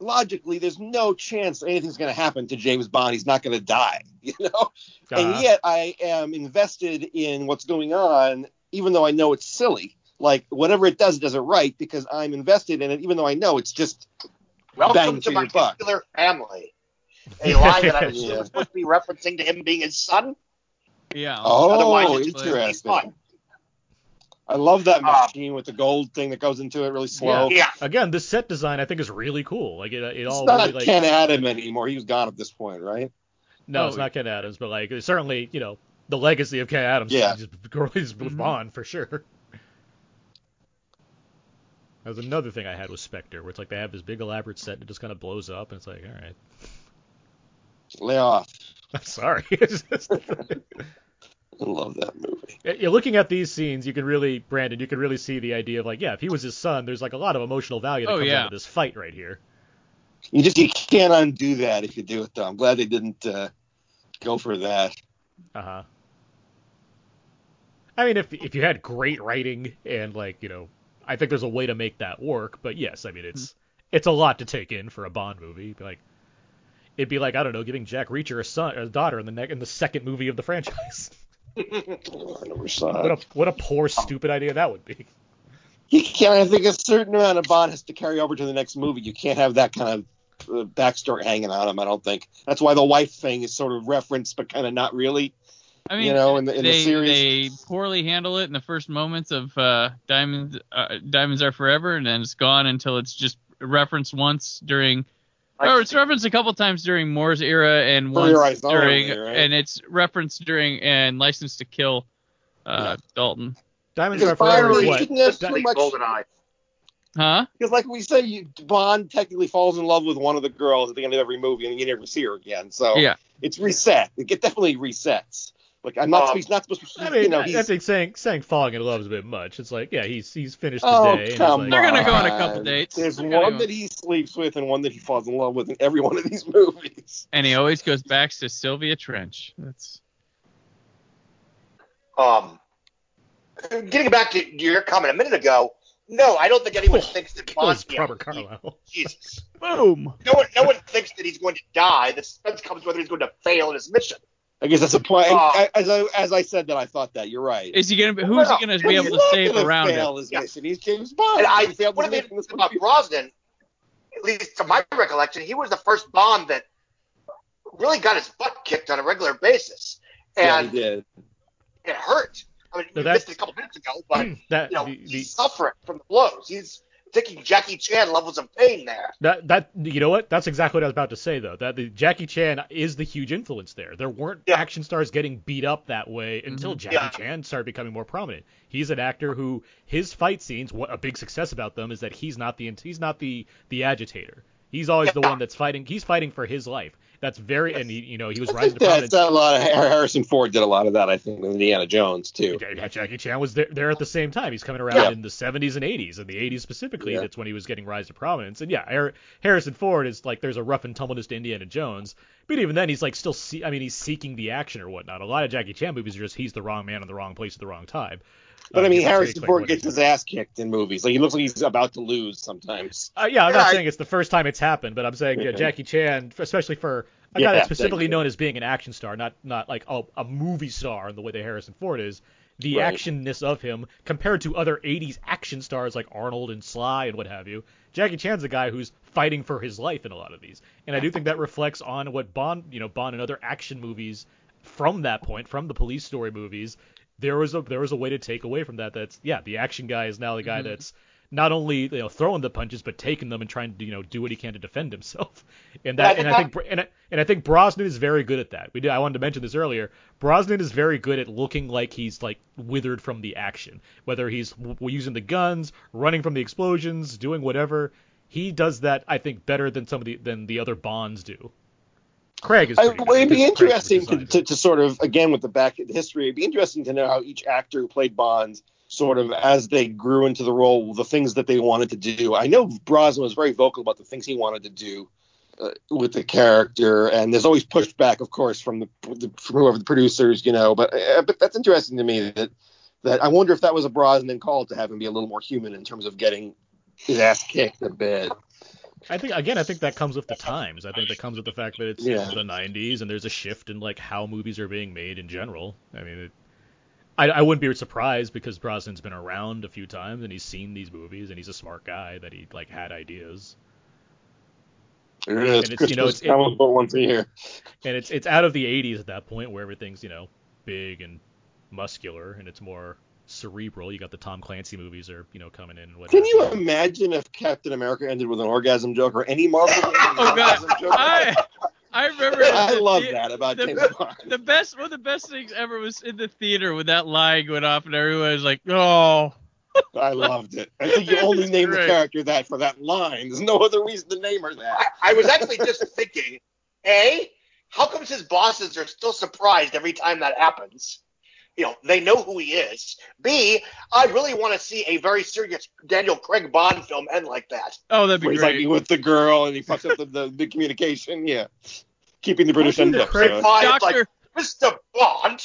logically, there's no chance anything's going to happen to James Bond. He's not going to die, [LAUGHS] you know. Uh-huh. And yet, I am invested in what's going on, even though I know it's silly. Like whatever it does, it does it right because I'm invested in it, even though I know it's just welcome to my nuclear family. A [LAUGHS] line that I was yeah. supposed to be referencing to him being his son. Yeah. Oh, Otherwise, interesting. I love that uh, machine uh, with the gold thing that goes into it really slow. Yeah. Again, this set design I think is really cool. Like it, it it's all not really, like, Ken Adam anymore. He was gone at this point, right? No, oh, it's not Ken Adams, but like certainly you know the legacy of Ken Adams. Yeah. Just [LAUGHS] is mm-hmm. on for sure. That was another thing I had with Spectre, where it's like they have this big elaborate set and it just kind of blows up, and it's like, all right. Lay off. I'm [LAUGHS] sorry. [LAUGHS] I love that movie. You're looking at these scenes, you can really, Brandon, you can really see the idea of like, yeah, if he was his son, there's like a lot of emotional value that oh, comes yeah. out of this fight right here. You just you can't undo that if you do it though. I'm glad they didn't uh, go for that. Uh huh. I mean, if if you had great writing and like you know, I think there's a way to make that work. But yes, I mean it's mm-hmm. it's a lot to take in for a Bond movie. Like it'd be like I don't know, giving Jack Reacher a son, a daughter in the ne- in the second movie of the franchise. [LAUGHS] what a what a poor stupid idea that would be. You can't. I think a certain amount of Bond has to carry over to the next movie. You can't have that kind of uh, backstory hanging on him. I don't think that's why the wife thing is sort of referenced, but kind of not really. I mean, you know, in the, in they, the series, they poorly handle it in the first moments of uh, Diamonds. Uh, Diamonds are forever, and then it's gone until it's just referenced once during Oh, it's referenced a couple times during Moore's era and once during, right? and it's referenced during and License to Kill, uh, yeah. Dalton. Diamonds are forever. What? That's too much. GoldenEye. Huh? Because like we say, you, Bond technically falls in love with one of the girls at the end of every movie, and you never see her again. So yeah, it's reset. It definitely resets. Like I'm not, um, he's not supposed to. I mean, you know, I think saying saying falling in love is a bit much. It's like, yeah, he's he's finished the oh, day. Come like, They're gonna go on a couple dates. There's one that he sleeps with and one that he falls in love with in every one of these [LAUGHS] movies. And he always goes back to Sylvia Trench. That's. Um, getting back to your comment a minute ago, no, I don't think anyone oh, thinks that Bond. Robert Carlyle. [LAUGHS] Jesus. Boom. No one, no one thinks that he's going to die. The suspense comes whether he's going to fail in his mission. I guess that's a point. Uh, as I as I said that, I thought that you're right. Is he gonna? Be, who's well, he gonna be able to save around fail it? His mission. He's James Bond. And I what I about Brosnan, at least to my recollection, he was the first Bond that really got his butt kicked on a regular basis, and yeah, he did. It hurt. I mean, so you missed it a couple minutes ago, but [CLEARS THROAT] that, you know, the, the, he's suffering from the blows. He's taking Jackie Chan levels of pain there. That that you know what? That's exactly what I was about to say though. That the Jackie Chan is the huge influence there. There weren't yeah. action stars getting beat up that way until mm-hmm. Jackie yeah. Chan started becoming more prominent. He's an actor who his fight scenes, what a big success about them is that he's not the he's not the the agitator. He's always yeah. the one that's fighting. He's fighting for his life. That's very, and he, you know, he was [LAUGHS] I rising to prominence. That's a lot of Harrison Ford did a lot of that, I think, with Indiana Jones too. Yeah, Jackie Chan was there, there at the same time. He's coming around yeah. in the 70s and 80s, and the 80s specifically. Yeah. That's when he was getting rise to prominence. And yeah, Harrison Ford is like there's a rough and tumbleness to Indiana Jones, but even then he's like still, see, I mean, he's seeking the action or whatnot. A lot of Jackie Chan movies are just he's the wrong man in the wrong place at the wrong time. But I mean, Harrison Ford gets his ass kicked in movies. Like he looks like he's about to lose sometimes. Uh, yeah, I'm yeah, not I, saying it's the first time it's happened, but I'm saying yeah, [LAUGHS] Jackie Chan, especially for a guy that's specifically known as being an action star, not not like a, a movie star in the way that Harrison Ford is. The right. actionness of him compared to other 80s action stars like Arnold and Sly and what have you. Jackie Chan's a guy who's fighting for his life in a lot of these, and I do think that reflects on what Bond, you know, Bond and other action movies from that point, from the police story movies, there was a there was a way to take away from that. That's yeah, the action guy is now the guy mm-hmm. that's not only you know throwing the punches but taking them and trying to you know do what he can to defend himself. [LAUGHS] And that and I think and I, and I think Brosnan is very good at that. We did I wanted to mention this earlier. Brosnan is very good at looking like he's like withered from the action, whether he's w- using the guns, running from the explosions, doing whatever. He does that I think better than some of the than the other Bonds do. Craig is. I, well, it'd be interesting to, to, to, sort of again with the back history. It'd be interesting to know how each actor who played Bond sort of as they grew into the role, the things that they wanted to do. I know Brosnan was very vocal about the things he wanted to do uh, with the character, and there's always pushback, of course, from the, the from whoever the producers, you know. But uh, but that's interesting to me that that I wonder if that was a Brosnan call to have him be a little more human in terms of getting his ass kicked a bit. I think again, I think that comes with the times. I think that comes with the fact that it's yeah. the '90s and there's a shift in like how movies are being made in general. I mean, it, I, I wouldn't be surprised because Brosnan's been around a few times and he's seen these movies and he's a smart guy that he like had ideas. It is. And it's, you know, it's, [LAUGHS] it, once a year. And it's it's out of the 80s at that point where everything's you know big and muscular and it's more cerebral. You got the Tom Clancy movies are you know coming in. And Can you imagine if Captain America ended with an orgasm joke or any Marvel? [LAUGHS] oh God! I, I remember. I the, love that about the, James Bond. The best, one of the best things ever was in the theater when that line went off and everyone was like, "Oh." I loved it. I think you [LAUGHS] only named the character that for that line. There's no other reason to name her that. I, I was actually just thinking, A, how comes his bosses are still surprised every time that happens? You know, they know who he is. B, I really want to see a very serious Daniel Craig Bond film end like that. Oh, that'd be Where great. He's like with the girl and he fucks up the, the, the communication. Yeah keeping the British end up. So. Doctor like, Mr. Bond.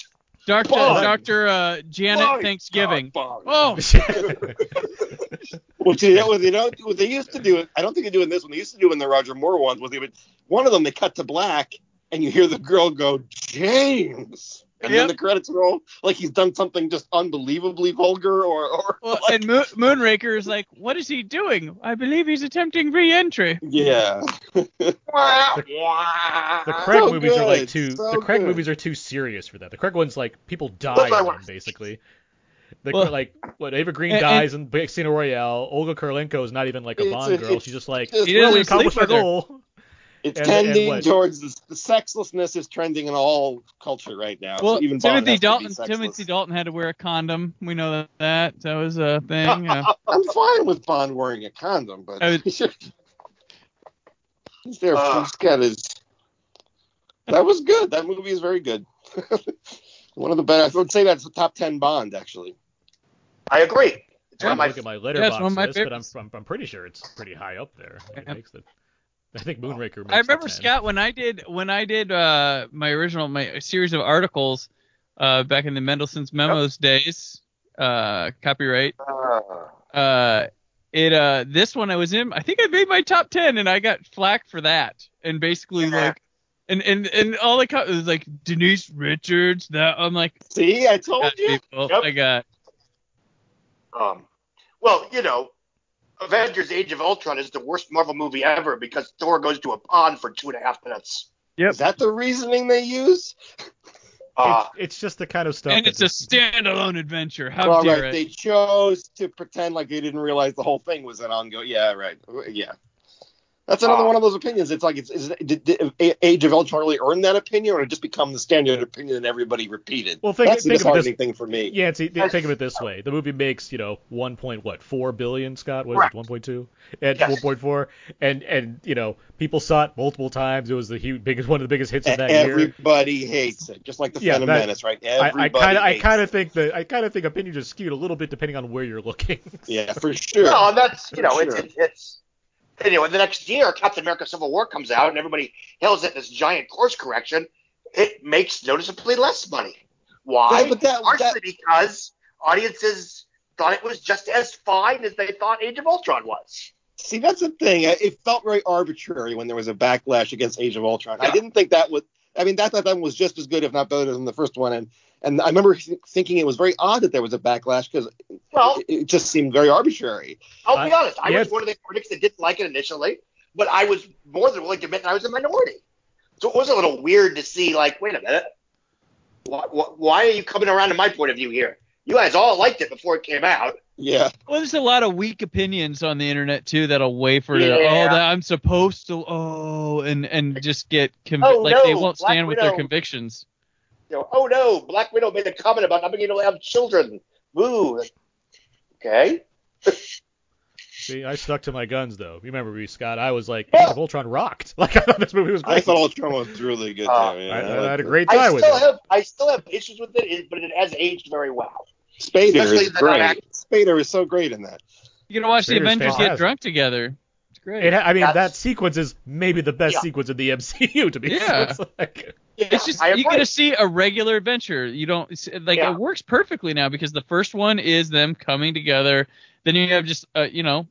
Doctor Doctor uh, Janet My Thanksgiving. God, oh. [LAUGHS] Which you know, what they don't what they used to do. I don't think they do in this one. They used to do in the Roger Moore ones. Was they would one of them they cut to black and you hear the girl go James and yep. then the credits roll like he's done something just unbelievably vulgar or or well, like, and Mo- Moonraker is like what is he doing i believe he's attempting re-entry yeah the, [LAUGHS] the craig so movies good. are like too so the craig good. movies are too serious for that the craig ones like people die in them basically the, well, like what Eva Green and, dies and, in Casino Royale. Olga Kurylenko is not even like a Bond girl. She's just like, just, well, we accomplished our goal. It's and, tending and towards the, the, sexlessness is trending in all culture right now. Well, so even Timothy Dalton, Timothy Dalton had to wear a condom. We know that that was a thing. Yeah. [LAUGHS] I'm fine with Bond wearing a condom, but [LAUGHS] was, he's there. Uh, he's got his. That was good. That movie is very good. [LAUGHS] one of the best. I would say that's the top ten Bond actually. I agree. It's one of my, look at my Letterboxd yeah, list, but I'm, I'm, I'm pretty sure it's pretty high up there. It makes the I think Moonraker. I remember Scott when I did when I did uh, my original my series of articles uh, back in the Mendelson's Memos yep. days, uh, copyright. Uh. uh, it uh this one I was in. I think I made my top ten, and I got flack for that. And basically yeah. like, and and and all the co- it was like Denise Richards. That I'm like, see, I told you. People, yep. I got. Um, well, you know, Avengers: Age of Ultron is the worst Marvel movie ever because Thor goes to a pond for two and a half minutes. Yep. Is that the reasoning they use? Uh, it's, it's, just the kind of stuff. And it's a standalone adventure. How well, dare right. it? They chose to pretend like they didn't realize the whole thing was an ongoing. Yeah, right. Yeah. That's another uh, one of those opinions. It's like, it's, is, did, did Age of Ultron really earn that opinion, or did it just become the standard opinion and everybody repeated? Well, think, That's think the disheartening this, thing for me. Yeah, see, think of it this way: the movie makes you know one point what four billion, Scott? What is it, one point two? And yes. one point four, and and you know people saw it multiple times. It was the huge, biggest one of the biggest hits of that Everybody year. Everybody hates it, just like the yeah, Phantom that, Menace, right? Everybody I kind of I kind of think that I kind of think opinions are skewed a little bit depending on where you're looking. yeah, [LAUGHS] for sure. No, that's you know sure. it's it's anyway, the next year, Captain America: Civil War comes out, and everybody hails it this giant course correction. It makes noticeably less money. Why? But that, Partially that... because audiences thought it was just as fine as they thought Age of Ultron was. See, that's the thing. It felt very arbitrary when there was a backlash against Age of Ultron. Yeah. I didn't think that would. I mean, that that one was just as good, if not better, than the first one. And and I remember thinking it was very odd that there was a backlash because well, it, it, just seemed very arbitrary. I'll be honest. I yeah. was one of the critics that didn't like it initially, but I was more than willing to admit that I was a minority. So it was a little weird to see, like, wait a minute, why, why are you coming around to my point of view here? You guys all liked it before it came out. Yeah. Well, there's a lot of weak opinions on the internet too that'll wait for yeah. to, oh that I'm supposed to oh and and just get conv- oh, like no, they won't stand Black with Widow. their convictions you know, oh no, Black Widow made a comment about not being able to have children. Woo. Okay. See, I stuck to my guns though. You remember me, Scott? I was like, Age of Ultron rocked. [LAUGHS] Like I thought this movie was great. I thought Ultron was really good. Uh, too, yeah. I, I, I, had a great time I with still it. Have, I still have issues with it, but it has aged very well. Spader Especially is great. Spader is so great in that. You gotta watch Spader's the Avengers fantastic. get drunk together. It's great. It, I mean, That's, that sequence is maybe the best yeah. sequence of the MCU. To be yeah. honest, [LAUGHS] like, yeah, it's just you're gonna see a regular adventure. You don't like yeah. it works perfectly now because the first one is them coming together. Then you have just uh, you know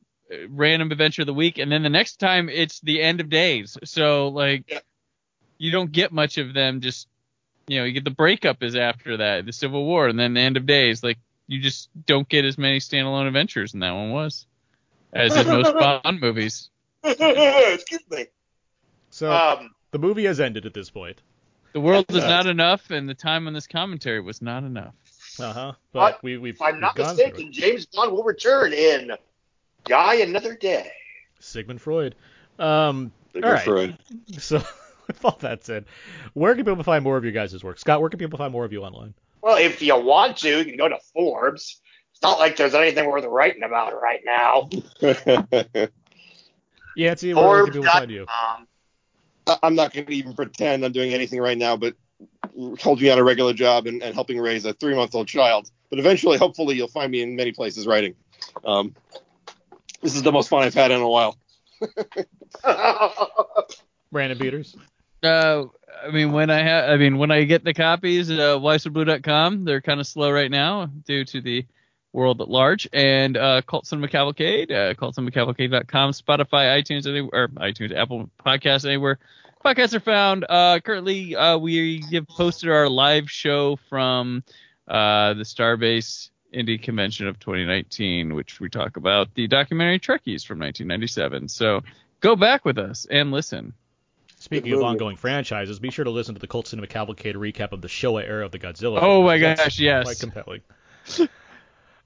random adventure of the week, and then the next time it's the end of days. So like yeah. you don't get much of them. Just you know you get the breakup is after that, the Civil War, and then the end of days. Like you just don't get as many standalone adventures, and that one was as in most [LAUGHS] Bond movies. [LAUGHS] Excuse me. So um, the movie has ended at this point. The world is not enough, and the time on this commentary was not enough. Uh huh. But, but we, we've. If I'm not we've mistaken, James Bond will return in Die Another Day. Sigmund Freud. Um, Sigmund all right. Freud. So, [LAUGHS] with all that said, where can people find more of you guys' work? Scott, where can people find more of you online? Well, if you want to, you can go to Forbes. It's not like there's anything worth writing about right now. [LAUGHS] Yancey, where can people find you? I'm not going to even pretend I'm doing anything right now, but holding on a regular job and, and helping raise a three month old child. But eventually, hopefully, you'll find me in many places writing. Um, this is the most fun I've had in a while. [LAUGHS] Brandon Peters. Uh, I mean, when I have, I mean, when I get the copies, uh, wiseforblue.com, they're kind of slow right now due to the world at large. And uh, Cult Cinema Cavalcade, uh, cultcinemacavalcade.com, Spotify, iTunes, anywhere, or iTunes, Apple Podcasts, anywhere. Podcasts are found. Uh, currently, uh, we have posted our live show from uh, the Starbase Indy Convention of 2019, which we talk about the documentary Trekkies from 1997. So go back with us and listen. Speaking of ongoing franchises, be sure to listen to the Cult Cinema Cavalcade recap of the Showa era of the Godzilla. Oh my gosh, yes. Quite compelling. [LAUGHS]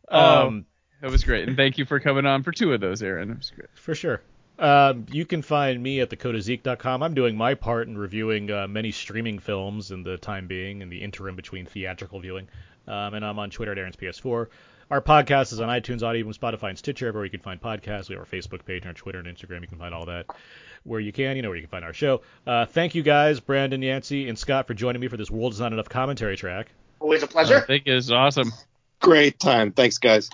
Um, um, that was great, and thank you for coming on for two of those, Aaron. It was great. For sure. Um, you can find me at thecodazeek.com. I'm doing my part in reviewing uh, many streaming films in the time being, in the interim between theatrical viewing. Um, and I'm on Twitter at Aaron's PS4. Our podcast is on iTunes, Audible, Spotify, and Stitcher, everywhere you can find podcasts. We have our Facebook page, our Twitter and Instagram. You can find all that where you can. You know where you can find our show. Uh, thank you guys, Brandon, Yancey, and Scott, for joining me for this World Is Not Enough commentary track. Always a pleasure. I think it's awesome. Great time. Thanks, guys.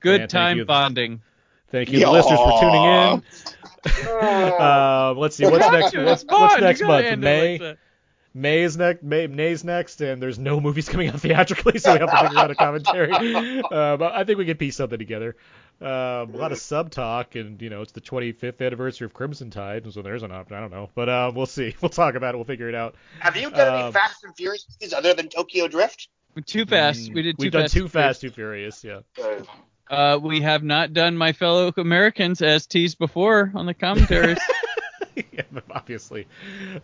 Good Man, time bonding. Thank you, listeners, for tuning in. [LAUGHS] uh, let's see what's next. What's, what's next month? May. Like May is next. May May's next, and there's no movies coming out [LAUGHS] theatrically, so we have to figure out a commentary. [LAUGHS] Uh, but I think we can piece something together. Um, a lot of sub talk, and you know it's the 25th anniversary of Crimson Tide, so there's an option. I don't know, but uh, we'll see. We'll talk about it. We'll figure it out. Have you done um, any Fast and Furious movies other than Tokyo Drift? Too fast. We did. Too We've fast, done Too Fast, Too Furious. Yeah. Uh, we have not done my fellow Americans as teased before on the commentaries. [LAUGHS] yeah, obviously,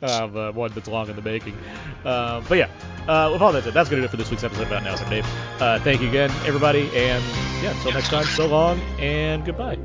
um, uh, one that's long in the making. Uh, but yeah, uh, with all that said, that's gonna do it for this week's episode about Now. I'm Dave. Uh, thank you again, everybody, and yeah, until next time, so long and goodbye.